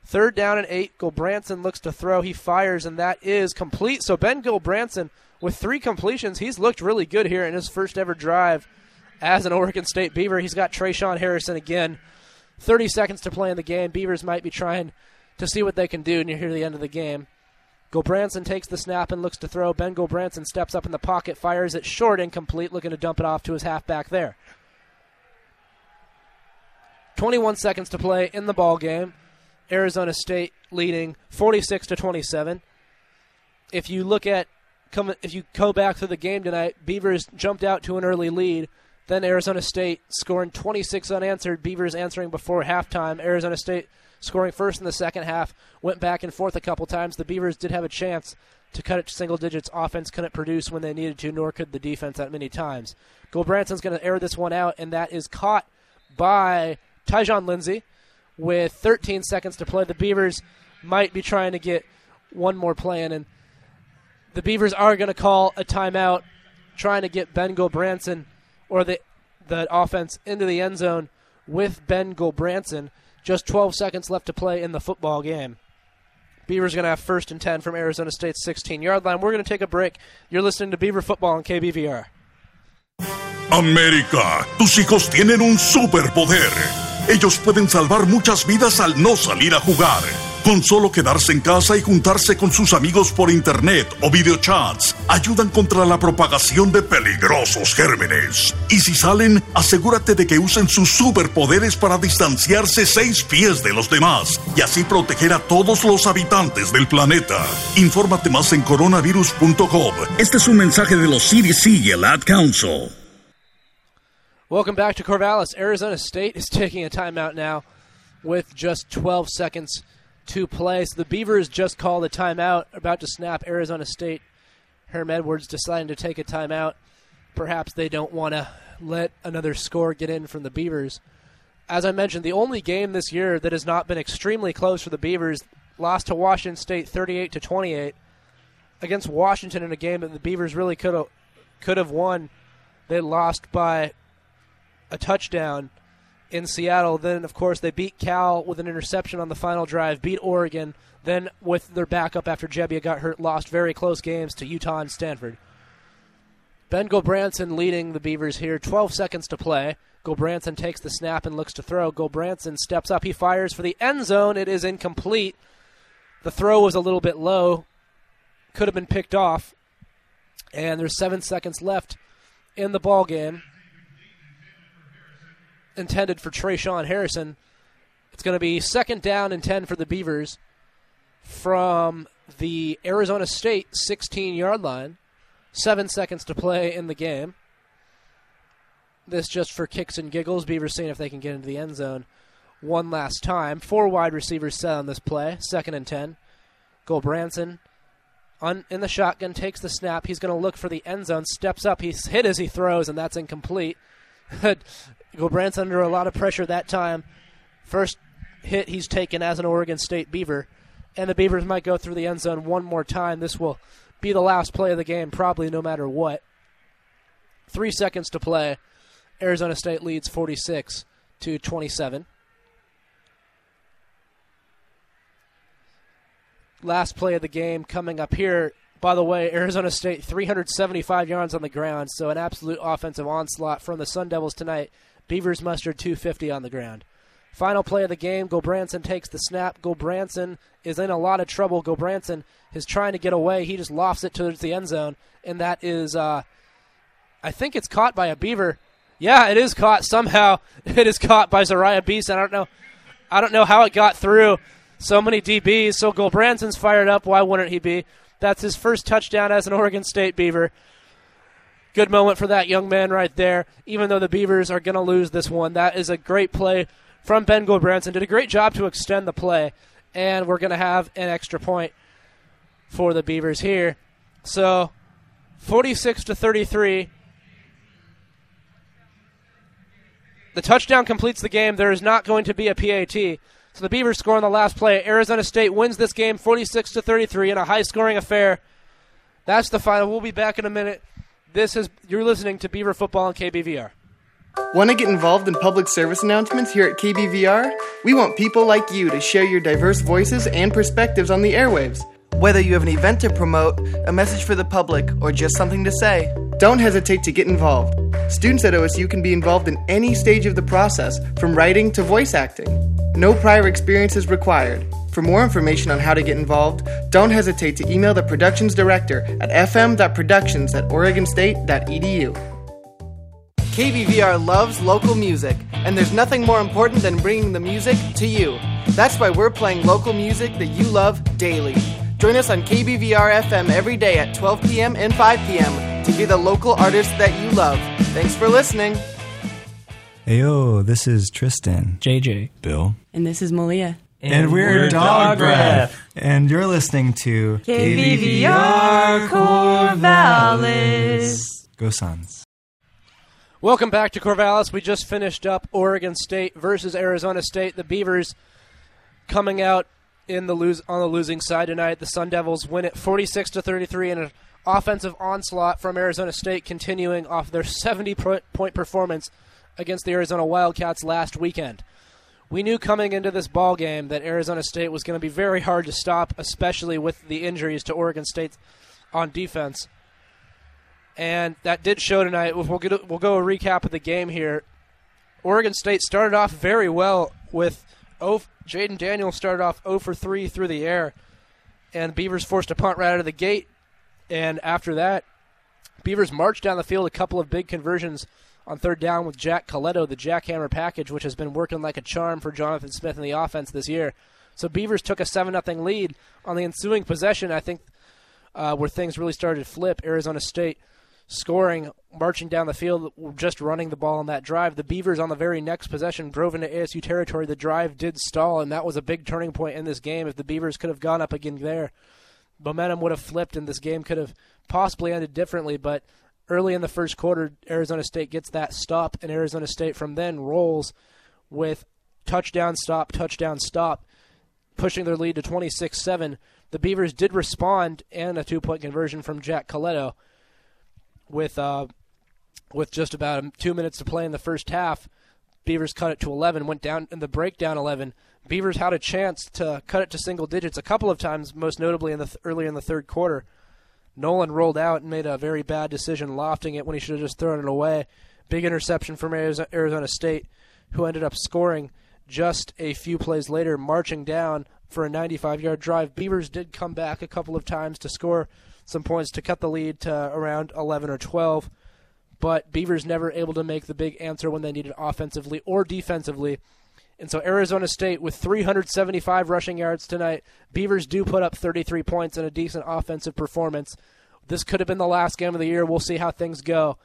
S2: Third down and eight. Gulbranson looks to throw. He fires, and that is complete. So Ben Gulbranson, with three completions, he's looked really good here in his first ever drive as an Oregon State Beaver. He's got Tre'Shaun Harrison again. 30 seconds to play in the game. Beavers might be trying to see what they can do near the end of the game. Gulbranson takes the snap and looks to throw. Ben Gulbranson steps up in the pocket, fires it short, incomplete, looking to dump it off to his halfback there. 21 seconds to play in the ball game. Arizona State leading 46 to 27. If you look at come if you go back to the game tonight, Beavers jumped out to an early lead. Then Arizona State scoring 26 unanswered. Beavers answering before halftime. Arizona State scoring first in the second half. Went back and forth a couple times. The Beavers did have a chance to cut it to single digits. Offense couldn't produce when they needed to, nor could the defense that many times. Gulbranson's going to air this one out, and that is caught by Tyjon Lindsey with 13 seconds to play. The Beavers might be trying to get one more play in, and the Beavers are going to call a timeout, trying to get Ben Gulbranson or the the offense into the end zone with Ben Gulbranson. Just 12 seconds left to play in the football game. Beavers going to have first and 10 from Arizona State's 16 yard line. We're going to take a break. You're listening to Beaver Football on KBVR.
S37: América, tus hijos tienen un superpoder. Ellos pueden salvar muchas vidas al no salir a jugar. Con solo quedarse en casa y juntarse con sus amigos por internet o videochats, ayudan contra la propagación de peligrosos gérmenes. Y si salen, asegúrate de que usen sus superpoderes para distanciarse seis pies de los demás y así proteger a todos los habitantes del planeta. Infórmate más en coronavirus.gov. Este es un mensaje de los CDC y el Ad Council.
S2: Welcome back to Corvallis. Arizona State is taking a timeout now with just 12 seconds to play. So the Beavers just called a timeout, about to snap Arizona State. Herm Edwards deciding to take a timeout. Perhaps they don't want to let another score get in from the Beavers. As I mentioned, the only game this year that has not been extremely close for the Beavers lost to Washington State 38 to 28 against Washington in a game that the Beavers really could have could have won. They lost by a touchdown in Seattle. Then, of course, they beat Cal with an interception on the final drive, beat Oregon. Then, with their backup after Gebbia got hurt, lost very close games to Utah and Stanford. Ben Gulbranson leading the Beavers here. 12 seconds to play. Gulbranson takes the snap and looks to throw. Gulbranson steps up. He fires for the end zone. It is incomplete. The throw was a little bit low. Could have been picked off. And there's seven seconds left in the ball game intended for Tre'Shaun Harrison. It's going to be second down and 10 for the Beavers from the Arizona State 16 yard line. Seven seconds to play in the game. This just for kicks and giggles. Beavers seeing if they can get into the end zone one last time. Four wide receivers set on this play. Second and 10. Gulbranson on, in the shotgun takes the snap. He's going to look for the end zone. Steps up. He's hit as he throws, and that's incomplete. Gulbranson under a lot of pressure that time. First hit he's taken as an Oregon State Beaver, and the Beavers might go through the end zone one more time. This will be the last play of the game, probably no matter what. Three seconds to play. Arizona State leads 46 to 27. Last play of the game coming up here. By the way, Arizona State 375 yards on the ground, so an absolute offensive onslaught from the Sun Devils tonight. Beavers mustered 250 on the ground. Final play of the game, Gulbranson takes the snap. Gulbranson is in a lot of trouble. Gulbranson is trying to get away. He just lofts it towards the end zone, and that is, uh, I think it's caught by a Beaver. Yeah, it is caught somehow. It is caught by Zeriah Beason. I don't know. I don't know how it got through so many DBs. So Gulbranson's fired up. Why wouldn't he be? That's his first touchdown as an Oregon State Beaver. Good moment for that young man right there. Even though the Beavers are going to lose this one, that is a great play from Ben Gulbranson. Did a great job to extend the play, and we're going to have an extra point for the Beavers here. So, 46 to 33. The touchdown completes the game. There is not going to be a PAT. So the Beavers score on the last play. Arizona State wins this game 46 to 33 in a high-scoring affair. That's the final. We'll be back in a minute. This is you're listening to Beaver Football on KBVR.
S6: Want to get involved in public service announcements here at KBVR? We want people like you to share your diverse voices and perspectives on the airwaves. Whether you have an event to promote, a message for the public, or just something to say, don't hesitate to get involved. Students at OSU can be involved in any stage of the process, from writing to voice acting. No prior experience is required. For more information on how to get involved, don't hesitate to email the productions director at fm.productions at oregonstate.edu. KBVR loves local music, and there's nothing more important than bringing the music to you. That's why we're playing local music that you love daily. Join us on KBVR FM every day at 12 p.m. and 5 p.m. to hear the local artists that you love. Thanks for listening.
S48: Heyo, this is Tristan.
S49: JJ.
S48: Bill.
S50: And this is Malia.
S48: And, we're,
S49: we're
S48: Dog
S49: Dog Breath.
S48: Breath. And you're listening to
S50: KBVR Corvallis.
S48: Go Suns.
S2: Welcome back to Corvallis. We just finished up Oregon State versus Arizona State. The Beavers coming out in the lose on the losing side tonight. The Sun Devils win it 46 to 33 in an offensive onslaught from Arizona State continuing off their 70 point performance against the Arizona Wildcats last weekend. We knew coming into this ball game that Arizona State was going to be very hard to stop, especially with the injuries to Oregon State on defense. And that did show tonight. We'll, get, we'll go a recap of the game here. Oregon State started off very well with oh, Jayden Daniels started off 0 for 3 through the air, and Beavers forced a punt right out of the gate. And after that, Beavers marched down the field a couple of big conversions on third down with Jack Colletto, the jackhammer package, which has been working like a charm for Jonathan Smith in the offense this year. So Beavers took a 7 0 lead on the ensuing possession. I think uh, where things really started to flip. Arizona State scoring, marching down the field, just running the ball on that drive. The Beavers on the very next possession drove into ASU territory. The drive did stall, and that was a big turning point in this game. If the Beavers could have gone up again there, momentum would have flipped, and this game could have possibly ended differently. But early in the first quarter, Arizona State gets that stop, and Arizona State from then rolls with touchdown, stop, touchdown, stop, pushing their lead to 26 7. The Beavers did respond and a two point conversion from Jack Colletto with uh, with just about two minutes to play in the first half. Beavers cut it to 11, went down in the breakdown 11. Beavers had a chance to cut it to single digits a couple of times, most notably in the th- early in the third quarter. Nolan rolled out and made a very bad decision, lofting it when he should have just thrown it away. Big interception from Arizona State, who ended up scoring just a few plays later, marching down for a 95 yard drive. Beavers did come back a couple of times to score some points to cut the lead to around 11 or 12, but Beavers never able to make the big answer when they needed offensively or defensively. And so Arizona State with 375 rushing yards tonight, Beavers do put up 33 points and a decent offensive performance. This could have been the last game of the year. We'll see how things go.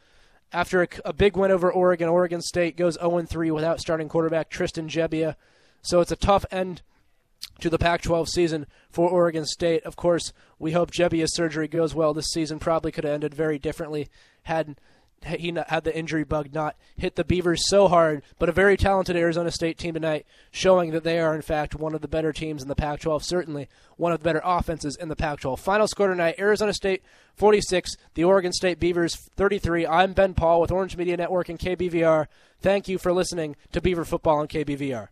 S2: After a, a big win over Oregon, Oregon State goes 0 3 without starting quarterback Tristan Gebbia. So it's a tough end to the Pac 12 season for Oregon State. Of course, we hope Gebbia's surgery goes well this season. Probably could have ended very differently had he had the injury bug not hit the Beavers so hard. But a very talented Arizona State team tonight, showing that they are, in fact, one of the better teams in the Pac 12, certainly one of the better offenses in the Pac 12. Final score tonight Arizona State 46, the Oregon State Beavers 33. I'm Ben Pahl with Orange Media Network and KBVR. Thank you for listening to Beaver Football on KBVR.